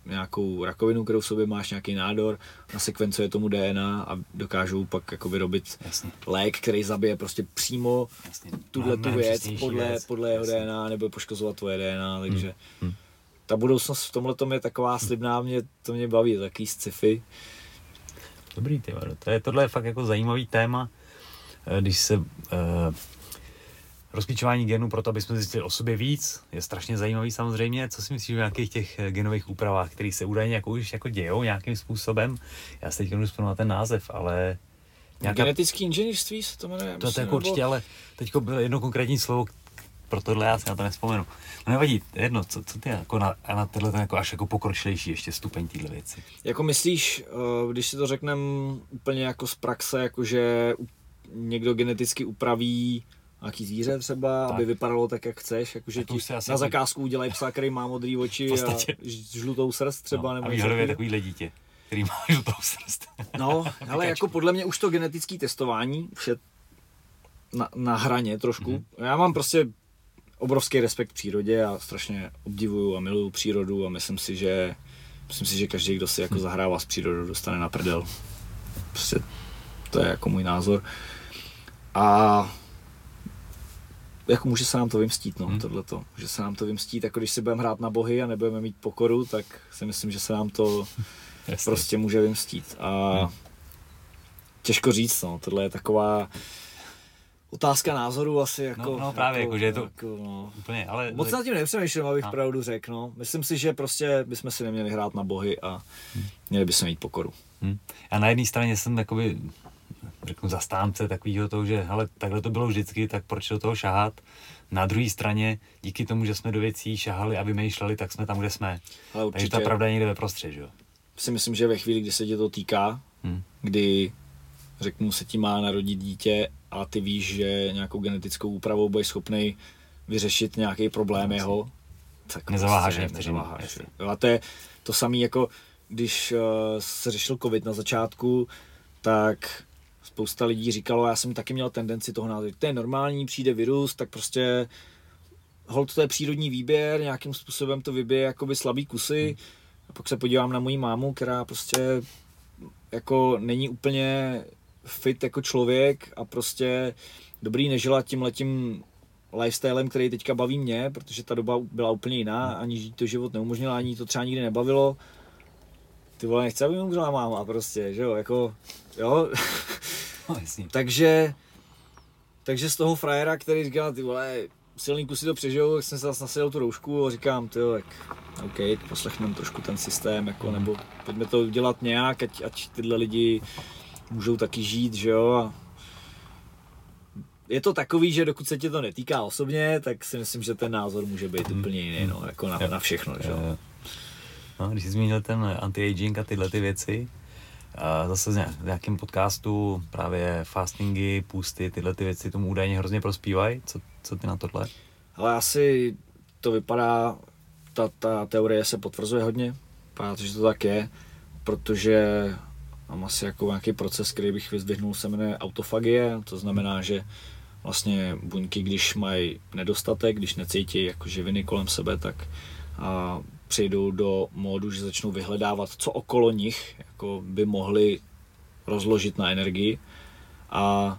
nějakou rakovinu, kterou v sobě máš, nějaký nádor, nasekvencuje tomu DNA a dokážou pak jako vyrobit Jasně. lék, který zabije prostě přímo tuhle tu věc podle, věc. podle jeho Jasně. DNA nebo poškozovat tvoje DNA, takže hmm. Hmm. ta budoucnost v tomhle je taková slibná, mě, to mě baví, takový sci-fi. Dobrý, ty to je, tohle je fakt jako zajímavý téma, eh, když se uh, rozklíčování genů pro to, aby jsme zjistili o sobě víc, je strašně zajímavý samozřejmě. Co si myslíš o nějakých těch eh, genových úpravách, které se údajně jako už jako dějou nějakým způsobem? Já se teď nemůžu na ten název, ale... Nějaká... Genetický inženýrství se to jmenuje. To, to jako určitě, ale teď bylo jedno konkrétní slovo, pro tohle já si na to nespomenu. No nevadí, jedno, co, co ty jako na, na tenhle ten jako až jako pokročilejší ještě stupeň téhle věci? Jako myslíš, eh, když si to řekneme úplně jako z praxe, jako že někdo geneticky upraví nějaký zvíře třeba, tak. aby vypadalo tak, jak chceš, jakože ti na zakázku udělají psa, který má modrý oči a žlutou srst třeba. No, nebo a výhledově takový dítě, který má žlutou srst. No, ale jako podle mě už to genetické testování už je na, na hraně trošku. Mm-hmm. Já mám prostě obrovský respekt k přírodě a strašně obdivuju a miluju přírodu a myslím si, že myslím si, že každý, kdo si jako hm. zahrává s přírodou, dostane na prdel. Prostě to je jako můj názor. A jako může se nám to vymstít, no, hmm. tohleto. Může se nám to vymstít, jako když si budeme hrát na bohy a nebudeme mít pokoru, tak si myslím, že se nám to prostě může vymstít. A hmm. těžko říct, no, tohle je taková otázka názoru asi jako... No, no právě, jako, jako že je to jako, no. úplně, ale... Moc nad tím nepřemýšlím, abych a. pravdu řekl, no. Myslím si, že prostě bychom si neměli hrát na bohy a hmm. měli bychom mít pokoru. Hmm. A na jedné straně jsem jakoby řeknu, zastánce takového toho, že hele, takhle to bylo vždycky, tak proč do toho šahat? Na druhé straně, díky tomu, že jsme do věcí šahali a vymýšleli, tak jsme tam, kde jsme. Ale určitě, Takže ta pravda je někde ve prostřed, že jo? Si myslím, že ve chvíli, kdy se tě to týká, hmm. kdy řeknu, se ti má narodit dítě a ty víš, že nějakou genetickou úpravou budeš schopný vyřešit nějaký problém jeho, tak nezaváháš, prostě nezaváháš. A to je to samé jako když uh, se řešil covid na začátku, tak spousta lidí říkalo, já jsem taky měl tendenci toho názoru, to je normální, přijde virus, tak prostě hold to je přírodní výběr, nějakým způsobem to vybije jakoby slabý kusy. Hmm. A pak se podívám na moji mámu, která prostě jako není úplně fit jako člověk a prostě dobrý nežila tím letím lifestylem, který teďka baví mě, protože ta doba byla úplně jiná, hmm. ani žít to život neumožnila, ani to třeba nikdy nebavilo. Ty vole, nechci, aby umřela máma prostě, že jo, jako, jo. No, takže, takže z toho frajera, který říkal, ty vole, silný kusy to přežijou, tak jsem se zase nasadil tu roušku a říkám, ty tak OK, poslechneme trošku ten systém, jako, nebo pojďme to udělat nějak, ať, ať tyhle lidi můžou taky žít, že jo, a je to takový, že dokud se tě to netýká osobně, tak si myslím, že ten názor může být mm. úplně jiný, no, jako na, na všechno, že jo. No, když jsi zmínil ten anti-aging a tyhle ty věci, zase v nějakém podcastu právě fastingy, půsty, tyhle ty věci tomu údajně hrozně prospívají. Co, co ty na tohle? Ale asi to vypadá, ta, ta teorie se potvrzuje hodně, protože to tak je, protože mám asi jako nějaký proces, který bych vyzdvihnul, se jmenuje autofagie, to znamená, že vlastně buňky, když mají nedostatek, když necítí jako živiny kolem sebe, tak a přejdou do módu, že začnou vyhledávat, co okolo nich jako by mohli rozložit na energii. A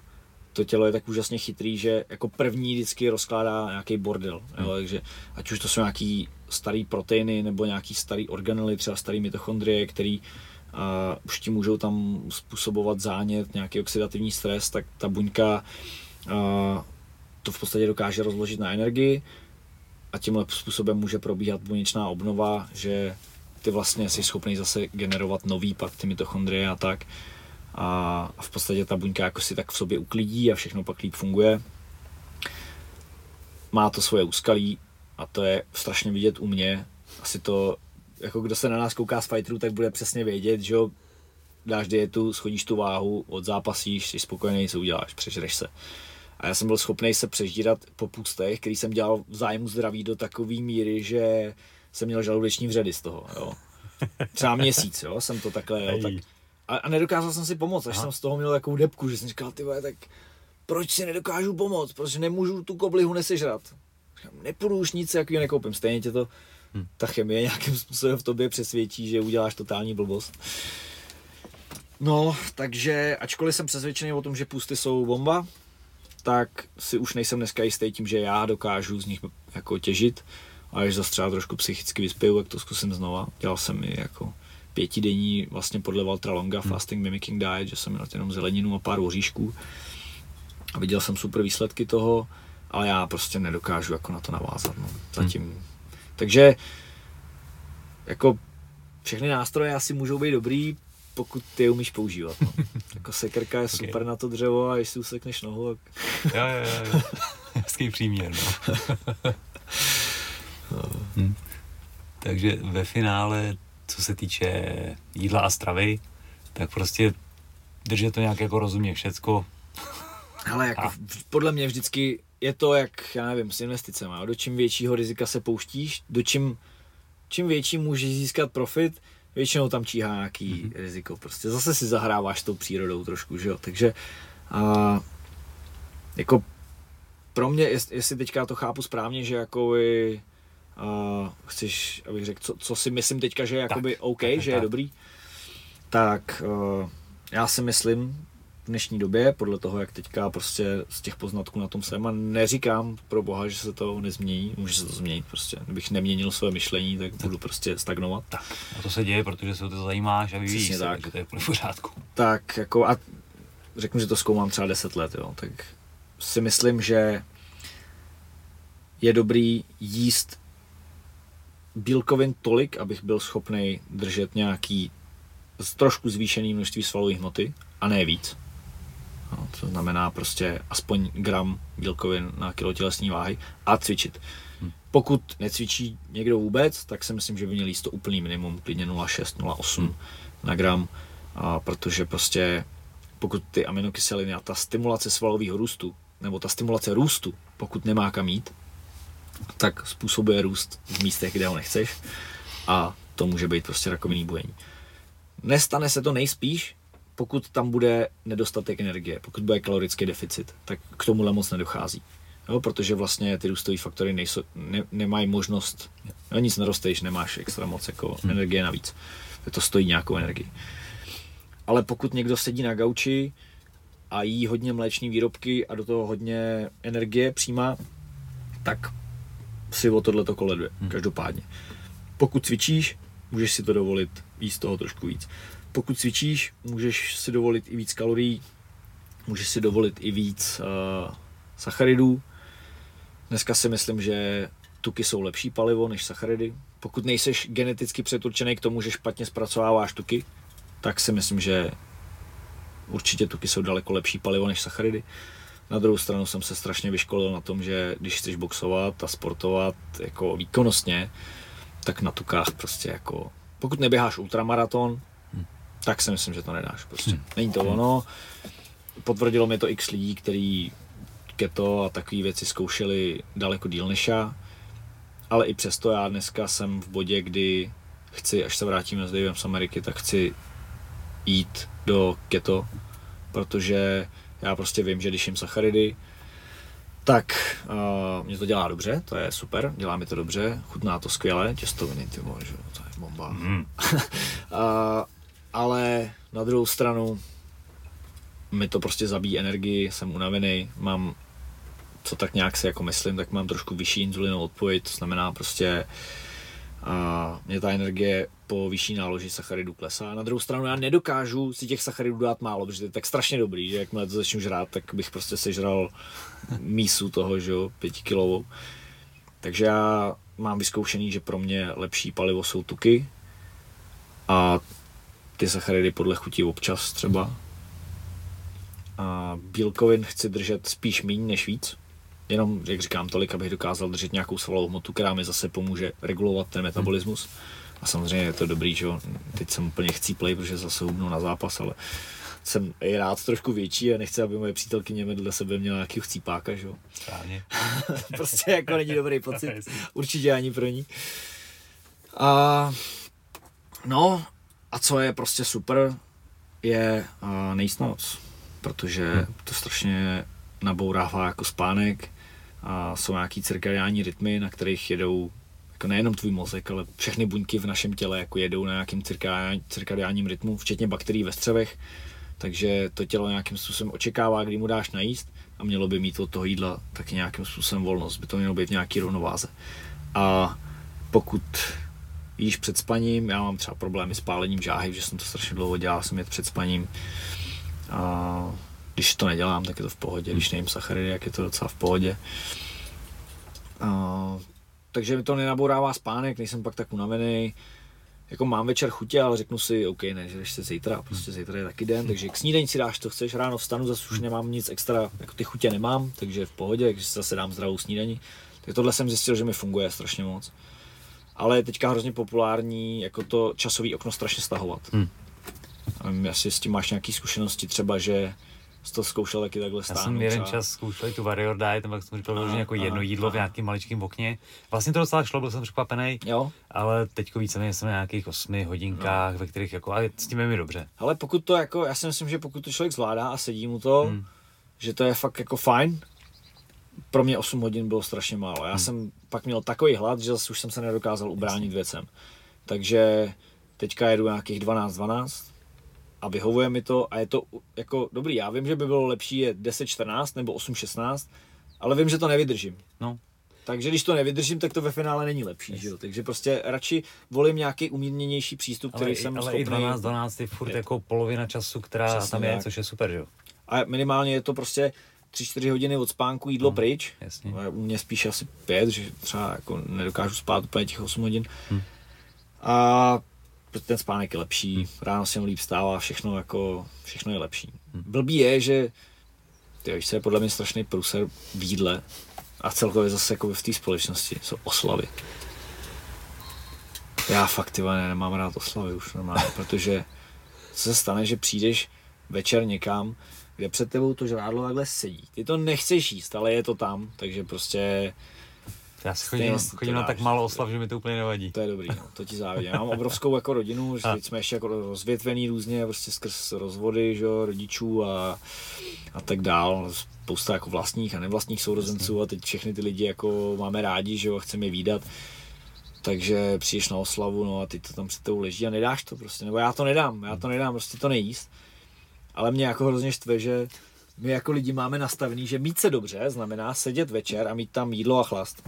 to tělo je tak úžasně chytrý, že jako první vždycky rozkládá nějaký bordel. Hmm. Jo? Takže ať už to jsou nějaký starý proteiny nebo nějaký starý organely, třeba starý mitochondrie, který uh, už ti můžou tam způsobovat zánět, nějaký oxidativní stres, tak ta buňka uh, to v podstatě dokáže rozložit na energii a tímhle způsobem může probíhat buněčná obnova, že ty vlastně jsi schopný zase generovat nový pak ty mitochondrie a tak. A v podstatě ta buňka jako si tak v sobě uklidí a všechno pak líp funguje. Má to svoje úskalí a to je strašně vidět u mě. Asi to, jako kdo se na nás kouká z fighterů, tak bude přesně vědět, že jo, dáš dietu, schodíš tu váhu, odzápasíš, jsi spokojený, co uděláš, přežereš se. A já jsem byl schopný se přežírat po pustech, který jsem dělal v zájmu zdraví do takové míry, že jsem měl žaludeční vředy z toho, jo. Třeba měsíc, jo, jsem to takhle, jo, tak. A, a nedokázal jsem si pomoct, až Aha. jsem z toho měl takovou depku, že jsem říkal, ty vole, tak proč si nedokážu pomoct, protože nemůžu tu koblihu nesežrat. Nepůjdu už nic jakýho nekoupím, stejně tě to, hmm. ta chemie nějakým způsobem v tobě přesvědčí, že uděláš totální blbost. No, takže ačkoliv jsem přesvědčený o tom, že pusty jsou bomba, tak si už nejsem dneska jistý tím, že já dokážu z nich jako těžit. A až zase třeba trošku psychicky vyspěju, tak to zkusím znova. Dělal jsem i jako pětidenní vlastně podle Waltra Longa hmm. Fasting Mimicking Diet, že jsem měl jenom zeleninu a pár oříšků. A viděl jsem super výsledky toho, ale já prostě nedokážu jako na to navázat. No, zatím. Hmm. Takže jako všechny nástroje asi můžou být dobrý, pokud ty je umíš používat. No. jako sekerka je super okay. na to dřevo a když si usekneš nohu, tak... jo, jo, jo. Hezký příměr, no. hm. Takže ve finále, co se týče jídla a stravy, tak prostě držet to nějak jako rozumně všecko. Ale jako a... podle mě vždycky je to jak, já nevím, s investicemi. Do čím většího rizika se pouštíš, do čím, čím větší můžeš získat profit, většinou tam číhá nějaký mm-hmm. riziko. Prostě zase si zahráváš s tou přírodou trošku, že jo. Takže a, jako pro mě, jestli teďka to chápu správně, že jako vy, a, chceš, abych řekl, co, co si myslím teďka, že je jakoby OK, tak, že tak. je dobrý, tak a, já si myslím, dnešní době, podle toho, jak teďka prostě z těch poznatků na tom jsem a neříkám pro boha, že se to nezmění, může se to změnit prostě. Kdybych neměnil své myšlení, tak budu prostě stagnovat. Tak, a to se děje, protože se o to zajímáš a vyvíjíš se, tak. takže to je v pořádku. Tak, jako a řeknu, že to zkoumám třeba 10 let, jo, tak si myslím, že je dobrý jíst bílkovin tolik, abych byl schopný držet nějaký trošku zvýšený množství svalové hmoty a ne víc. No, to znamená prostě aspoň gram bílkovin na kilo tělesní váhy a cvičit. Hmm. Pokud necvičí někdo vůbec, tak si myslím, že by měl jíst to úplný minimum, klidně 0,6, 0,8 hmm. na gram, a protože prostě pokud ty aminokyseliny a ta stimulace svalového růstu, nebo ta stimulace růstu, pokud nemá kam jít, tak způsobuje růst v místech, kde ho nechceš a to může být prostě rakovinný bujení. Nestane se to nejspíš, pokud tam bude nedostatek energie, pokud bude kalorický deficit, tak k tomuhle moc nedochází. Jo, protože vlastně ty růstové faktory nejsou, ne, nemají možnost, jo, nic nerosteš, nemáš extra moc jako hmm. energie navíc. To stojí nějakou energii. Ale pokud někdo sedí na gauči a jí hodně mléční výrobky a do toho hodně energie přijímá, tak si o tohle to koleduje, hmm. každopádně. Pokud cvičíš, můžeš si to dovolit jíst toho trošku víc pokud cvičíš, můžeš si dovolit i víc kalorií, můžeš si dovolit i víc uh, sacharidů. Dneska si myslím, že tuky jsou lepší palivo než sacharidy. Pokud nejseš geneticky předurčený k tomu, že špatně zpracováváš tuky, tak si myslím, že určitě tuky jsou daleko lepší palivo než sacharidy. Na druhou stranu jsem se strašně vyškolil na tom, že když chceš boxovat a sportovat jako výkonnostně, tak na tukách prostě jako, pokud neběháš ultramaraton, tak si myslím, že to nedáš. Prostě. Hmm. Není to ono. Potvrdilo mi to x lidí, kteří keto a takové věci zkoušeli daleko díl než já. Ale i přesto já dneska jsem v bodě, kdy chci, až se vrátíme s Davem z Ameriky, tak chci jít do keto, protože já prostě vím, že když jim sacharidy, tak uh, mě to dělá dobře, to je super, dělá mi to dobře, chutná to skvěle, těstoviny, ty vole, že to je bomba. Mm. uh, ale na druhou stranu mi to prostě zabíjí energii, jsem unavený, mám, co tak nějak si jako myslím, tak mám trošku vyšší inzulinovou odpověď, to znamená prostě a mě ta energie po vyšší náloži sacharidů klesá. Na druhou stranu já nedokážu si těch sacharidů dát málo, protože to je tak strašně dobrý, že jakmile to začnu žrát, tak bych prostě sežral mísu toho, že jo, pětikilovou. Takže já mám vyzkoušený, že pro mě lepší palivo jsou tuky, A ty sacharidy podle chutí občas třeba. A bílkovin chci držet spíš míň než víc. Jenom, jak říkám, tolik, abych dokázal držet nějakou svalovou hmotu, která mi zase pomůže regulovat ten metabolismus. A samozřejmě je to dobrý, že jo, teď jsem úplně chcíplej, protože zase hubnu na zápas, ale jsem i rád trošku větší a nechci, aby moje přítelkyně vedle sebe měla nějakého chcípáka, že jo. Správně. prostě jako není dobrý pocit. Určitě ani pro ní. A no, a co je prostě super, je uh, nejíst noc, protože to strašně nabourává jako spánek a jsou nějaký cirkadiální rytmy, na kterých jedou jako nejenom tvůj mozek, ale všechny buňky v našem těle jako jedou na nějakým cirkadiálním rytmu, včetně bakterií ve střevech, takže to tělo nějakým způsobem očekává, kdy mu dáš najíst a mělo by mít od toho jídla taky nějakým způsobem volnost, by to mělo být v nějaký rovnováze. A pokud jíš před spaním, já mám třeba problémy s pálením žáhy, že jsem to strašně dlouho dělal, jsem jet před spaním. A když to nedělám, tak je to v pohodě, když nejím sacharidy, jak je to docela v pohodě. A, takže mi to nenabourává spánek, nejsem pak tak unavený. Jako mám večer chutě, ale řeknu si, OK, ne, že se zítra, prostě zítra je taky den, takže k snídani si dáš, to chceš, ráno vstanu, zase už nemám nic extra, jako ty chutě nemám, takže v pohodě, takže si zase dám zdravou snídani. Tak tohle jsem zjistil, že mi funguje strašně moc. Ale je teďka hrozně populární jako to časový okno strašně stahovat. Hmm. Asi s tím máš nějaké zkušenosti třeba, že jsi to zkoušel taky takhle stáhnout. Já jsem jeden třeba. čas zkoušel tu Warrior Diet, tam jsem říkal, že jako jedno jídlo v nějakém maličkém okně. Vlastně to docela šlo, byl jsem překvapený, jo. ale teďko více jsem na nějakých osmi hodinkách, no. ve kterých jako, ale s tím je mi dobře. Ale pokud to jako, já si myslím, že pokud to člověk zvládá a sedí mu to, hmm. že to je fakt jako fajn, pro mě 8 hodin bylo strašně málo. Já hmm. jsem pak měl takový hlad, že zase už jsem se nedokázal ubránit věcem. Takže teďka jedu nějakých 12-12 a vyhovuje mi to a je to jako dobrý. Já vím, že by bylo lepší je 10-14 nebo 8-16, ale vím, že to nevydržím. No. Takže když to nevydržím, tak to ve finále není lepší. Yes. Že jo? Takže prostě radši volím nějaký umírněnější přístup, který ale, jsem ale schopný... i 12, 12 je furt je. jako polovina času, která Přesně tam je, tak. což je super, že jo? A minimálně je to prostě 3-4 hodiny od spánku jídlo no, pryč. Jasně. U mě spíš asi 5, že třeba jako nedokážu spát úplně těch 8 hodin. Hm. A ten spánek je lepší, hm. ráno se líp stává, všechno, jako, všechno je lepší. Hm. Blbý je, že ty víš, je podle mě strašný průser v jídle a celkově zase jako v té společnosti jsou oslavy. Já fakt ty nemám rád oslavy už normálně, protože co se stane, že přijdeš večer někam, kde před tebou to žrádlo takhle sedí. Ty to nechceš jíst, ale je to tam, takže prostě... Já si chodím, chodím na tak málo oslav, že mi to úplně nevadí. To je dobrý, no, to ti závidím. Já mám obrovskou jako rodinu, že teď jsme ještě jako rozvětvený různě, prostě skrz rozvody, že, rodičů a, a tak dál. Spousta jako vlastních a nevlastních sourozenců a teď všechny ty lidi jako máme rádi, že jo, chceme je výdat. Takže přijdeš na oslavu, no a ty to tam před tebou leží a nedáš to prostě, nebo já to nedám, já to nedám, prostě to nejíst ale mě jako hrozně štve, že my jako lidi máme nastavený, že mít se dobře znamená sedět večer a mít tam jídlo a chlast.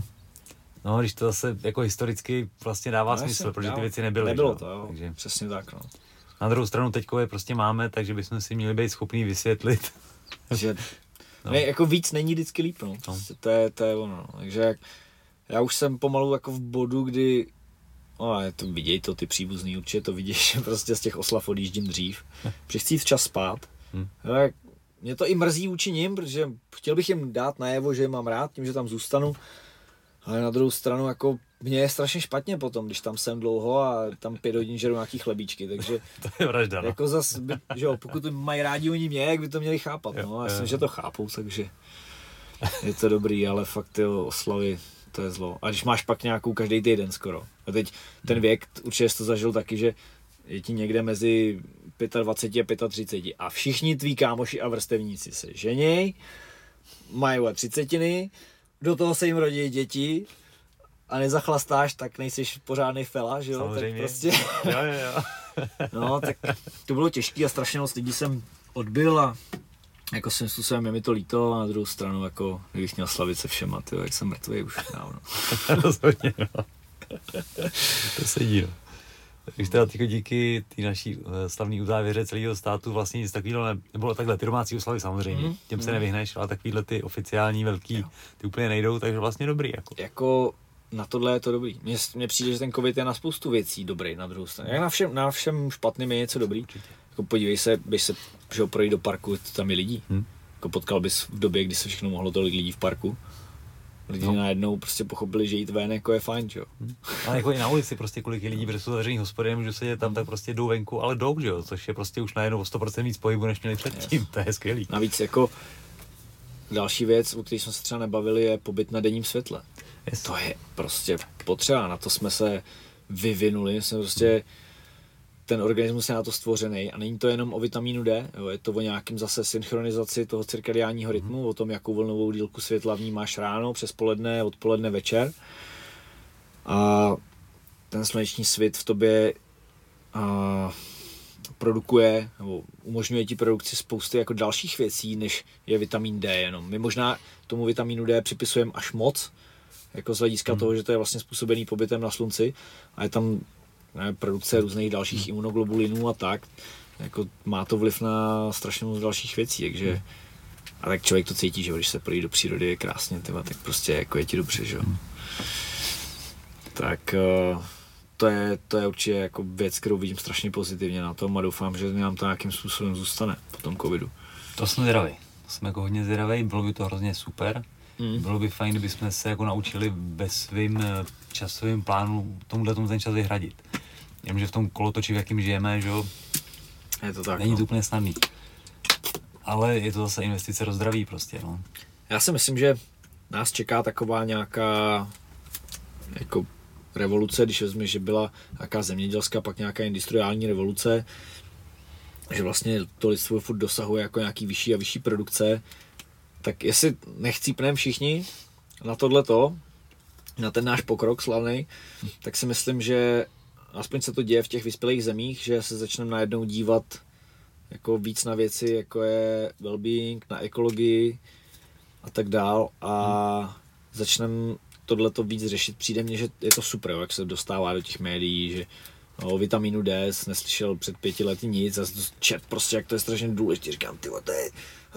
No, když to zase jako historicky vlastně dává no, smysl, protože ty věci nebyly. Nebylo to, jo. Takže... přesně tak. No. Na druhou stranu teďko je prostě máme, takže bychom si měli být schopni vysvětlit. Že no. ne, jako víc není vždycky líp, no. no. To, je, to je ono. No. Takže jak, já už jsem pomalu jako v bodu, kdy No a to vidějí to ty příbuzný, určitě to vidíš, že prostě z těch oslav odjíždím dřív. Protože chci včas spát. Hmm. Tak mě to i mrzí vůči ním, protože chtěl bych jim dát najevo, že je mám rád tím, že tam zůstanu. Ale na druhou stranu jako mě je strašně špatně potom, když tam jsem dlouho a tam pět hodin žeru nějaký chlebíčky, takže to je vražda, no. jako zas, by, že jo, pokud mají rádi oni mě, jak by to měli chápat, no, já myslím, že to chápou, takže je to dobrý, ale fakt ty oslavy, to je zlo. A když máš pak nějakou každý týden skoro. A teď ten hmm. věk, určitě jsi to zažil taky, že je ti někde mezi 25 a 35 a všichni tví kámoši a vrstevníci se ženěj, mají třicetiny, do toho se jim rodí děti a nezachlastáš, tak nejsiš pořádný fela, že jo? Samozřejmě. Tak prostě... jo, jo, jo. no, tak to bylo těžké a strašně moc lidí jsem odbil a jako svým způsobem je mi to líto a na druhou stranu jako kdybych měl slavit se všema, tyjo, jak jsem mrtvý už dávno. Rozhodně, no. to sedí, no. Když teda tyko díky té naší eh, slavné uzávěře celého státu vlastně nic takového ne, nebylo takhle, ty domácí oslavy samozřejmě, mm, těm se mm. nevyhneš, ale takovýhle ty oficiální velký, ty úplně nejdou, takže vlastně dobrý. Jako. jako na tohle je to dobrý. Mně, mně přijde, že ten covid je na spoustu věcí dobrý na druhou stranu. Jak na všem, na všem špatným je něco dobrý. Jako podívej se, bys se že projít do parku, tam je lidí. Hmm. Jako potkal bys v době, kdy se všechno mohlo tolik lidí v parku. Lidi no. najednou prostě pochopili, že jít ven jako je fajn, jo. Hmm. Ale jako i na ulici prostě kolik lidí, protože jsou zavřený hospody, nemůžu sedět tam, tak prostě jdou venku, ale jdou, jo, což je prostě už najednou o 100% víc pohybu, než měli předtím, yes. to je skvělý. Navíc jako další věc, o které jsme se třeba nebavili, je pobyt na denním světle. Yes. To je prostě potřeba, na to jsme se vyvinuli, jsme prostě hmm ten organismus je na to stvořený a není to jenom o vitamínu D, jo, je to o nějakým zase synchronizaci toho cirkadiálního rytmu, o tom, jakou vlnovou dílku světla vnímáš ráno, přes poledne, odpoledne, večer. A ten sluneční svět v tobě a, produkuje, nebo umožňuje ti produkci spousty jako dalších věcí, než je vitamin D jenom. My možná tomu vitamínu D připisujeme až moc, jako z hlediska hmm. toho, že to je vlastně způsobený pobytem na slunci a je tam ne, produkce různých dalších imunoglobulinů a tak, jako má to vliv na strašně moc dalších věcí, takže a tak člověk to cítí, že když se projde do přírody je krásně, tyva, tak prostě jako je ti dobře, že jo. Tak eh, to je, to je určitě jako věc, kterou vidím strašně pozitivně na tom a doufám, že nám to nějakým způsobem zůstane po tom covidu. To jsem zvědavý. Jsem jako hodně zvědavý, bylo by to hrozně super. Mm. Bylo by fajn, kdybychom se jako naučili ve svým eh, časovým plánu tomuhle tomu ten čas vyhradit. Vím, že v tom kolotoči, v jakým žijeme, že je to tak, není no. to úplně snadný. Ale je to zase investice do zdraví prostě, no. Já si myslím, že nás čeká taková nějaká jako revoluce, když vezmeš, že byla nějaká zemědělská, pak nějaká industriální revoluce, že vlastně to lidstvo furt dosahuje jako nějaký vyšší a vyšší produkce, tak jestli nechcípneme všichni na tohleto, na ten náš pokrok slavný, tak si myslím, že aspoň se to děje v těch vyspělých zemích, že se začneme najednou dívat jako víc na věci, jako je well-being, na ekologii a tak dál a začneme tohle to víc řešit. Přijde mně, že je to super, jak se dostává do těch médií, že no, o vitamínu D neslyšel před pěti lety nic a čet prostě, jak to je strašně důležité. Říkám, ty, to je,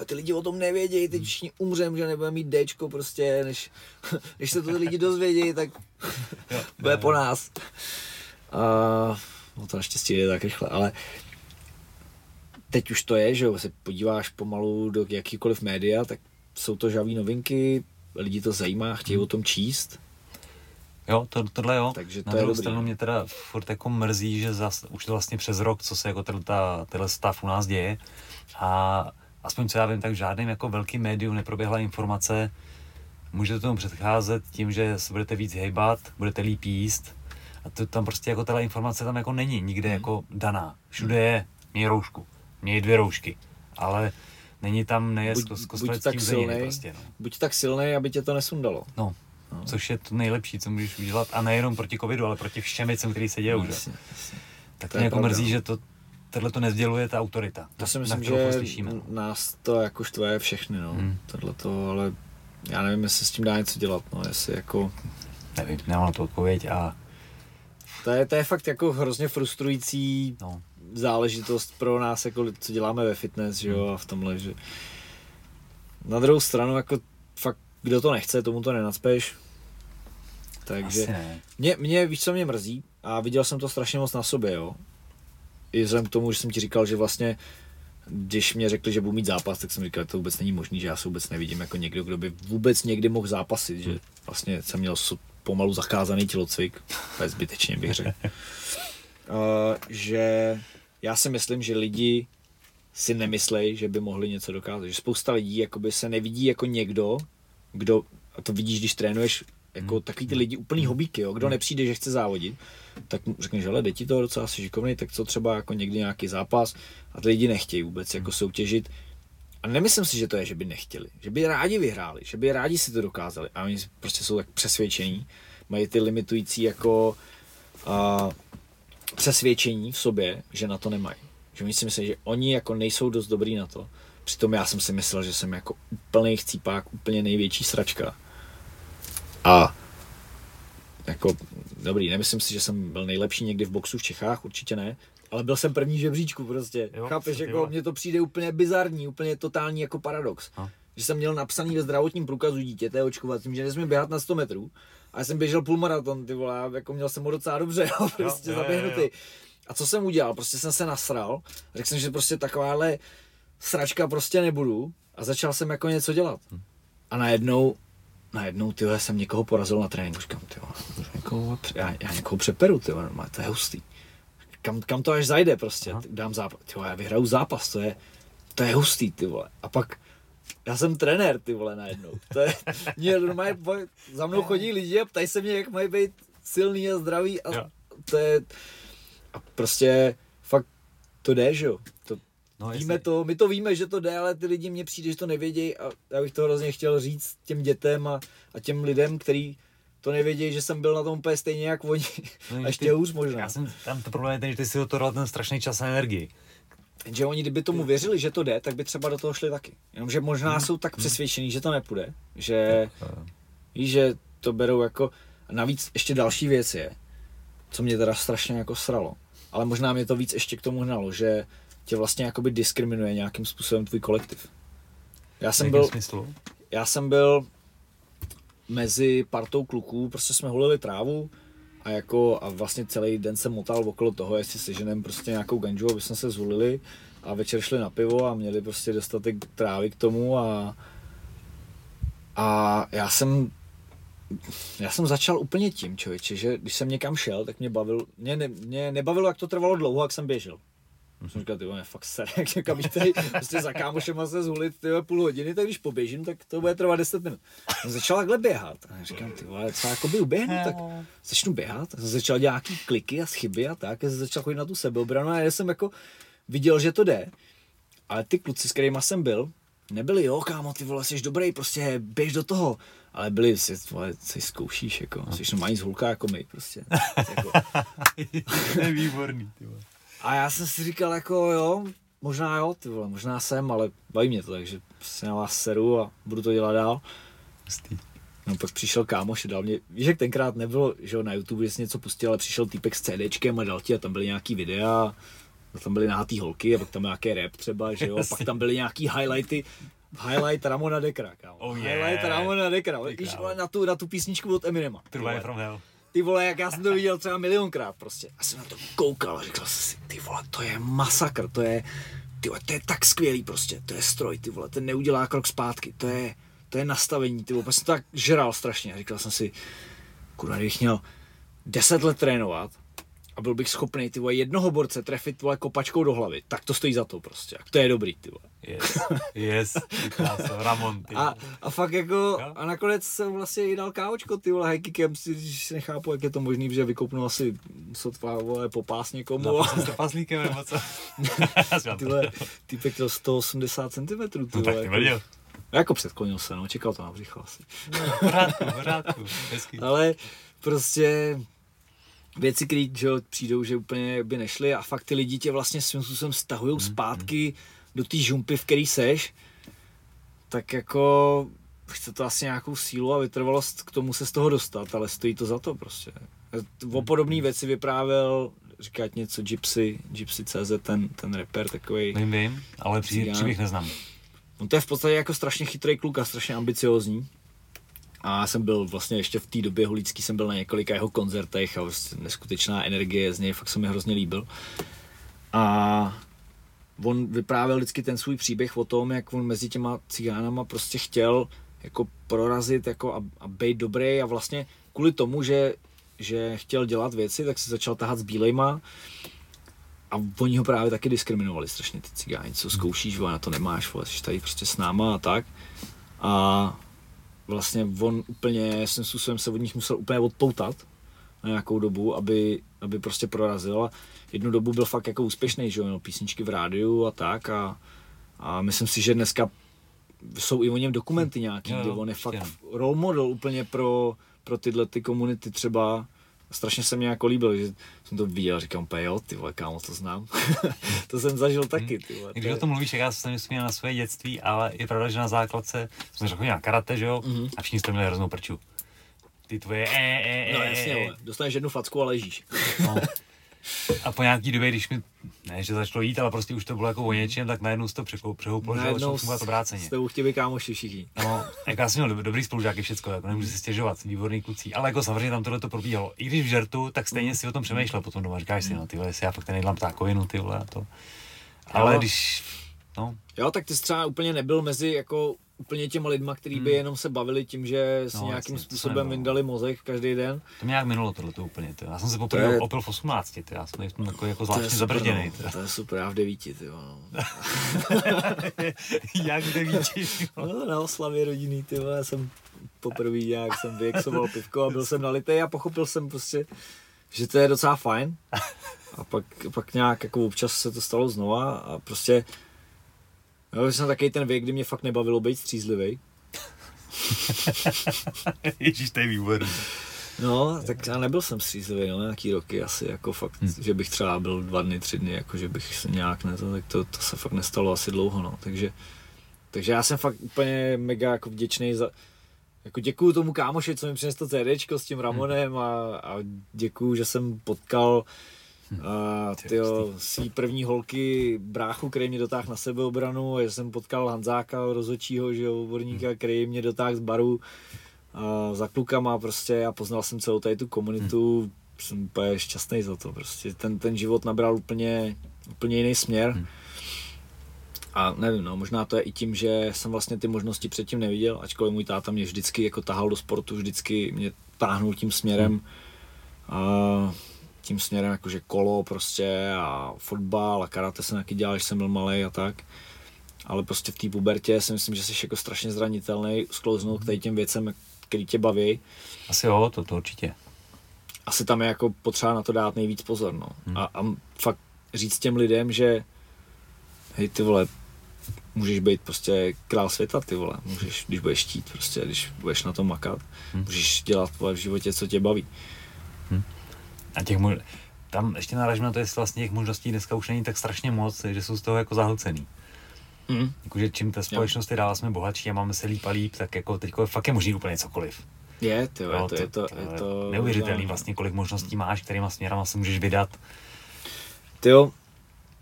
ty lidi o tom nevědějí, teď všichni umřem, že nebudeme mít Dčko prostě, než, než se to ty lidi dozvědějí, tak bude po nás. A no to naštěstí je tak rychle, ale teď už to je, že jo, se podíváš pomalu do jakýkoliv média, tak jsou to žaví novinky, lidi to zajímá, chtějí hmm. o tom číst. Jo, to, tohle jo. Takže to Na druhou stranu mě teda furt jako mrzí, že zas, už to vlastně přes rok, co se jako tenhle, tenhle stav u nás děje a aspoň co já vím, tak žádným jako velkým médium neproběhla informace, můžete tomu předcházet tím, že se budete víc hejbat, budete líp jíst, a to tam prostě jako ta informace tam jako není nikde hmm. jako daná. Všude je, měj roušku, měj dvě roušky, ale není tam neje buď, s buď tak silnej, prostě, no. buď tak silný, aby tě to nesundalo. No, no, což je to nejlepší, co můžeš udělat, a nejenom proti covidu, ale proti všem věcem, které se dějou, no, že? Jasně, jasně. Tak to mě jako mrzí, no. že to tohle to nezděluje ta autorita. To si myslím, že slyšíme. nás to jako štve všechny, no. Hmm. Tohle to, ale já nevím, jestli s tím dá něco dělat, no, jestli jako... Nevím, nemám na to odpověď a to je, to je fakt jako hrozně frustrující no. záležitost pro nás, jako co děláme ve fitness, že jo, hmm. a v tomhle, že na druhou stranu, jako fakt, kdo to nechce, tomu to nenacpeš. Takže ne. mě, mě, víš, co mě mrzí, a viděl jsem to strašně moc na sobě, jo. I vzhledem k tomu, že jsem ti říkal, že vlastně když mě řekli, že budu mít zápas, tak jsem říkal, že to vůbec není možné, že já se vůbec nevidím jako někdo, kdo by vůbec někdy mohl zápasit, že hmm. vlastně jsem měl pomalu zakázaný tělocvik, zbytečně bych řekl, uh, že já si myslím, že lidi si nemyslej, že by mohli něco dokázat. Že spousta lidí jakoby se nevidí jako někdo, kdo, a to vidíš, když trénuješ, jako hmm. takový ty lidi úplný hobíky, jo, kdo hmm. nepřijde, že chce závodit, tak mu řekneš, ale jde ti to docela asi šikovný, tak co třeba jako někdy nějaký zápas a ty lidi nechtějí vůbec jako soutěžit a nemyslím si, že to je, že by nechtěli. Že by rádi vyhráli, že by rádi si to dokázali. A oni prostě jsou tak přesvědčení, mají ty limitující jako a, přesvědčení v sobě, že na to nemají. Že oni si myslí, že oni jako nejsou dost dobrý na to. Přitom já jsem si myslel, že jsem jako úplný chcípák, úplně největší sračka. A jako, dobrý, nemyslím si, že jsem byl nejlepší někdy v boxu v Čechách, určitě ne, ale byl jsem první v žebříčku prostě. Jo, Chápeš, jako mně to přijde úplně bizarní, úplně totální jako paradox. A. Že jsem měl napsaný ve zdravotním průkazu dítěte očkovacím, že nesmím běhat na 100 metrů A já jsem běžel půlmaraton, ty vole, jako měl jsem ho docela dobře, jo, prostě jo, jo, zaběhnutý. Jo, jo. A co jsem udělal? Prostě jsem se nasral, řekl jsem, že prostě takováhle sračka prostě nebudu a začal jsem jako něco dělat. Hm. A najednou, najednou, ty jsem někoho porazil na tréninku, říkám, ty někoho, já, já někoho přeperu, ty to je hustý. Kam, kam to až zajde prostě, Aha. dám zápas, ty já vyhraju zápas, to je, to je hustý, ty vole. A pak já jsem trenér, ty vole, najednou. To je, mě normálně, za mnou chodí lidi a ptají se mě, jak mají být silný a zdravý a jo. to je, a prostě fakt to jde, že jo. No, víme to, my to víme, že to jde, ale ty lidi mě přijde, že to nevědějí a já bych to hrozně chtěl říct těm dětem a, a těm lidem, který to nevědějí, že jsem byl na tom úplně stejně jak oni. No, a ještě ty, hůř možná. Já jsem, tam to problém je ten, že ty si do toho ten strašný čas a energii. Že oni, kdyby tomu věřili, že to jde, tak by třeba do toho šli taky. Jenomže možná hmm. jsou tak hmm. přesvědčení, že to nepůjde, že víš, že to berou jako... A navíc ještě další věc je, co mě teda strašně jako sralo, ale možná mě to víc ještě k tomu hnalo, že tě vlastně jakoby diskriminuje nějakým způsobem tvůj kolektiv. Já jsem byl, smyslu? já jsem byl mezi partou kluků, prostě jsme holili trávu a jako a vlastně celý den jsem motal okolo toho, jestli seženem prostě nějakou ganžu, aby jsme se zhulili a večer šli na pivo a měli prostě dostatek trávy k tomu a a já jsem já jsem začal úplně tím, člověče, že když jsem někam šel, tak mě bavil, mě, ne, mě nebavilo, jak to trvalo dlouho, jak jsem běžel. Mm-hmm. Jsem říkal, ty vole, fakt se, jak někam jít tady prostě za kámošem se zhulit ty půl hodiny, tak když poběžím, tak to bude trvat 10 minut. Jsem začal takhle běhat. A říkám, ty vole, co jako by uběhnu, tak začnu běhat. Jsem začal dělat nějaký kliky a chyby a tak, a jsem začal chodit na tu sebeobranu a já jsem jako viděl, že to jde. Ale ty kluci, s kterými jsem byl, nebyli, jo, kámo, ty vole, jsi dobrý, prostě běž do toho ale byli, si, vole, si zkoušíš, jako, no. jsi normální zhulka jako my, prostě. jako. to je výborný, ty vole. A já jsem si říkal, jako jo, možná jo, ty vole, možná jsem, ale baví mě to, takže prostě na vás seru a budu to dělat dál. Hustý. No pak přišel kámoš a dal mě, víš, jak tenkrát nebylo, že jo, na YouTube jsi něco pustil, ale přišel týpek s CDčkem a dal ti a tam byly nějaký videa, tam byly nahatý holky a pak tam nějaký rap třeba, že jo, a pak tam byly nějaký highlighty Highlight Ramona Dekra, kámo. Oh yeah. Highlight Ramona Dekra. Víš, na tu, na tu písničku od Eminema. True from Hell. Ty vole, jak já jsem to viděl třeba milionkrát prostě. A jsem na to koukal a říkal jsem si, ty vole, to je masakr, to je, ty vole, to je tak skvělý prostě, to je stroj, ty vole, ten neudělá krok zpátky, to je, to je nastavení, ty vole, prostě tak žral strašně. A říkal jsem si, kurva, kdybych měl deset let trénovat, a byl bych schopný ty vole, jednoho borce trefit vole, kopačkou do hlavy, tak to stojí za to prostě. To je dobrý, ty vole. Yes, yes, Ramon, ty a, a fakt jako, a nakonec jsem vlastně i dal kávočko, ty vole, hajkikem, si, když nechápu, jak je to možný, že vykoupnu asi sotva, vole, popás někomu. No, se paslíkem, nebo co? ty vole, týpek měl 180 cm, ty vole. No, tak ty jako, jako předklonil se, no, čekal to na břicho asi. No, pořádku, pořádku, hezky. Ale prostě věci, které přijdou, že úplně by nešly a fakt ty lidi tě vlastně svým způsobem stahují mm, zpátky mm. do té žumpy, v který seš, tak jako chce to asi nějakou sílu a vytrvalost k tomu se z toho dostat, ale stojí to za to prostě. O podobné věci vyprávěl, říkat něco Gypsy, Gypsy CZ, ten, ten rapper takový. Vím, vím, ale příběh neznám. On to je v podstatě jako strašně chytrý kluk a strašně ambiciozní. A jsem byl vlastně ještě v té době holický, jsem byl na několika jeho koncertech a vlastně neskutečná energie z něj, fakt se mi hrozně líbil. A on vyprávěl vždycky ten svůj příběh o tom, jak on mezi těma cigánama prostě chtěl jako prorazit jako a, a být dobrý a vlastně kvůli tomu, že, že chtěl dělat věci, tak se začal tahat s bílejma a oni ho právě taky diskriminovali strašně ty cigáni, co zkoušíš, na to nemáš, vole, jsi tady prostě s náma a tak. A vlastně on úplně svým způsobem se od nich musel úplně odpoutat na nějakou dobu, aby, aby prostě prorazil. A jednu dobu byl fakt jako úspěšný, že jo, měl písničky v rádiu a tak a, a myslím si, že dneska jsou i o něm dokumenty nějaký, kde on je fakt role model úplně pro, pro tyhle ty komunity třeba strašně se mi jako líbil, že jsem to viděl, říkám, jo, ty vole, kámo, to znám. to jsem zažil taky, ty vole. Když o tom mluvíš, já jsem vzpomněl na své dětství, ale je pravda, že na základce jsme řekli na karate, že jo, mm-hmm. a všichni jste měli hroznou prču. Ty tvoje e, e, e, No jasně, vole. dostaneš jednu facku a ležíš. no. A po nějaký době, když mi, ne, že začalo jít, ale prostě už to bylo jako o něčem, tak najednou se to přehouplo, že začalo fungovat obráceně. Jste chtěli kámoši všichni. No, jak já jsem měl dobrý spolužáky, všecko, jako nemůžu si stěžovat, výborný kluci. Ale jako samozřejmě tam tohle to probíhalo. I když v žertu, tak stejně si o tom přemýšlel potom doma. Říkáš si, no ty vole, jestli já fakt ten jídlám ptákovinu, ty vole, a to. Ale když, no. Jo, tak ty jsi třeba úplně nebyl mezi jako úplně těma lidma, kteří by hmm. jenom se bavili tím, že si no, nějakým jasně, způsobem vyndali mozek každý den. To mě nějak minulo tohle to úplně. Ty. Já jsem se poprvé je... opil v 18, ty. já jsem v jako, jako zvláštně zabržděný. No, to je super, já v devíti. Ty, no. Jak v devíti? no, na oslavě rodiny, ty, já jsem poprvé nějak jsem vyexoval pivko a byl jsem nalitý a pochopil jsem prostě, že to je docela fajn. A pak, pak nějak jako občas se to stalo znova a prostě Jo, jsem taky ten věk, kdy mě fakt nebavilo být střízlivý. Ježíš, to je výborný. No, tak já nebyl jsem střízlivý, no, nějaký roky asi, jako fakt, hmm. že bych třeba byl dva dny, tři dny, jako že bych se nějak ne, to, tak to, to se fakt nestalo asi dlouho, no, takže, takže já jsem fakt úplně mega jako vděčný za, jako děkuju tomu kámoši, co mi přinesl to CDčko s tím Ramonem a, a děkuju, že jsem potkal a tyjo, svý první holky bráchu, který mě dotáhl na sebeobranu a že jsem potkal Hanzáka, rozhodčího, že jo, odborníka, hmm. který mě dotáhl z baru a za klukama prostě a poznal jsem celou tady tu komunitu, hmm. jsem úplně šťastný za to prostě, ten, ten život nabral úplně, úplně jiný směr. Hmm. A nevím, no, možná to je i tím, že jsem vlastně ty možnosti předtím neviděl, ačkoliv můj táta mě vždycky jako tahal do sportu, vždycky mě táhnul tím směrem. Hmm. A tím směrem, jakože kolo prostě a fotbal a karate jsem taky dělal, když jsem byl malý a tak. Ale prostě v té pubertě si myslím, že jsi jako strašně zranitelný, sklouznout k těm věcem, který tě baví. Asi jo, to, to určitě. Asi tam je jako potřeba na to dát nejvíc pozor, no. Hmm. A, a fakt říct těm lidem, že hej ty vole, můžeš být prostě král světa, ty vole, můžeš, když budeš štít, prostě, když budeš na tom makat, hmm. můžeš dělat v životě, co tě baví. A těch mo- tam ještě narážím na to, jestli vlastně těch možností dneska už není tak strašně moc, že jsou z toho jako zahlcený. Mm. Jakože čím ta společnost je dál jsme bohatší a máme se líp a líp, tak jako teď fakt je možný úplně cokoliv. Je, to, jo, to, je to, to, je to neuvěřitelný vlastně, kolik možností máš, kterýma směrama se můžeš vydat. Ty jo,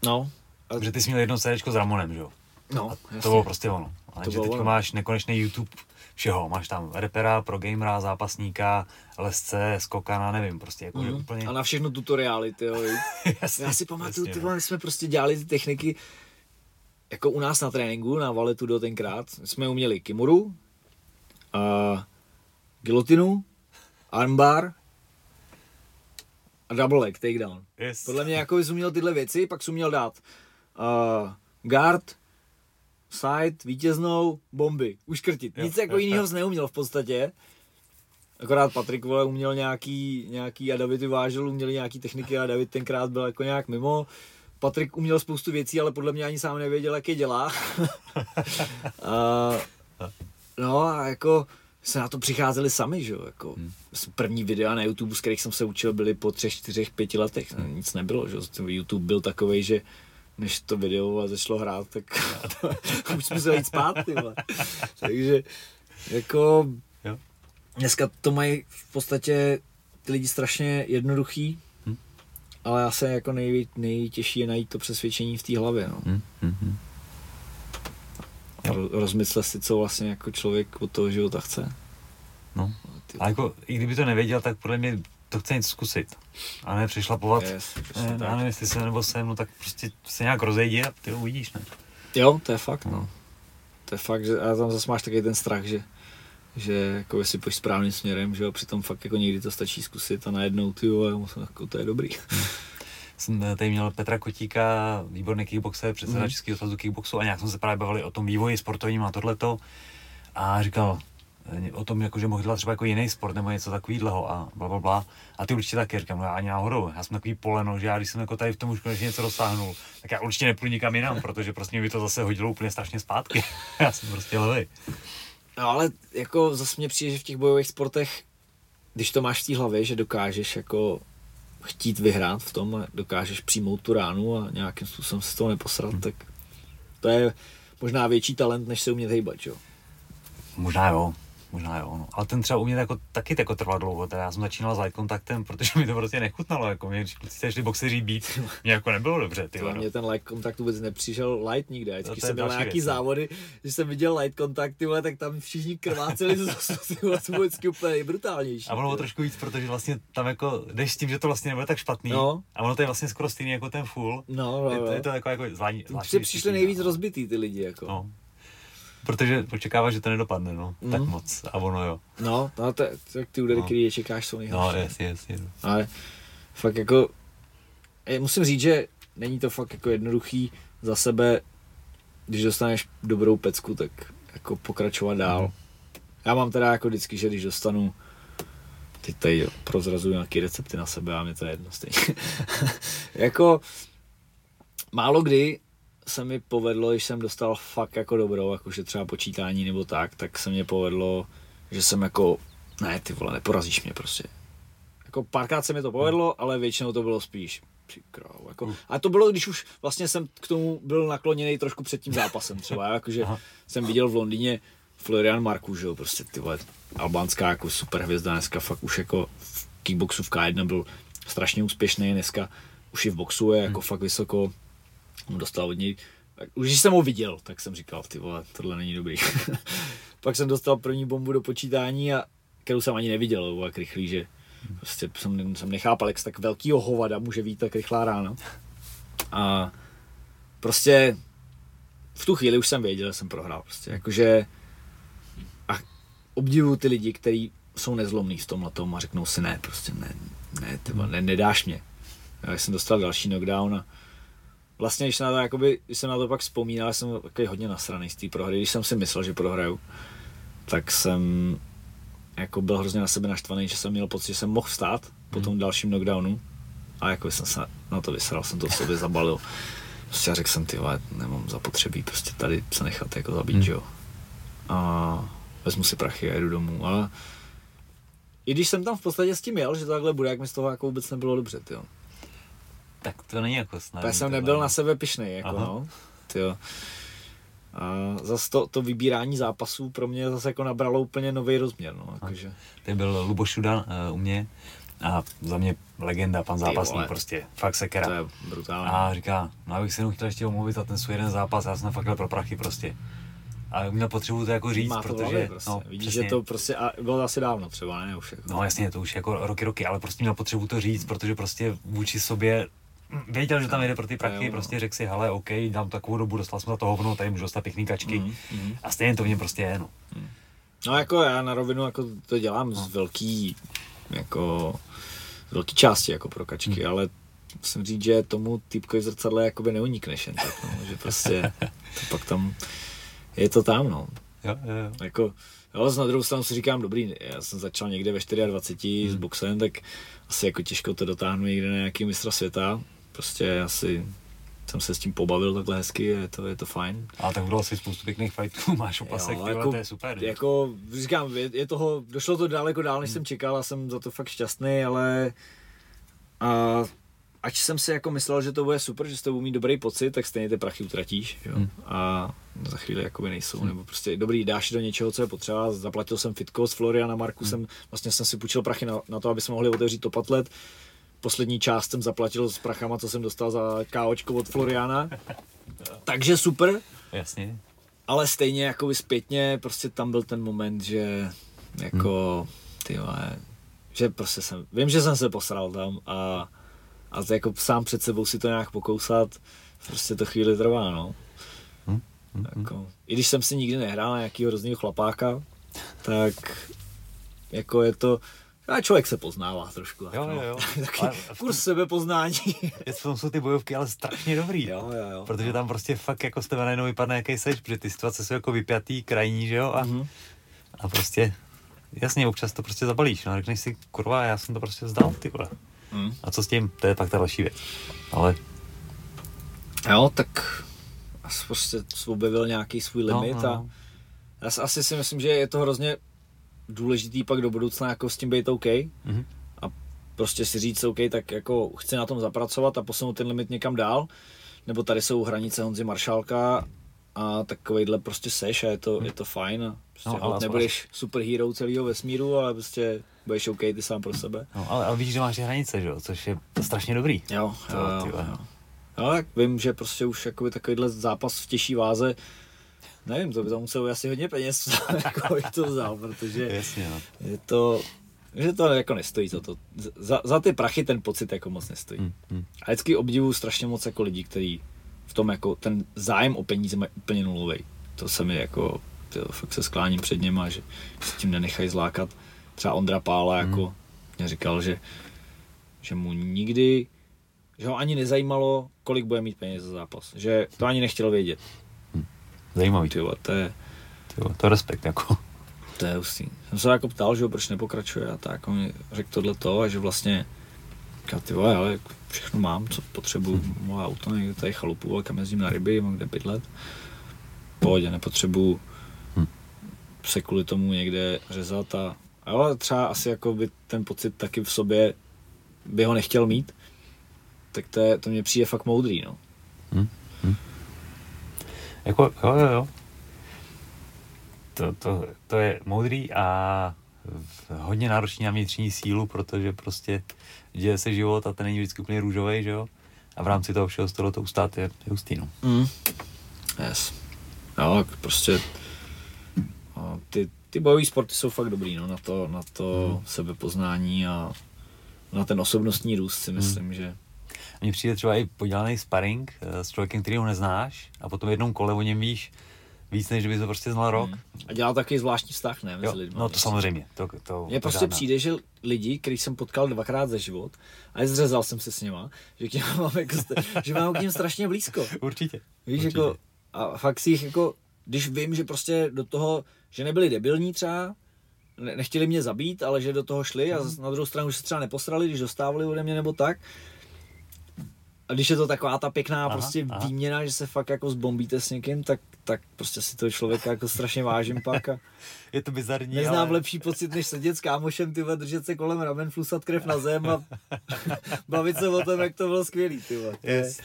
no. A... Protože ty jsi měl jedno CD s Ramonem, že jo? No, a to bylo prostě ono. Ale že teď máš nekonečný YouTube všeho. Máš tam repera, pro gamera, zápasníka, lesce, skokana, nevím, prostě jako mm. úplně... A na všechno tutoriály, ty jo. jasně, Já si pamatuju, ty no. jsme prostě dělali ty techniky, jako u nás na tréninku, na valetu do tenkrát, jsme uměli kimuru, uh, gilotinu, armbar a double leg takedown. Yes. Podle mě jako jsi uměl tyhle věci, pak jsi uměl dát uh, guard, side, vítěznou, bomby, uškrtit. Nic jo, jako jiného neuměl v podstatě. Akorát Patrik vole, uměl nějaký, nějaký a David vyvážel, uměli nějaký techniky a David tenkrát byl jako nějak mimo. Patrik uměl spoustu věcí, ale podle mě ani sám nevěděl, jak je dělá. a, no a jako se na to přicházeli sami, že jo, jako hmm. první videa na YouTube, z kterých jsem se učil, byly po třech, čtyřech, pěti letech, hmm. nic nebylo, že YouTube byl takový, že než to video začalo hrát, tak už jsme se jít spát. Takže jako jo. dneska to mají v podstatě ty lidi strašně jednoduchý, hm. ale asi jako nej, nejtěžší je najít to přesvědčení v té hlavě, no. Hm, hm, hm. Rozmysle si, co vlastně jako člověk od toho života chce. No. A jako, i kdyby to nevěděl, tak podle mě to chce něco zkusit. A ne přešlapovat, yes, ne, já nevím, jestli se nebo sem, no tak prostě se nějak rozejdi a ty uvidíš, ne? Jo, to je fakt, no. To je fakt, že a tam zase máš taky ten strach, že, že jako jestli půjdeš správným směrem, že jo, přitom fakt jako někdy to stačí zkusit a najednou ty jo, jako to je dobrý. Hmm. Jsem tady měl Petra Kotíka, výborný kickboxer, předseda mm. Českého svazu kickboxu a nějak jsme se právě bavili o tom vývoji sportovním a tohleto. A říkal, Eh, o tom, jako, že mohl dělat třeba jako jiný sport nebo něco takového a bla, bla, bla. A ty určitě taky říkám, no já ani náhodou, já jsem takový poleno, že já když jsem jako tady v tom už konečně něco dosáhnul, tak já určitě nepůjdu nikam jinam, protože prostě mě by to zase hodilo úplně strašně zpátky. já jsem prostě levý. No ale jako zase mě přijde, že v těch bojových sportech, když to máš v té hlavě, že dokážeš jako chtít vyhrát v tom a dokážeš přijmout tu ránu a nějakým způsobem se z toho neposrat, hmm. tak to je možná větší talent, než se umět hejbat, jo? Možná jo. Možná jo, no. Ale ten třeba u mě jako, taky jako trval dlouho, teda já jsem začínal s light kontaktem, protože mi to prostě nechutnalo, jako mě, když kluci šli boxeři být, mě jako nebylo dobře, ty To vado. mě ten light kontakt vůbec nepřišel light nikde. No, Vždycky je jsem měl nějaký věc, no. závody, když jsem viděl light kontakt, ty vole, tak tam všichni krváceli z osu, to bylo vždycky úplně brutálnější. A bylo trošku víc, protože vlastně tam jako jdeš s tím, že to vlastně nebude tak špatný. No. A ono to je vlastně skoro stejný jako ten full. No, no, je, to, no. je to jako, jako zvláštní. Přišli nejvíc no. rozbitý ty lidi, jako. No. Protože očekáváš, že to nedopadne, no. Mm. Tak moc. A ono jo. No, no to, tak ty údery, No. které je čekáš, jsou No, nejhorší. jasně, jasně. No. Ale fakt jako, je, musím říct, že není to fakt jako jednoduchý za sebe, když dostaneš dobrou pecku, tak jako pokračovat dál. Mhm. Já mám teda jako vždycky, že když dostanu teď tady prozrazuju nějaký recepty na sebe a mě to je jedno stejně. jako málo kdy se mi povedlo, když jsem dostal fakt jako dobrou, jakože třeba počítání nebo tak, tak se mě povedlo, že jsem jako, ne ty vole, neporazíš mě prostě. Jako párkrát se mi to povedlo, ale většinou to bylo spíš krávo, jako, a to bylo, když už vlastně jsem k tomu byl nakloněný trošku před tím zápasem třeba, jakože jsem viděl v Londýně Florian Marku, že jo, prostě ty vole, albánská jako super hvězda dneska fakt už jako v kickboxu v K1 byl strašně úspěšný, dneska už i v boxu je jako fakt vysoko, dostal od něj, už když jsem ho viděl, tak jsem říkal, ty vole, tohle není dobrý. Pak jsem dostal první bombu do počítání a kterou jsem ani neviděl, jak rychlý, že prostě jsem, jsem nechápal, jak z tak velkýho hovada může být tak rychlá rána. A prostě v tu chvíli už jsem věděl, že jsem prohrál. Prostě jakože a obdivuju ty lidi, kteří jsou nezlomní v tomhle tom a řeknou si ne, prostě ne, ne, tyba, ne, nedáš mě. Já jsem dostal další knockdown a vlastně, když, na to, jakoby, když jsem na to pak vzpomínal, jsem takový hodně nasraný z té prohry, když jsem si myslel, že prohraju, tak jsem jako byl hrozně na sebe naštvaný, že jsem měl pocit, že jsem mohl vstát po tom dalším knockdownu a jako jsem se na to vysral, jsem to v sobě zabalil. Prostě řekl jsem, ty vole, nemám zapotřebí prostě tady se nechat jako zabít, Hmm. hmm. jo. A vezmu si prachy a jedu domů. A i když jsem tam v podstatě s tím jel, že to takhle bude, jak mi z toho jako vůbec nebylo dobře, tyjo. Tak to není jako snad. Já jsem nebyl na sebe pišnej, jako Aha. no. Tyjo. A zase to, to vybírání zápasů pro mě zase jako nabralo úplně nový rozměr, no, jakože. Teď byl Luboš Šudan uh, u mě a za mě legenda, pan zápasník prostě, fakt sekera. To je brutální. A říká, no já bych se jenom chtěl ještě omluvit za ten svůj jeden zápas, já jsem fakt pro prachy prostě. A měl potřebu to jako říct, Má to protože, hlavě prostě. no, Vidíš, přesně. že to prostě, a bylo asi dávno třeba, ne už jako. No jasně, to už jako roky, roky, ale prostě měl potřebu to říct, protože prostě vůči sobě věděl, že tam jede pro ty prachy, jo, no. prostě řekl si, hele, OK, dám takovou dobu, dostal jsem za to hovno, tady můžu dostat pěkný kačky. Mhm, mhm. A stejně to v něm prostě je, no. No jako já na rovinu jako to dělám z velký, jako, z velký části jako pro kačky, ale musím říct, že tomu typkovi v zrcadle jakoby neunikneš jen tak, no, že prostě to pak tam, je to tam, no. Jo, jo, jo. Jako, jo, na druhou stranu si říkám, dobrý, já jsem začal někde ve 24 Hmm. s boxem, tak asi jako těžko to dotáhnu někde na nějaký mistra světa, prostě asi jsem se s tím pobavil takhle hezky, je to, je to fajn. Ale tak bylo asi spoustu pěkných fightů, máš opasek, Jo, jako- to je super. Jako, říkám, je, je toho, došlo to daleko dál, Hmm. než jsem čekal a jsem za to fakt šťastný, ale a, ať jsem si jako myslel, že to bude super, že z toho budu mít dobrý pocit, tak stejně ty prachy utratíš, jo? Hmm. A za chvíli jakoby nejsou, nebo prostě dobrý, dáš do něčeho, co je potřeba, zaplatil jsem fitko s Floriana Marku, Hmm. jsem, vlastně jsem si půjčil prachy na, na to, aby jsme mohli otevřít top atlet, poslední část jsem zaplatil s prachama, co jsem dostal za KOčko od Floriana, takže super, Jasně. ale stejně jako zpětně prostě tam byl ten moment, že jako ty vole, že prostě jsem, vím, že jsem se posral tam a, a to jako sám před sebou si to nějak pokousat, prostě to chvíli trvá, no. Hm, hm, hm. Jako, I když jsem si nikdy nehrál na nějakýho hroznýho chlapáka, tak jako je to, a člověk se poznává trošku. Tak, Jo, no. jo, jo. Taky Ale tom- kurz sebepoznání. Je- V tom jsou ty bojovky ale strašně dobrý. jo, jo, jo. Protože tam prostě fakt jako z tebe najednou vypadne jaký seš, protože ty situace jsou jako vypjatý, krajní, že jo? A, Mhm. a prostě, jasně, občas to prostě zabalíš, no a řekneš si, kurva, já jsem to prostě vzdal, ty vole. Mm. A co s tím? To je pak ta další věc. Ale Jo, tak asi prostě objevil nějaký svůj No, limit no, a no. já si- asi si myslím, že je to hrozně důležitý pak do budoucna jako s tím být OK Mhm. a prostě si říct OK, tak jako chci na tom zapracovat a posunout ten limit někam dál, nebo tady jsou hranice Honzy Maršálka a takovejhle prostě seš a je to, je to fajn a prostě No, ale nebudeš superhero celého vesmíru, ale prostě budeš OK ty sám pro sebe. No, ale, ale víš, že máš hranice, že jo? Což je strašně dobrý. Jo, To, jo, ty jo. No, tak vím, že prostě už jakoby takovýhle zápas v těžší váze, nevím, to by to muselo asi hodně peněz, jako bych to vzal, protože Jasně, no. je to, že to jako nestojí za to. Za, za ty prachy ten pocit jako moc nestojí. Hm, hm. A vždycky obdivuju strašně moc jako lidí, kteří v tom jako ten zájem o peníze mají úplně nulový. To se mi jako, tyjo, fakt se skláním před něma, že se tím nenechají zlákat. Třeba Ondra Pála jako mě říkal, že, že mu nikdy, že ho ani nezajímalo, kolik bude mít peněz za zápas. Že to ani nechtěl vědět. Zajímavý. Ty vole, to je, Ty vole, to je respekt, jako. to je hustý. Jsem se jako ptal, že jo, proč nepokračuje a tak, on mi řekl tohle to a že vlastně říkal, ty vole, ale všechno mám, co potřebuju, moje auto, někde tady chalupu, ale kam jezdím na ryby, mám kde bydlet. Pohodě, nepotřebuju Hm. se kvůli tomu někde řezat a ale třeba asi jako by ten pocit taky v sobě by ho nechtěl mít, tak to, je, to mně přijde fakt moudrý, no. Hm? Jako, jo, jo, jo. To, to, to je moudrý a hodně náročný na vnitřní sílu, protože prostě děje se život a ten není vždycky úplně růžový, že jo? A v rámci toho všeho z toho to ustát je, je hustý, no. Mm. Yes. Jo, tak prostě no, ty, ty bojové sporty jsou fakt dobrý, no, na to, na to mm. sebepoznání a na ten osobnostní růst si myslím, mm. že Mně přijde třeba i podělaný sparring eh, s člověkem, který ho neznáš a potom v jednom kole o něm víš víc, než by to prostě znal rok. Mm. a dělá takový zvláštní vztah, ne, mezi Jo, lidmi. no to samozřejmě. To, to, Mně prostě žádná. přijde, že lidi, který jsem potkal dvakrát za život a zřezal jsem se s něma, že, k mám jako, že mám k ním strašně blízko. Určitě. Víš, určitě. jako, a fakt si jich jako, když vím, že prostě do toho, že nebyli debilní třeba, ne, nechtěli mě zabít, ale že do toho šli a zas na druhou stranu, že se třeba neposrali, když dostávali ode mě nebo tak. A když je to taková ta pěkná Aha, prostě aha. výměna, že se fakt jako zbombíte s někým, tak, tak prostě si toho člověka jako strašně vážím pak a Je to bizarní, neznám ale... lepší pocit, než sedět s kámošem, ty vole, držet se kolem ramen, flusat krev na zem a bavit se o tom, jak to bylo skvělý, ty Yes.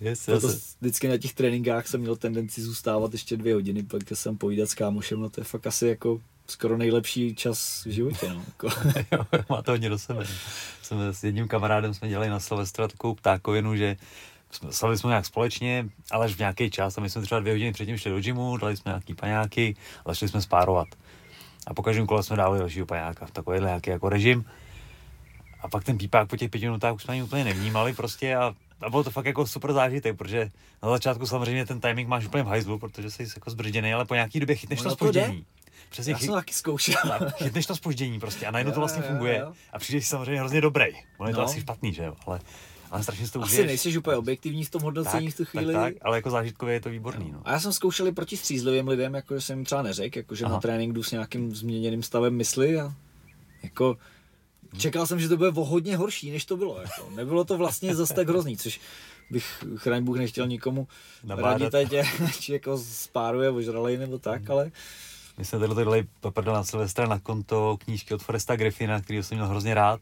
Yes, proto zase. vždycky na těch tréninkách jsem měl tendenci zůstávat ještě dvě hodiny, pak jsem povídat s kámošem, no to je fakt asi jako skoro nejlepší čas v životě, no. Jako. Jo, má to hodně do sebe. Jsme s jedním kamarádem jsme dělali na Silvestra takovou ptákovinu, že jsme, slavili jsme nějak společně, ale až v nějaký čas a my jsme třeba dvě hodiny předtím šli do gymu, dali jsme nějaký paňáky a začali jsme spárovat. A po každém kole jsme dali dalšího paňáka, takovýhle nějaký jako režim. A pak ten pípák po těch pěti minutách už jsme ani úplně nevnímali prostě a, a bylo to fakt jako super zážitek, protože na začátku samozřejmě ten timing máš úplně v hajzlu, protože jsi jako zbržděný, ale po nějaký době chytneš Ono to spoždění. Přesně, Já chy- jsem taky zkoušel. tak, chytneš to spoždění prostě a najednou to Jo, vlastně jo, funguje jo. a přijdeš samozřejmě hrozně dobrý. Ono je to No. asi špatný, že jo, ale, ale strašně to Asi užiješ. nejsi úplně objektivní v tom hodnocení v tu chvíli. Tak, tak, ale jako zážitkově je to výborný, no. A já jsem zkoušel i proti střízlivým lidem, jako že jsem jim třeba neřekl, jako že Aha. na trénink jdu s nějakým změněným stavem mysli a jako čekal jsem, že to bude o hodně horší, než to bylo. Jako. Nebylo to vlastně zas tak hrozný, což bych, chraň Bůh, nechtěl nikomu Nabádat. radit, ať jako spáruje ožralej nebo tak, ale My jsme tohle dali poprdel na Silvestra na konto knížky od Foresta Griffina, který jsem měl hrozně rád.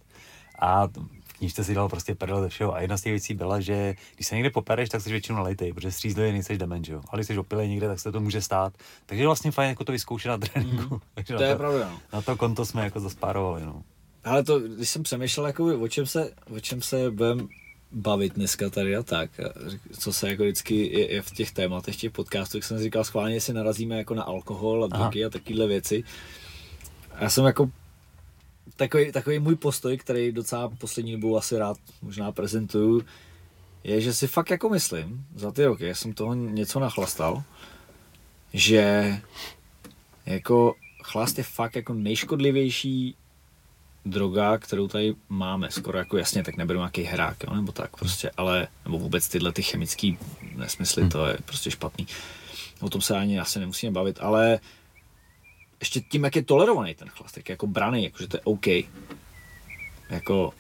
A v knížce si dal prostě prdel ze všeho. A jedna z těch věcí byla, že když se někde popereš, tak jsi většinou nalejtej, protože střízlivě nejseš dement, že jo. Ale když jsi opilej někde, tak se to může stát. Takže je vlastně fajn jako to vyzkoušet na tréninku. Takže to je pravda. No. Na to konto jsme jako zaspárovali, no. Ale to, když jsem přemýšlel, jakoby, o čem se, o čem se budem bavit dneska tady a tak, co se jako vždycky je, je v těch tématech, těch podcastů, jak jsem si říkal schválně, jestli narazíme jako na alkohol a Aha. drogy a takovéhle věci. Já jsem jako takový, takový můj postoj, který docela poslední dobou asi rád možná prezentuju, je, že si fakt jako myslím, za ty roky, jak jsem toho něco nachlastal, že jako chlast je fakt jako nejškodlivější droga, kterou tady máme, skoro jako jasně, tak neberu nějaký hrák, jo, nebo tak prostě, ale, nebo vůbec tyhle ty chemické nesmysly, to je prostě špatný. O tom se ani asi nemusíme bavit, ale ještě tím, jak je tolerovaný ten chlast, je jako braný, jakože to je OK. Jako,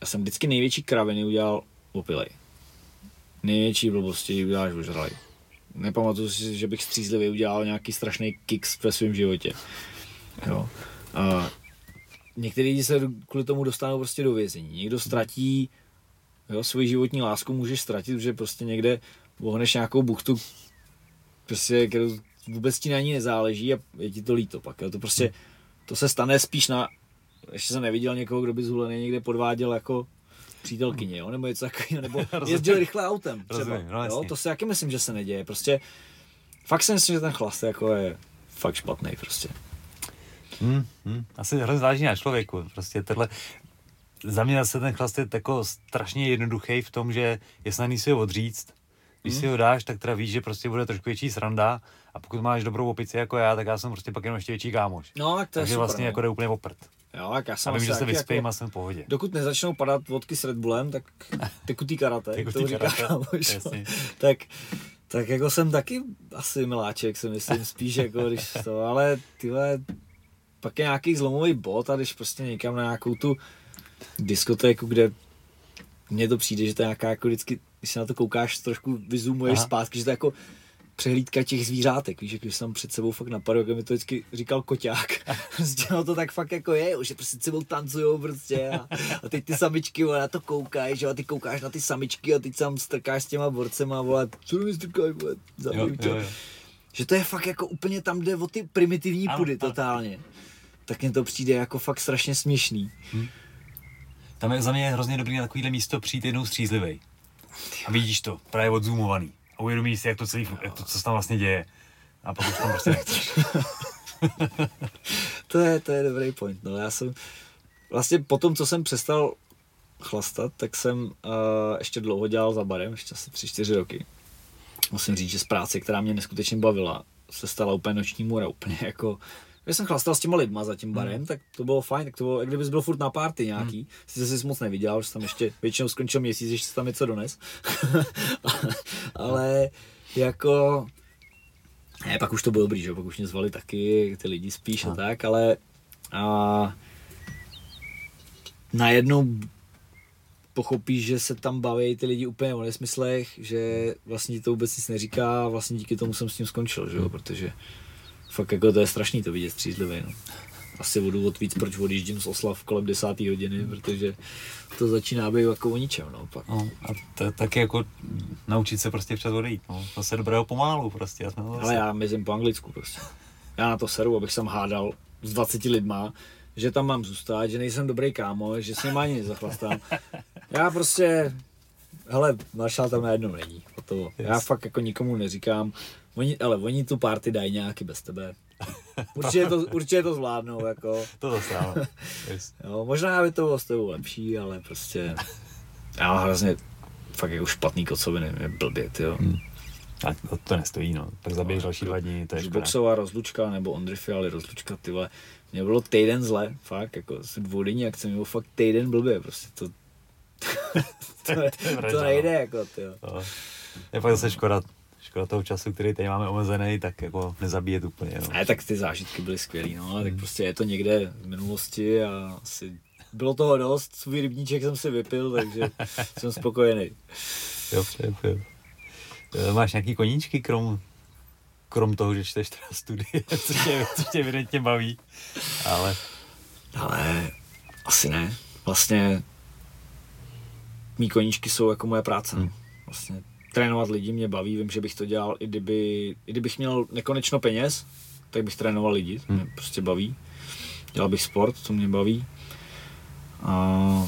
já jsem vždycky největší kraviny udělal opilej. Největší blbosti uděláš ožralej. Nepamatuju si, že bych střízlivě udělal nějaký strašný kicks ve svém životě. Jo. A některý lidi se kvůli tomu dostanou prostě do vězení. Někdo ztratí jo, svoji životní lásku, můžeš ztratit, že prostě někde ohneš nějakou buchtu, prostě, kterou vůbec ti na ní nezáleží a je ti to líto pak. Jo. To prostě, to se stane spíš na, ještě jsem neviděl někoho, kdo by zhulený někde podváděl jako přítelkyně, jo, nebo něco takového, nebo jezdil rychle autem třeba. Rozumím, no, jo, to si taky myslím, že se neděje. Prostě fakt si myslím, že ten chlast jako je fakt špatný prostě. Hmm, hmm. Asi hrozně záleží na člověku. Prostě tenhle, za mě zase ten chlast je jako strašně jednoduchý v tom, že je snadný si ho odříct. Když si ho dáš, tak teda víš, že prostě bude trošku větší sranda a pokud máš dobrou opici jako já, tak já jsem prostě pak jenom ještě větší kámoš. No, tak to je Takže super, vlastně no. jako jde úplně oprt. Jo, tak já jsem A vím, že se vyspím jako, a jsem v pohodě. dokud nezačnou padat vodky s Red Bullem, tak tekutý karate, Tekutý to říká karate, kámoš. jasně. tak, tak jako jsem taky asi miláček, si myslím, spíš jako když to, ale tyhle, pak je nějaký zlomový bod a když prostě někam na nějakou tu diskotéku, kde mně to přijde, že to je nějaká jako vždycky, když se na to koukáš, trošku vyzoomuješ Aha. zpátky, že to je jako přehlídka těch zvířátek, víš, když jsem před sebou fakt napadl, jak mi to vždycky říkal koťák. prostě no to tak fakt jako je, že prostě sebou tancujou prostě a, a teď ty samičky, vole, na to koukáš, jo, a ty koukáš na ty samičky a teď tam strkáš s těma borcema, vole, co mi strkáš, vole, Jo, zabiju tě. jo, jo. Že to je fakt jako úplně tam jde o ty primitivní Ano, pudy ano. totálně. Tak mně to přijde jako fakt strašně směšný. Tam je za mě hrozně dobrý na takovýhle místo přijít jednou střízlivej. A vidíš to, právě odzoomovaný. A uvědomíš si, jak to celý, jak to, co se tam vlastně děje. A pak už tam prostě nechceš. To je, to je dobrý point. No, já jsem vlastně po tom, co jsem přestal chlastat, tak jsem uh, ještě dlouho dělal za barem, ještě asi 3-4 roky. Musím říct, že z práce, která mě neskutečně bavila, se stala úplně noční můra, úplně jako když jsem chlastal s těma lidma za tím barem, Hmm. tak to bylo fajn, tak to bylo, jak kdybys byl furt na party nějaký. Hmm. Sice jsi moc neviděl, že tam ještě většinou skončil měsíc, jsi tam něco dones. Ale jako ne, pak už to bylo dobrý, že jo, pak už mě zvali taky ty lidi spíš a No. tak, ale a najednou pochopíš, že se tam baví ty lidi úplně o nesmyslech, že vlastně ti to vůbec nic neříká a vlastně díky tomu jsem s tím skončil, že jo, protože fakt jako to je strašný to vidět střízlivě, no. Asi budu od víc, proč odjíždím z oslav kolem desáté hodiny, protože to začíná být jako o ničem, no, pak. No, a to, taky jako naučit se prostě včas odejít. No. Zase dobrého pomálu prostě. Já jsme to Ale já mezím po anglicku prostě. Já na to seru, abych jsem hádal s 20 lidma, že tam mám zůstat, že nejsem dobrý kámo, že se ani nezachlastám. Já prostě, hele, Maršál tam najednou není. Hotovo. Já Yes. fakt jako nikomu neříkám, oni, ale oni tu party dají nějaký bez tebe. Určitě to, určitě to zvládnou, jako. To. Yes. Jo, možná by to bylo s tebou lepší, ale prostě, já mám hrozně fakt jako špatný kocoviny, je blbě, jo. A to, to nestojí, no. Tak zabiješ další dva dny, to je škoda. Boxová rozlučka nebo Ondry Fialy rozlučka, ty vole. Mě bylo týden zle, fakt, jako dvoudenní akce, mě bylo fakt týden blbě, prostě to, to, To to no. nejde, jako, ty jo. No. Je pak zase škoda, škoda toho času, který tady máme omezený, tak jako nezabíjet úplně. No. Ne, tak ty zážitky byly skvělý, no, ale Hmm. tak prostě je to někde v minulosti a asi bylo toho dost, svůj rybníček jsem si vypil, takže jsem spokojený. Dobře, jo. E, Máš nějaký koníčky, krom, krom toho, že čteš teda studie, co tě, co tě evidentně baví. Ale Ale asi ne. Vlastně mý koníčky jsou jako moje práce. Hmm. Vlastně trénovat lidi mě baví, vím, že bych to dělal, i, kdyby, i kdybych měl nekonečno peněz, tak bych trénoval lidi, to mě Hmm. prostě baví. Dělal bych sport, to mě baví. A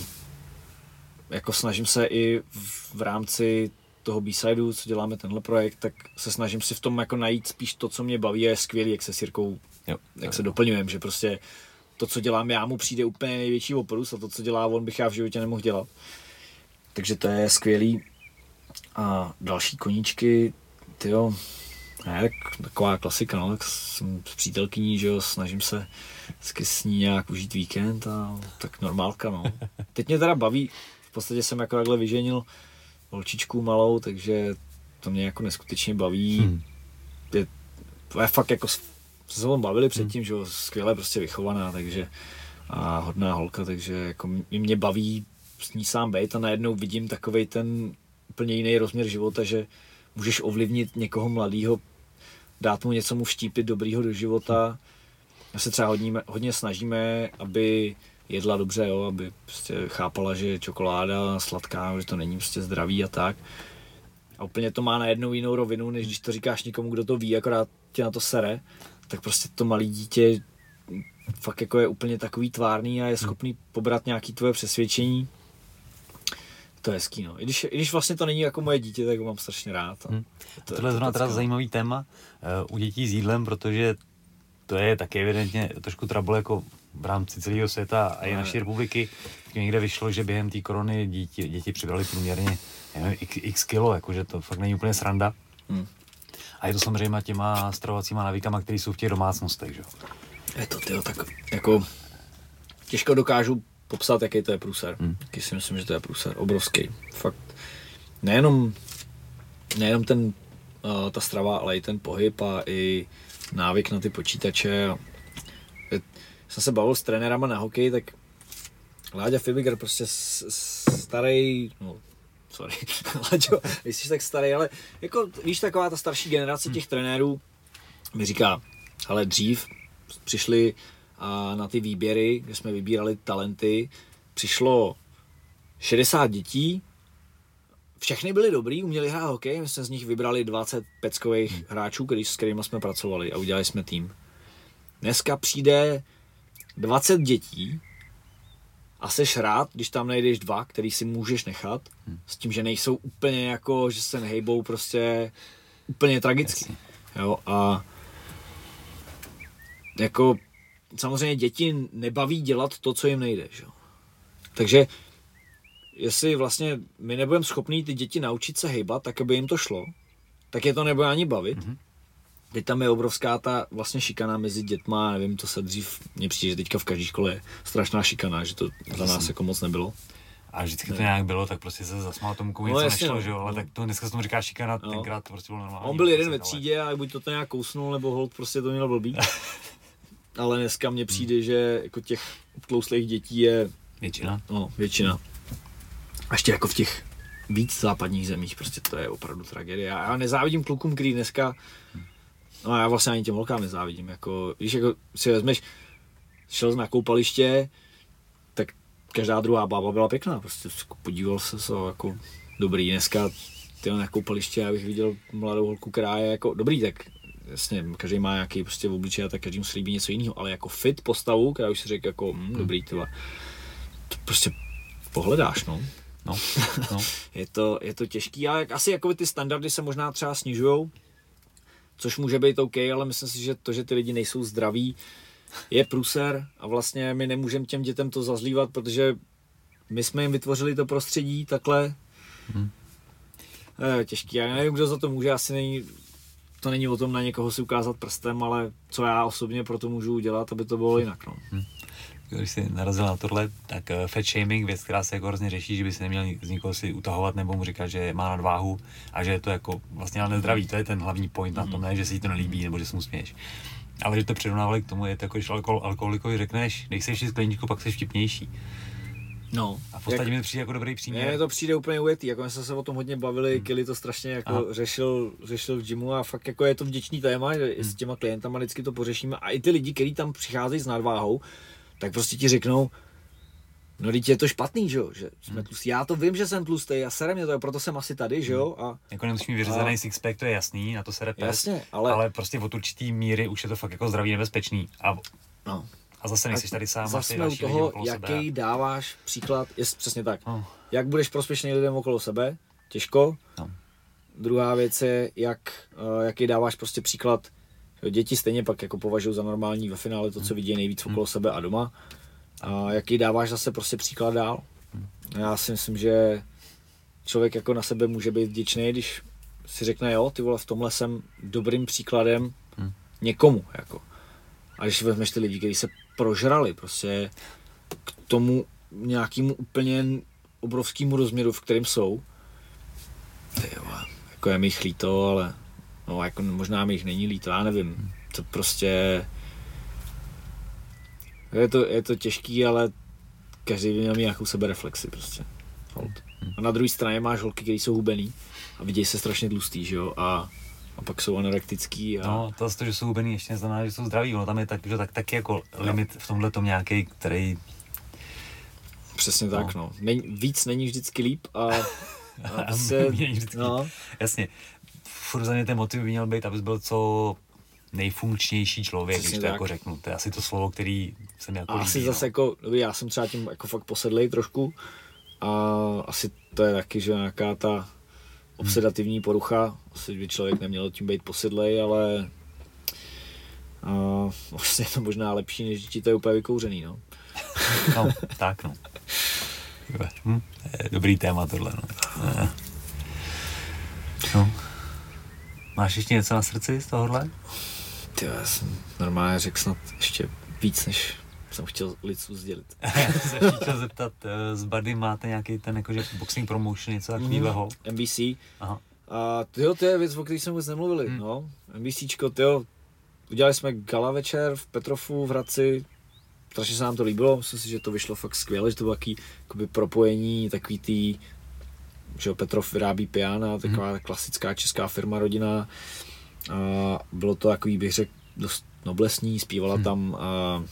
jako snažím se i v, v rámci toho B-sideu, co děláme tenhle projekt, tak se snažím si v tom jako najít spíš to, co mě baví a je skvělý, jak se s Jirkou jo. jak se doplňujeme, že prostě to, co dělám já, mu přijde úplně největší oprus a to, co dělá on, bych já v životě nemohl dělat. Takže to je skvělý. A další koníčky, tyjo, ne, tak taková klasika, no, tak jsem s přítelkyní, že jo, snažím se vždycky s ní nějak užít víkend a tak normálka, no. Teď mě teda baví, v podstatě jsem jako takhle vyženil holčičku malou, takže to mě jako neskutečně baví. Hmm. Je, to je fakt jako, s- se sebou bavili předtím, že jo, skvěle prostě vychovaná, takže a hodná holka, takže jako m- mě baví s ní sám být a najednou vidím takovej ten úplně jiný rozměr života, že můžeš ovlivnit někoho mladého, dát mu něco mu vštípit dobrýho do života. Já se třeba hodně, hodně snažíme, aby jedla dobře, jo, aby prostě chápala, že čokoláda sladká, že to není prostě zdravý a tak. a úplně to má na jednou jinou rovinu, než když to říkáš někomu, kdo to ví, akorát tě na to sere, tak prostě to malé dítě fakt jako je úplně takový tvárný a je schopný pobrat nějaký tvoje přesvědčení. To je hezký, no. I když, I když vlastně to není jako moje dítě, tak ho mám strašně rád. Hmm. to, Tohle je zrovna teda zajímavý téma uh, u dětí s jídlem, protože to je taky evidentně trošku trouble jako v rámci celého světa a i No, naší republiky. Někde vyšlo, že během té korony děti, děti přibrali průměrně nevím, x, x kilo, jakože to fakt není úplně sranda. Hmm. A je to samozřejmě těma stravovacíma návykama, které jsou v těch domácnostech. Že? Je to, tyjo, tak jako těžko dokážu popsat, jaký to je průser. Hmm. Hmm. Taky si myslím, že to je průser. Obrovský. Fakt. Nejenom, nejenom ten, uh, ta strava, ale i ten pohyb a i návyk na ty počítače. Jsem se bavil s trenérama na hokej, tak Láďa Fibiger prostě starý, no, sorry, Láďo, jsi tak starý, ale jako víš, taková ta starší generace těch trenérů mi říká, ale dřív přišli a na ty výběry, kde jsme vybírali talenty, přišlo 60 dětí, všechny byly dobrý, uměli hrát hokej, my jsme z nich vybrali 20 peckových hráčů, který, s kterými jsme pracovali a udělali jsme tým. Dneska přijde 20 dětí a seš rád, když tam najdeš dva, který si můžeš nechat, s tím, že nejsou úplně jako, že se nehejbou prostě úplně tragicky. Jo, a jako samozřejmě děti nebaví dělat to, co jim nejde. Že? jo. Takže jestli vlastně my nebudeme schopní ty děti naučit se hejbat, tak aby jim to šlo, tak je to nebude ani bavit. Mm-hmm. Teď tam je obrovská ta vlastně šikana mezi dětma, nevím, to se dřív, mně přijde, že teďka v každé škole je strašná šikana, že to za nás jako moc nebylo. A vždycky to nějak bylo, tak prostě se zasmál tomu, komu No, něco jasně, nešlo, no. že jo, ale No. tak to dneska se tomu říká šikana, No. tenkrát to prostě bylo normální. On byl jeden ve třídě a buď to, to nějak kousnul, nebo hold prostě to měl blbý. Ale dneska mně přijde, že jako těch tlouslých dětí je Většina. no, většina. A ještě jako v těch víc západních zemích, prostě to je opravdu tragédie. Já nezávidím klukům, který dneska, no já vlastně ani těm holkám nezávidím, jako, když jako si vezmeš, šel na koupaliště, tak každá druhá bába byla pěkná, prostě podíval se, co jako dobrý, dneska ty na koupaliště, já bych viděl mladou holku, která je jako dobrý, tak jasně, každý má nějaký prostě v obličeji, tak každému se líbí něco jiného, ale jako fit postavu, která už si řekl jako, hm, dobrý, tyhle, to prostě pohledáš, no. No, no. Je to, je to těžký, ale asi jako ty standardy se možná třeba snižujou, což může být OK, ale myslím si, že to, že ty lidi nejsou zdraví, je průser a vlastně my nemůžeme těm dětem to zazlívat, protože my jsme jim vytvořili to prostředí takhle. Hmm. Těžký, já nevím, kdo za to může, asi není, to není o tom na někoho si ukázat prstem, ale co já osobně pro to můžu udělat, aby to bylo jinak. No. Když jsi narazil na tohle, tak uh, fat shaming, věc, která se jako hrozně řeší, že by se neměl z nikoho si utahovat nebo mu říkat, že má nadváhu a že je to jako vlastně ale nezdravý, to je ten hlavní point na tom, ne, že si jí to nelíbí nebo že se mu směješ. Ale že to přirovnávali k tomu, je to jako, když alkohol, alkoholikovi řekneš, dej si ještě skleničku, pak jsi vtipnější. No. A v podstatě mi to přijde jako dobrý příměr. Mně to přijde úplně ujetý, jako my jsme se o tom hodně bavili, hmm. Kili to strašně jako Aha. řešil, řešil v gymu a fakt jako je to vděčný téma, že hmm. s těma klientama vždycky to pořešíme a i ty lidi, kteří tam přicházejí s nadváhou, tak prostě ti řeknou, no teď je to špatný, že jo, že jsme tlustí. Já to vím, že jsem tlustý a sere mě to, proto jsem asi tady, že jo, a Jako nemusíš mít vyřezený A- sixpack, to je jasný, na to se repes. Jasně, ale- ale... ale prostě od určitý míry už je to fakt jako zdravý nebezpečný. A, no. A zase nejsi tady sám, Zase jsme u toho, jaký sebe. dáváš příklad, je přesně tak. No. Jak budeš prospěšný lidem okolo sebe, těžko. No. Druhá věc je, jak, eh, jaký dáváš prostě příklad. Děti stejně pak jako považují za normální ve finále to, co vidí nejvíc okolo sebe a doma. A jaký dáváš zase prostě příklad dál. Já si myslím, že člověk jako na sebe může být vděčný, když si řekne, jo, ty vole, v tomhle jsem dobrým příkladem Hmm. někomu, jako. A když vezmeš ty lidi, kteří se prožrali prostě k tomu nějakému úplně obrovskému rozměru, v kterém jsou, ty vole, jako je mi jich líto, ale no, jako možná mi jich není líto, já nevím. To prostě je to, je to těžký, ale každý by měl mít nějakou sebereflexi prostě. Hold. A na druhé straně máš holky, které jsou hubený a vidějí se strašně tlustý, že jo, a, a pak jsou anorektický a No, to, to, že jsou hubený, ještě neznamená, že jsou zdraví. Ono tam je tak, že tak, taky jako limit v tomhle tom nějaký, který přesně tak, no. Není, víc není vždycky líp a A mění vždycky. no, Jasně. Furt za mě ten motiv by měl být, abys byl co nejfunkčnější člověk, Přesně když to tak. jako řeknu. To je asi to slovo, který se mi jako a asi zase jako, já jsem třeba tím jako fakt posedlej trošku a asi to je taky, že nějaká ta obsedativní porucha, asi by člověk neměl tím být posedlej, ale a vlastně je to možná lepší, než ti to je úplně vykouřený, no. No, tak no. Hm, dobrý téma tohle, no. Eh. no. Máš ještě něco na srdci z tohohle? Ty, já jsem normálně řekl snad ještě víc, než jsem chtěl lidsku sdělit. Já jsem se chtěl zeptat, eh, s Buddy máte nějaký ten jakože boxing promotion, něco takového? NBC. Aha. A tyjo, to je věc, o které jsme vůbec nemluvili. Hmm. No, NBCčko, tyjo, udělali jsme gala večer v Petrofu v Hradci, strašně se nám to líbilo, myslím si, že to vyšlo fakt skvěle, že to bylo takový jakoby propojení, takový tý, že Petrov vyrábí piana, taková hmm. klasická česká firma, rodina. A bylo to takový, bych řekl, dost noblesní, zpívala Hmm. tam a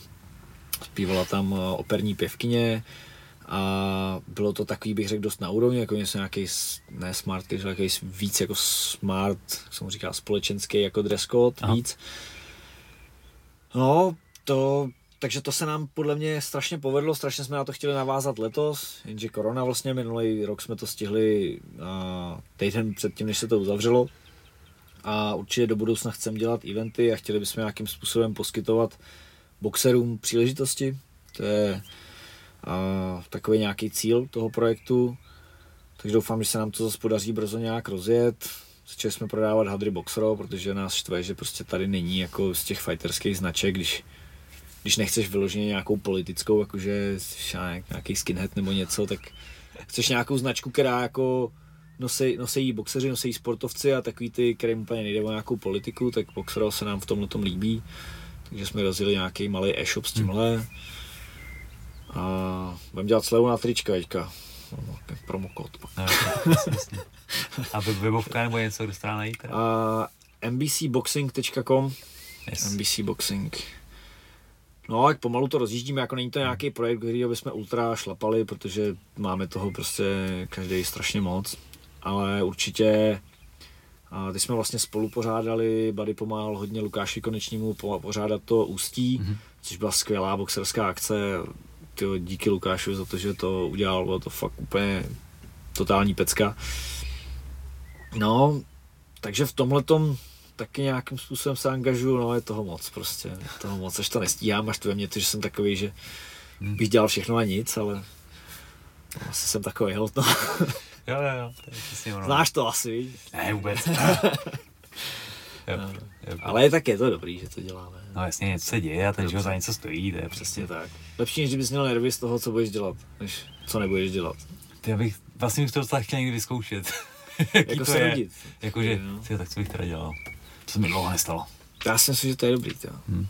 zpívala tam a, operní pěvkyně a bylo to takový, bych řekl, dost na úrovni, jako něco nějaký, ne smart, ale nějaký víc jako smart, jak se mu říká, společenský jako dress code, Aha. víc. No, to, takže to se nám podle mě strašně povedlo, strašně jsme na to chtěli navázat letos, jenže korona vlastně, minulý rok jsme to stihli a týden předtím, než se to uzavřelo. A určitě do budoucna chceme dělat eventy a chtěli bychom nějakým způsobem poskytovat boxerům příležitosti. To je a, takový nějaký cíl toho projektu. Takže doufám, že se nám to zase podaří brzo nějak rozjet. Začali jsme prodávat hadry boxero, protože nás štve, že prostě tady není jako z těch fighterských značek, když, když nechceš vyloženě nějakou politickou, jakože nějaký skinhead nebo něco, tak chceš nějakou značku, která jako nosí, nosí boxeři, nosí sportovci a takový ty, kterým úplně nejde o nějakou politiku, tak boxero se nám v tomhle tom líbí. Takže jsme rozjeli nějaký malý e-shop s tímhle. A budeme dělat slevu na trička teďka. No, pak. No, jasně, jasně. A web- webovka nebo něco, kde dá najít? A mbcboxing.com Yes. NBC Boxing. No, jak pomalu to rozjíždíme, jako není to nějaký projekt, který bychom ultra šlapali, protože máme toho prostě každý strašně moc. Ale určitě a teď jsme vlastně spolu pořádali, Buddy pomáhal hodně Lukáši Konečnímu po- pořádat to Ústí, Mhm. mm-hmm. což byla skvělá boxerská akce. Tyjo, díky Lukášu za to, že to udělal, bylo to fakt úplně totální pecka. No, takže v tomhle taky nějakým způsobem se angažuju, no je toho moc prostě, je toho moc, až to nestíhám, až to ve mně to, že jsem takový, že Hmm. bych dělal všechno a nic, ale no, asi jsem takový no. Jo, jo, jo, to je přesně ono. Znáš to asi, víš? Ne, vůbec. jo, jo. Ale je tak je to dobrý, že to děláme. No jasně, něco se děje a ten život za něco stojí, to je Přesně přesně. tak. Lepší, než kdybys měl nervy z toho, co budeš dělat, než co nebudeš dělat. Ty, já bych, vlastně bych to docela chtěl někdy vyzkoušet. Jaký Jako to se je. rodit. Jakože, No. ty, tak co bych teda dělal? To se mi dlouho nestalo. Já si myslím, že to je dobrý, to. Hmm.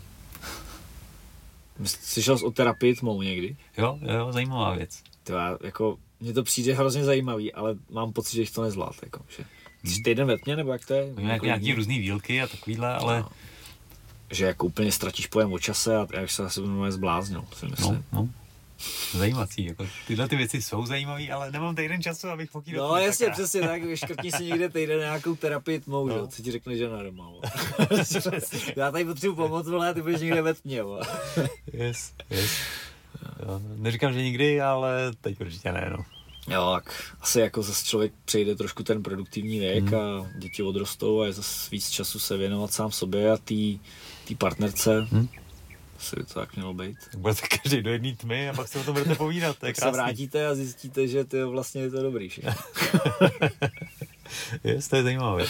Slyšel jsi o terapii tmou někdy? Jo, jo, zajímavá věc. To já, jako, mně to přijde hrozně zajímavý, ale mám pocit, že jich to nezvlád, jako, že Jsi týden ve tmě, nebo jak to je? Oni mají nějaký různý výlky a takovýhle, ale No. Že jako úplně ztratíš pojem o čase a já se asi budu zbláznil, si myslím. no, no. Zajímací, jako tyhle ty věci jsou zajímavé, ale nemám týden času, abych pokýdal. No jasně, přesně tak, škrtni si někde týden nějakou terapii tmou, No. no. co ti řekne žena doma. Já tady potřebuji pomoc, vole, a ty budeš někde ve tmě. Yes, yes. Jo, neříkám, že nikdy, ale teď určitě ne, no. Jo, tak asi jako zase člověk přejde trošku ten produktivní věk Hmm. a děti odrostou a je zase víc času se věnovat sám sobě a té tý partnerce. Hmm. Asi by to tak mělo být. Tak budete každý do jedné tmy a pak se o tom budete povídat, to je Tak se vrátíte a zjistíte, že to vlastně je to dobrý všechno. Yes, to je zajímavá věc.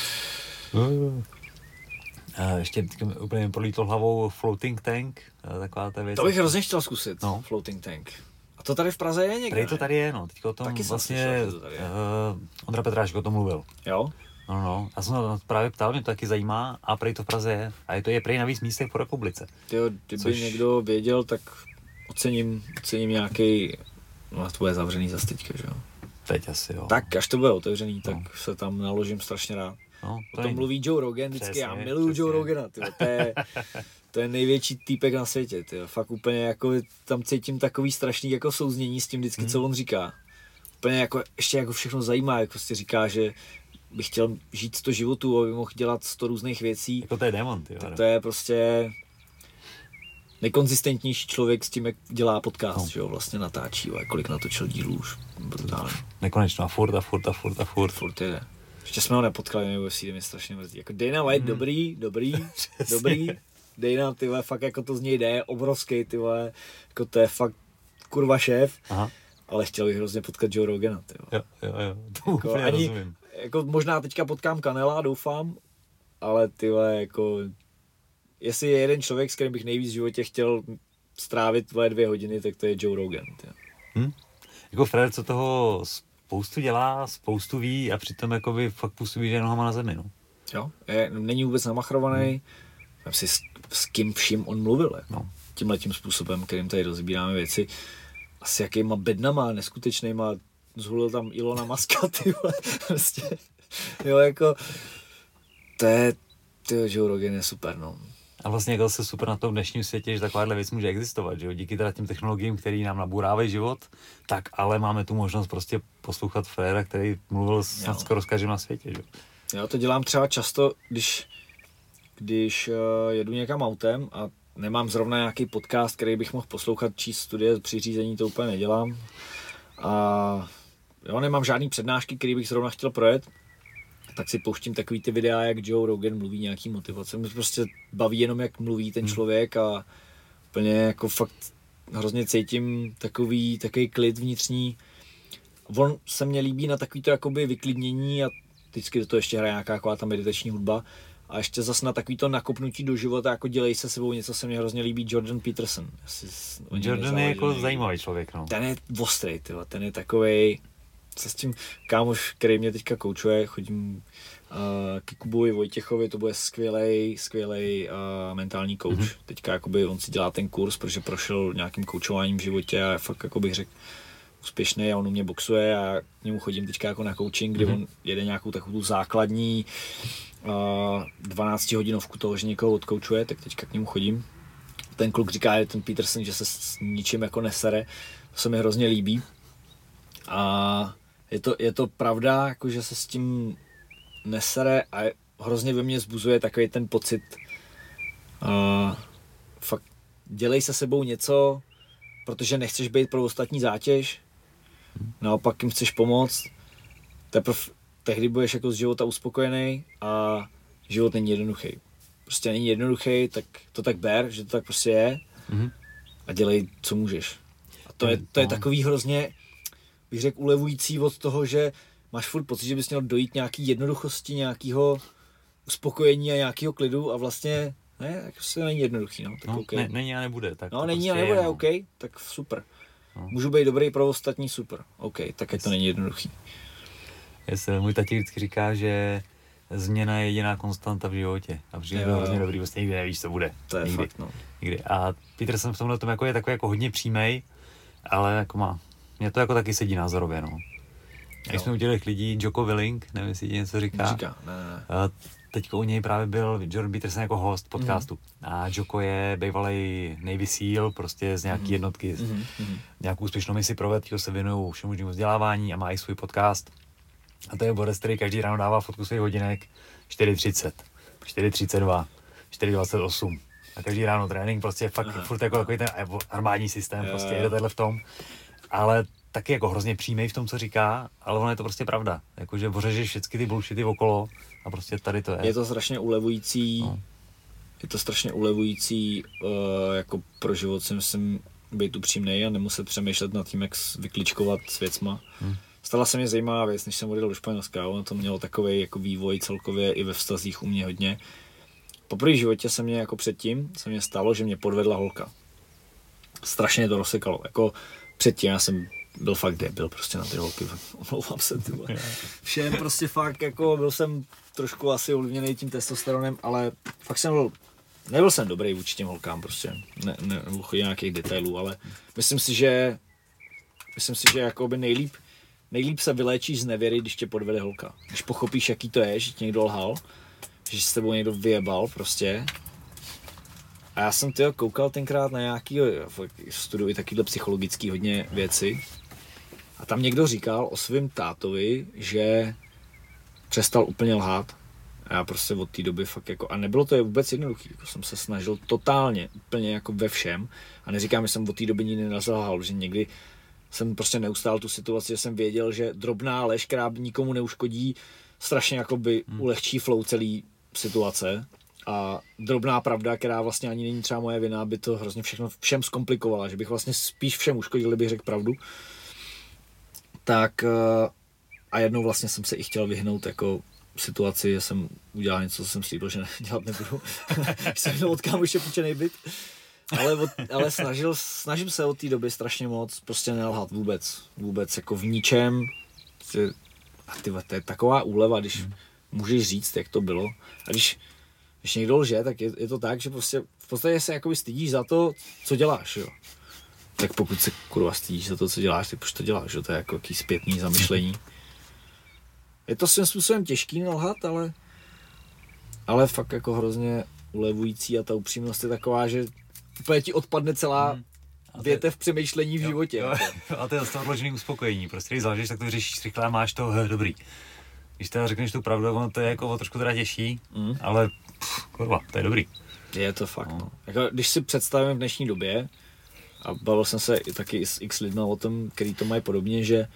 Uh. A ještě úplně prolítlo hlavou floating tank, taková ta věc. To bych hrozně chtěl zkusit, No. floating tank. A to tady v Praze je někde, Tady to tady je, no. Teďka o tom Taky vlastně slyšel, to tady je. uh, Ondra Petrášek o tom mluvil. Jo? No, no, já jsem to právě ptal, mě to taky zajímá a prej to v Praze je. A je to je prej na víc místech po republice. Tyjo, kdyby Což- Což... někdo věděl, tak ocením, ocením nějaký, no to bude zavřený zase teďka, že jo. Teď asi, jo. Tak, až to bude otevřený, tak No. se tam naložím strašně rád. No, O tom mluví Joe Rogan vždycky, Přesně, já miluju přesně. Joe Rogana, tyjo, to je, to je největší týpek na světě, tyjo. fakt úplně jako tam cítím takový strašný jako souznění s tím vždycky, Hmm. co on říká. úplně jako, ještě jako všechno zajímá, jako si říká, že bych chtěl žít 100 životů, aby mohl dělat 100 různých věcí. Jako to je demon, ty To je prostě nekonzistentnější člověk s tím, jak dělá podcast, no. že jo, vlastně natáčí, a kolik natočil dílů už, brutálně. Nekonečno a furt a furt a furt a furt. Furt jede. Ještě jsme ho nepotkali na UFC, mě strašně mrzí. Jako Dana White, hmm. dobrý, dobrý, dobrý. Dana, ty vole, fakt jako to z něj jde, obrovský, ty vole, jako to je fakt kurva šéf. Aha. Ale chtěl bych hrozně potkat Joe Rogana, ty vole. Jo, jo, jo, to jako, ani, rozumím. Jako možná teďka potkám Kanela, doufám, ale ty vole, jako jestli je jeden člověk, s kterým bych nejvíc v životě chtěl strávit tvoje dvě hodiny, tak to je Joe Rogan. Hmm? Jako Fred, co toho spoustu dělá, spoustu ví a přitom jakoby fakt působí, že nohama na zemi. No. Jo, je, není vůbec namachrovaný. Hmm. si s, s kým vším on mluvil. Jako. No. Tímhle tím způsobem, kterým tady rozbíráme věci. Asi jakýma bednama, neskutečnýma. Zhulil tam Ilona Maska, ty vole. Prostě. Jo, jako to je, ty Joe Rogan je super, no. A vlastně jako se super na tom dnešním světě, že takováhle věc může existovat, že jo? Díky teda těm technologiím, které nám naburávají život, tak ale máme tu možnost prostě poslouchat Fréra, který mluvil snad skoro s každým na světě, že jo? Já to dělám třeba často, když, když uh, jedu někam autem a nemám zrovna nějaký podcast, který bych mohl poslouchat, číst studie při řízení, to úplně nedělám. A jo, nemám žádný přednášky, který bych zrovna chtěl projet, tak si pouštím takový ty videa, jak Joe Rogan mluví nějaký motivace. Mě prostě baví jenom, jak mluví ten hmm. člověk a úplně jako fakt hrozně cítím takový, takový klid vnitřní. On se mně líbí na takový to jakoby vyklidnění a vždycky do toho ještě hraje nějaká taková ta meditační hudba. A ještě zase na takový to nakopnutí do života, jako dělej se sebou něco, se mně hrozně líbí Jordan Peterson. Jordan je jako zajímavý člověk, no. Ten je ostrý, tyhle. ten je takový se s tím kámoš, který mě teďka koučuje, chodím uh, k Kubovi Vojtěchovi, to bude skvělý, skvělý uh, mentální coach. Mm-hmm. Teďka jakoby on si dělá ten kurz, protože prošel nějakým koučováním v životě a fakt jako bych řekl úspěšný a on u mě boxuje a k němu chodím teďka jako na coaching, kdy mm-hmm. on jede nějakou takovou tu základní uh, 12 hodinovku toho, že někoho odkoučuje, tak teďka k němu chodím. Ten kluk říká, že ten Peterson, že se s ničím jako nesere, to se mi hrozně líbí. A je to, je to pravda, jako že se s tím nesere a hrozně ve mně zbuzuje takový ten pocit uh, fakt dělej se sebou něco, protože nechceš být pro ostatní zátěž, naopak jim chceš pomoct, teprve tehdy budeš jako z života uspokojený a život není jednoduchý. Prostě není jednoduchý, tak to tak ber, že to tak prostě je mm-hmm. a dělej, co můžeš. A to je, to je takový hrozně, bych řekl, ulevující od toho, že máš furt pocit, že bys měl dojít nějaký jednoduchosti, nějakého uspokojení a nějakého klidu a vlastně ne, tak prostě není jednoduchý, no, tak no, okay. ne, není a nebude, tak No, není prostě a nebude, je, no. OK, tak super. No. Můžu být dobrý pro ostatní, super, OK, tak je to není jednoduchý. Jestli, můj tati vždycky říká, že změna je jediná konstanta v životě. A přijde to hrozně dobrý, vlastně nikdy nevíš, co bude. To je nikdy. fakt, no. Nikdy. A Peter jsem v tomhle tom jako je takový jako hodně přímej, ale jako má mně to jako taky sedí názorově, no. Když jsme udělali lidí, Joko Willing, nevím, jestli ti něco říká. Říká, ne, ne. Teď u něj právě byl Jordan Peterson jako host podcastu. Mm. A Joko je bývalý Navy SEAL, prostě z nějaký mm. jednotky, mm. nějakou úspěšnou misi provedl, se věnují všemu možnému vzdělávání a má i svůj podcast. A to je Boris, který každý ráno dává fotku svých hodinek 4.30, 4.32, 4.28. A každý ráno trénink, prostě fakt Aha. furt jako takový ten armádní systém, prostě jede tenhle v tom ale taky jako hrozně přímý v tom, co říká, ale ono je to prostě pravda. Jakože ořežeš všechny ty bullshity okolo a prostě tady to je. Je to strašně ulevující, no. je to strašně ulevující uh, jako pro život si myslím být upřímný a nemuset přemýšlet nad tím, jak vykličkovat s věcma. Hmm. Stala se mě zajímavá věc, než jsem odjel do Španělska, ono to mělo takový jako vývoj celkově i ve vztazích u mě hodně. Po první životě se mě jako předtím se mě stalo, že mě podvedla holka. Strašně to rozsekalo. Jako předtím já jsem byl fakt debil prostě na ty holky, omlouvám se, ty Všem prostě fakt, jako byl jsem trošku asi ovlivněný tím testosteronem, ale fakt jsem byl, nebyl jsem dobrý vůči těm holkám prostě, ne, ne, chodit nějakých detailů, ale myslím si, že myslím si, že jako by nejlíp, nejlíp se vyléčíš z nevěry, když tě podvede holka. Když pochopíš, jaký to je, že ti někdo lhal, že s tebou někdo vyjebal prostě a já jsem tyjo, koukal tenkrát na nějaký, studuji takovýhle psychologický hodně věci. A tam někdo říkal o svém tátovi, že přestal úplně lhát. A já prostě od té doby fakt jako, a nebylo to je vůbec jednoduché, jako jsem se snažil totálně, úplně jako ve všem. A neříkám, že jsem od té doby nikdy nezalhal, že někdy jsem prostě neustál tu situaci, že jsem věděl, že drobná lež, která nikomu neuškodí, strašně jakoby hmm. ulehčí flow celý situace a drobná pravda, která vlastně ani není třeba moje vina, by to hrozně všechno všem zkomplikovala, že bych vlastně spíš všem uškodil, kdybych řekl pravdu. Tak eh, a jednou vlastně jsem se i chtěl vyhnout jako situaci, že jsem udělal něco, co jsem slíbil, že dělat nebudu. jsem jenom od kámoše půjčený byt. Ale, od, ale snažil, snažím se od té doby strašně moc prostě nelhat vůbec. Vůbec jako v ničem. A ty, to je taková úleva, když hmm. můžeš říct, jak to bylo. A když, když někdo lže, tak je, je to tak, že prostě v podstatě se jakoby stydíš za to, co děláš, jo. Tak pokud se kurva stydíš za to, co děláš, tak proč to děláš, jo? To je jako jaký zpětný zamyšlení. Je to svým způsobem těžký nelhat, ale, ale fakt jako hrozně ulevující a ta upřímnost je taková, že úplně ti odpadne celá hmm. větev přemýšlení v jo, životě. Jo, a to je to odložený uspokojení. Prostě když založíš, tak to řešíš rychle a máš to he, dobrý. Když teda řekneš tu pravdu, ono to je jako trošku teda těžší, mm. ale pff, kurva, to je dobrý. Je to fakt, no. no. Jako, když si představím v dnešní době, a bavil jsem se i taky s x lidmi o tom, který to mají podobně, že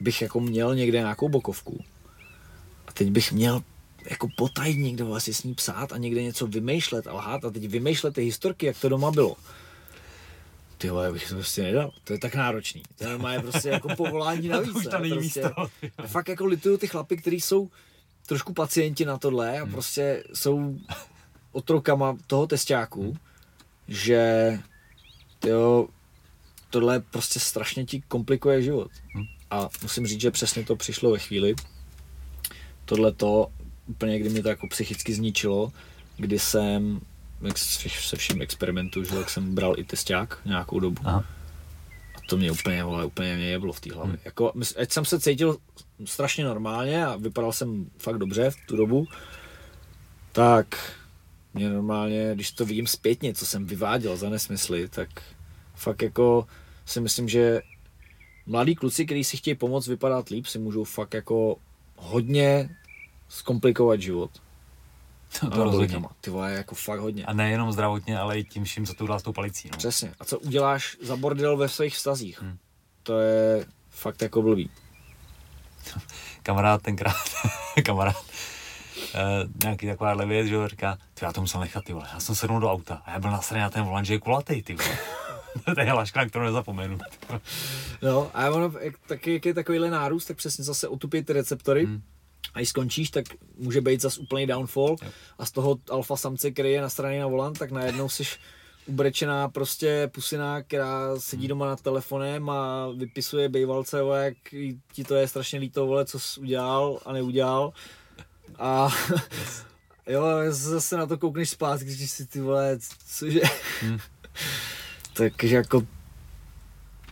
bych jako měl někde nějakou bokovku a teď bych měl jako potajit někdo vlastně s ní psát a někde něco vymýšlet a lhát a teď vymýšlet ty historky, jak to doma bylo. Ty vole, bych to prostě nedal. To je tak náročný. To je je prostě jako povolání navíc. Už to není prostě, místo. Fakt jako lituju ty chlapy, kteří jsou trošku pacienti na tohle a hmm. prostě jsou otrokama toho testáku, hmm. že jo, tohle prostě strašně ti komplikuje život. Hmm. A musím říct, že přesně to přišlo ve chvíli. Tohle to úplně, kdy mě to jako psychicky zničilo, kdy jsem se vším experimentu, že jak jsem bral i testák nějakou dobu. Aha. A to mě úplně, vole, úplně mě jeblo v té hlavě. Hmm. Jako, ať jsem se cítil strašně normálně a vypadal jsem fakt dobře v tu dobu, tak mě normálně, když to vidím zpětně, co jsem vyváděl za nesmysly, tak fakt jako si myslím, že mladí kluci, kteří si chtějí pomoct vypadat líp, si můžou fakt jako hodně zkomplikovat život. To, to rozhodně. Ty vole, jako fakt hodně. A nejenom zdravotně, ale i tím vším, co to udělá s tou palicí. No. Přesně. A co uděláš za bordel ve svých vztazích? Hmm. To je fakt jako blbý. kamarád tenkrát, kamarád, uh, nějaký takováhle věc, že říká, ty já to musel nechat, ty vole, já jsem sednul do auta a já byl nasraný na ten volant, že je kulatý, ty vole. to je laška, kterou nezapomenu. no a ono, jak, taky, jak je takovýhle nárůst, tak přesně zase otupí ty receptory. Hmm. A když skončíš, tak může být zase úplný downfall jo. a z toho alfa samce, který je na straně na volant, tak najednou jsi ubrečená prostě pusina, která sedí hmm. doma nad telefonem a vypisuje bejvalce, jak ti to je strašně líto, vole, co jsi udělal a neudělal. A jo, zase na to koukneš zpátky, když si ty vole, cože. Hmm. Takže jako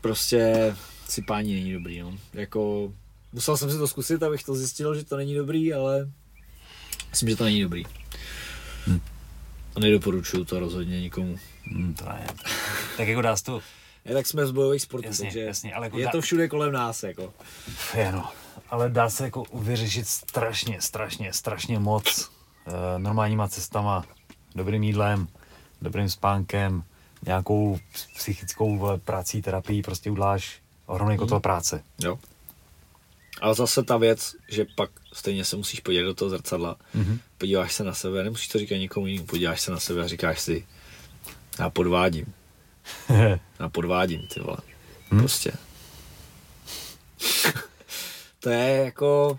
prostě si pání není dobrý, no. Jako musel jsem si to zkusit, abych to zjistil, že to není dobrý, ale myslím, že to není dobrý. Hmm. A nedoporučuju to rozhodně nikomu. Hmm, to ne. Tak jako dá to... Je, tak jsme z bojových sportů, jasně, takže jasně, ale jako je dá... to všude kolem nás. Jako. Je no, ale dá se jako vyřešit strašně, strašně, strašně moc e, normálníma cestama, dobrým jídlem, dobrým spánkem, nějakou psychickou prací, terapii, prostě uděláš ohromný kotel hmm. práce. Jo. Ale zase ta věc, že pak stejně se musíš podívat do toho zrcadla, mm-hmm. podíváš se na sebe, nemusíš to říkat nikomu jinému, podíváš se na sebe a říkáš si, já podvádím. já podvádím, ty vole. Hmm? Prostě. to je jako...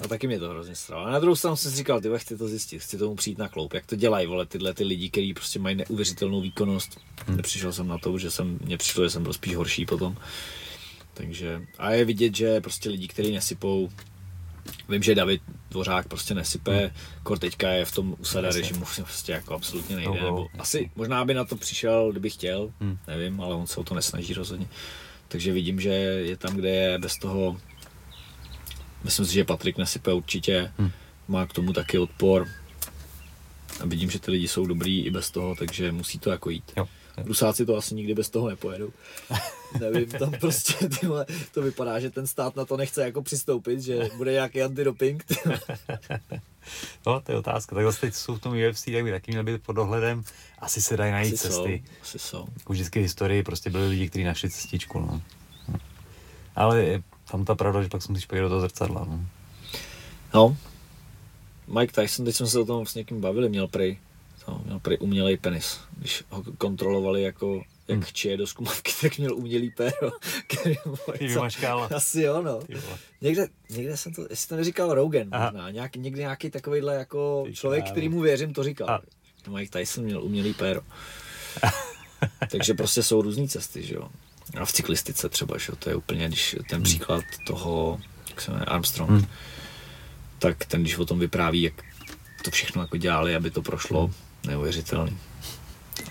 A taky mě to hrozně stralo. A na druhou stranu jsem si říkal, ty chci to zjistit, chci tomu přijít na kloup. Jak to dělají, vole, tyhle ty lidi, kteří prostě mají neuvěřitelnou výkonnost. Hmm. Nepřišel jsem na to, že jsem, mě přišlo, že jsem byl spíš horší potom. Takže, a je vidět, že prostě lidi, kteří nesypou, vím, že David Dvořák prostě nesype, hmm. kor teďka je v tom usada Jasně. režimu, prostě jako absolutně nejde, no, nebo asi možná by na to přišel, kdyby chtěl, hmm. nevím, ale on se o to nesnaží rozhodně. Takže vidím, že je tam, kde je bez toho, myslím si, že Patrik nesype určitě, hmm. má k tomu taky odpor, a vidím, že ty lidi jsou dobrý i bez toho, takže musí to jako jít. Jo. Rusáci to asi nikdy bez toho nepojedou. Nevím, tam prostě tyhle, to vypadá, že ten stát na to nechce jako přistoupit, že bude nějaký antidoping. No, to je otázka. Tak teď jsou v tom UFC, tak by taky měl být pod dohledem. Asi se dají najít Asi cesty. jsou, asi jsou. Už vždycky v historii prostě byli lidi, kteří našli cestičku. No. No. Ale je tam ta pravda, že pak se musíš podívat do toho zrcadla. No. No. Mike Tyson, teď jsme se o tom s někým bavili, měl prej, to, měl prej umělej penis. Když ho kontrolovali jako jak Hmm. hmm. čije do zkumavky, tak měl umělý péro. který mu. Asi jo, no. Někde, někde jsem to, jestli to neříkal Rogan, Aha. možná, nějak, někde nějaký takovýhle jako Ty člověk, který mu věřím, to říkal. A- Mike Tyson měl umělý péro. Takže prostě jsou různé cesty, že jo. A v cyklistice třeba, že jo, to je úplně, když ten příklad toho, jak se jmenuje, Armstrong, Hmm. tak ten, když o tom vypráví, jak to všechno jako dělali, aby to prošlo, neuvěřitelný.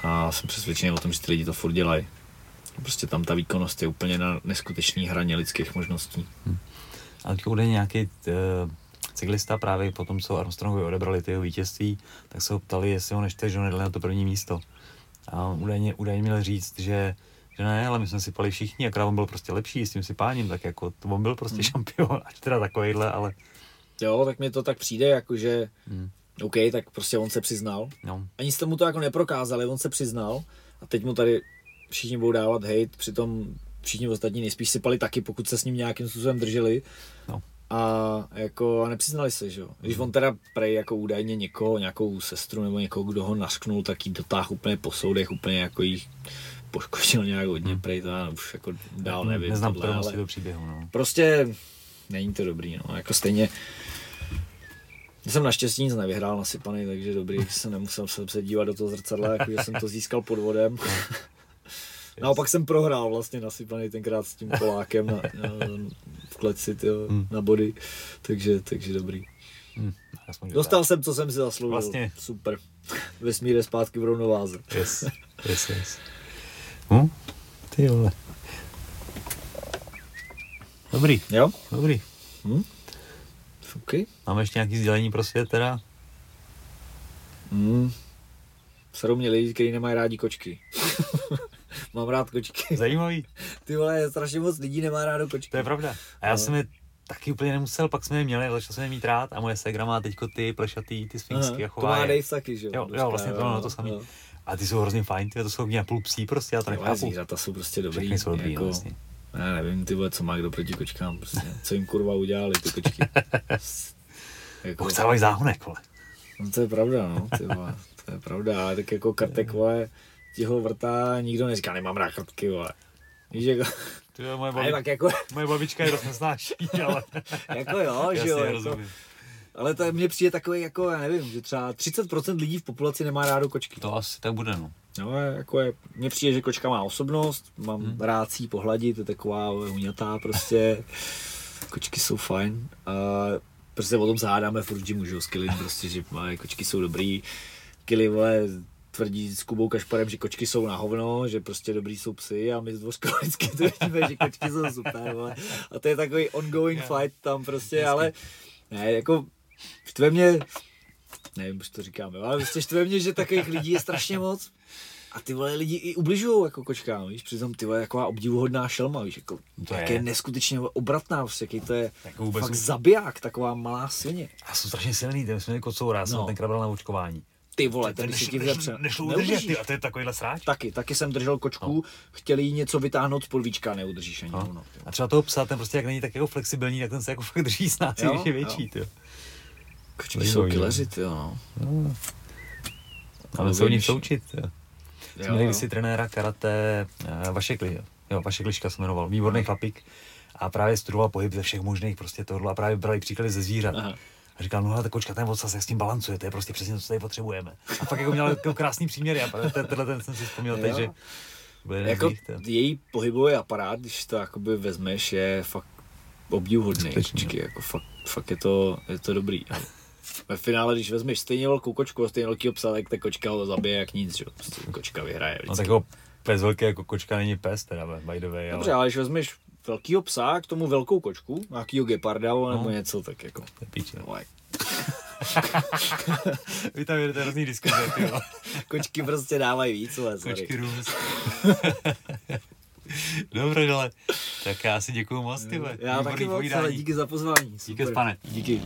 A jsem přesvědčený o tom, že ty lidi to furt dělají. Prostě tam ta výkonnost je úplně na neskutečný hraně lidských možností. A teď údajně nějaký uh, cyklista právě po tom, co Armstrongovi odebrali ty jeho vítězství, tak se ho ptali, jestli ho nešte, že ho nedali na to první místo. A on údajně, údajně měl říct, že, že ne, ale my jsme si pali všichni, akorát on byl prostě lepší s tím si páním, tak jako to on byl prostě Hmm. šampion, až teda takovejhle, ale Jo, tak mi to tak přijde, jako že hmm, OK, tak prostě on se přiznal. no, Ani jste mu to jako neprokázali, on se přiznal a teď mu tady všichni budou dávat hate, přitom všichni ostatní nejspíš sypali taky, pokud se s ním nějakým způsobem drželi. no. A jako a nepřiznali se, že jo. Když on teda prej jako údajně někoho, nějakou sestru nebo někoho, kdo ho nasknul, tak jí dotáh úplně po soudech, úplně jako jí poškodil nějak hodně, prej to já už jako dál nevím. Neznám tohle, ale toho příběhu, no. Prostě není to dobrý, no. Jako stejně já jsem naštěstí nic nevyhrál nasypaný, takže dobrý, jsem nemusel se, se dívat do toho zrcadla, jako že jsem to získal podvodem. Naopak jsem prohrál vlastně nasypaný tenkrát s tím Polákem na, na, v kleci tyjo, Hmm. na body, takže, takže dobrý. Hm, aspoň Dostal jsem, co jsem si zasloužil. Vlastně. Super. Vesmír je zpátky v rovnováze. Yes, yes, yes. Hm? Ty vole. Dobrý, Jo? dobrý. Hm? OK. Máme ještě nějaký sdělení pro svět teda? Hmm. Serou mě lidi, kteří nemají rádi kočky. Mám rád kočky. Zajímavý, Ty vole, strašně moc lidí nemá rádo kočky. to je pravda. A já No. jsem je taky úplně nemusel, pak jsme je měli, ale začal jsem je mít rád a moje segra má teďko ty plešatý, ty sfinksky a to chová má je. Dave taky, že jo? Jo, jo, vlastně to, no, to samý. jo. A ty jsou hrozně fajn, ty to jsou nějak půl psí prostě, já to nechápu. zvířata jsou prostě dobrý. Všechny jsou dobrý, jako, no, vlastně. Já nevím, ty vole, co má kdo proti kočkám, prostě. Co jim kurva udělali, ty kočky. jako, Pochcávají záhonek, vole. no, to je pravda, no, ty vole, to je pravda, ale tak jako kartek, vole, ti ho vrtá, nikdo neříká, nemám rád kartky, vole. Víš, jako, Ty jo, moje, babi, tak jako, moje babička je dost nesnáší, ale jako jo, že jo, jako, rozumím. ale to mně přijde takový, jako, já nevím, že třeba 30% lidí v populaci nemá rádo kočky. To asi tak bude, no. No, je- jako je, mně přijde, že kočka má osobnost, mám hmm. rád si pohladit, je taková uňatá prostě. Kočky jsou fajn. A prostě o tom se hádáme furt že jo, s Killim, prostě, že má, kočky jsou dobrý. Killy, vole, tvrdí s Kubou Kašparem, že kočky jsou na hovno, že prostě dobrý jsou psy a my z Dvořka vždycky tvrdíme, že kočky jsou super, vole. A to je takový ongoing fight tam prostě, ale ne, jako štve mě, nevím, proč to říkáme, ale prostě štve mě, že takových lidí je strašně moc. A ty vole lidi i ubližují jako kočkám, víš, přitom ty vole taková obdivuhodná šelma, víš, jako, To to jak je. je neskutečně obratná, prostě, jaký to je Jako vůbec fakt zabiják, taková malá svině. A jsou strašně silný, ten jsme já jsem No. no. tenkrát byl na očkování. Ty vole, ten si ti nešlo, vzepře. nešlo udržet, ty, a to je takovýhle sráč. Taky, taky jsem držel kočku, no. chtěli jí něco vytáhnout z podvíčka, neudržíš ani No. no. A třeba toho psa, ten prostě jak není tak jako flexibilní, tak ten se jako fakt drží s nás, Jo, když je větší, ty. Kočky jsou no. kileři, ty jo, no. No. Ale se o nich Když- součit, jo. Jsme Jo, měli jo. kdysi trenéra karate eh, Vašek, Li- jo, Vašek Liška se jmenoval, výborný chlapík. A právě studoval pohyb ze všech možných prostě tohle a právě brali příklady ze zvířat. Aha. A říkal, no ale ta kočka, ten odsaz, jak s tím balancuje, to je prostě přesně to, co tady potřebujeme. A fakt jako měl jako krásný příměr, a ten- tenhle ten jsem si vzpomněl teď, Jo. že Jako nich, ten. její pohybový aparát, když to jakoby vezmeš, je fakt obdivuhodný. Jako fakt, fakt je, to, je to dobrý. Ve finále, když vezmeš stejně velkou kočku a stejně velký psa, tak ta kočka ho zabije jak nic, že? Prostě kočka vyhraje. No vždycky. tak jako pes velký jako kočka není pes, teda by the way, Dobře, ale ale když vezmeš velkýho psa, k tomu velkou kočku, nějakýho geparda nebo No. něco, tak jako, píče. no, jak- Vy tam jedete různý diskuze, ty. Kočky prostě dávají víc, ale sorry. Kočky růst. Dobře, ale tak já si děkuju moc, ty. Já Výborný taky moc, ale díky za pozvání. Díky, Super. pane. Díky.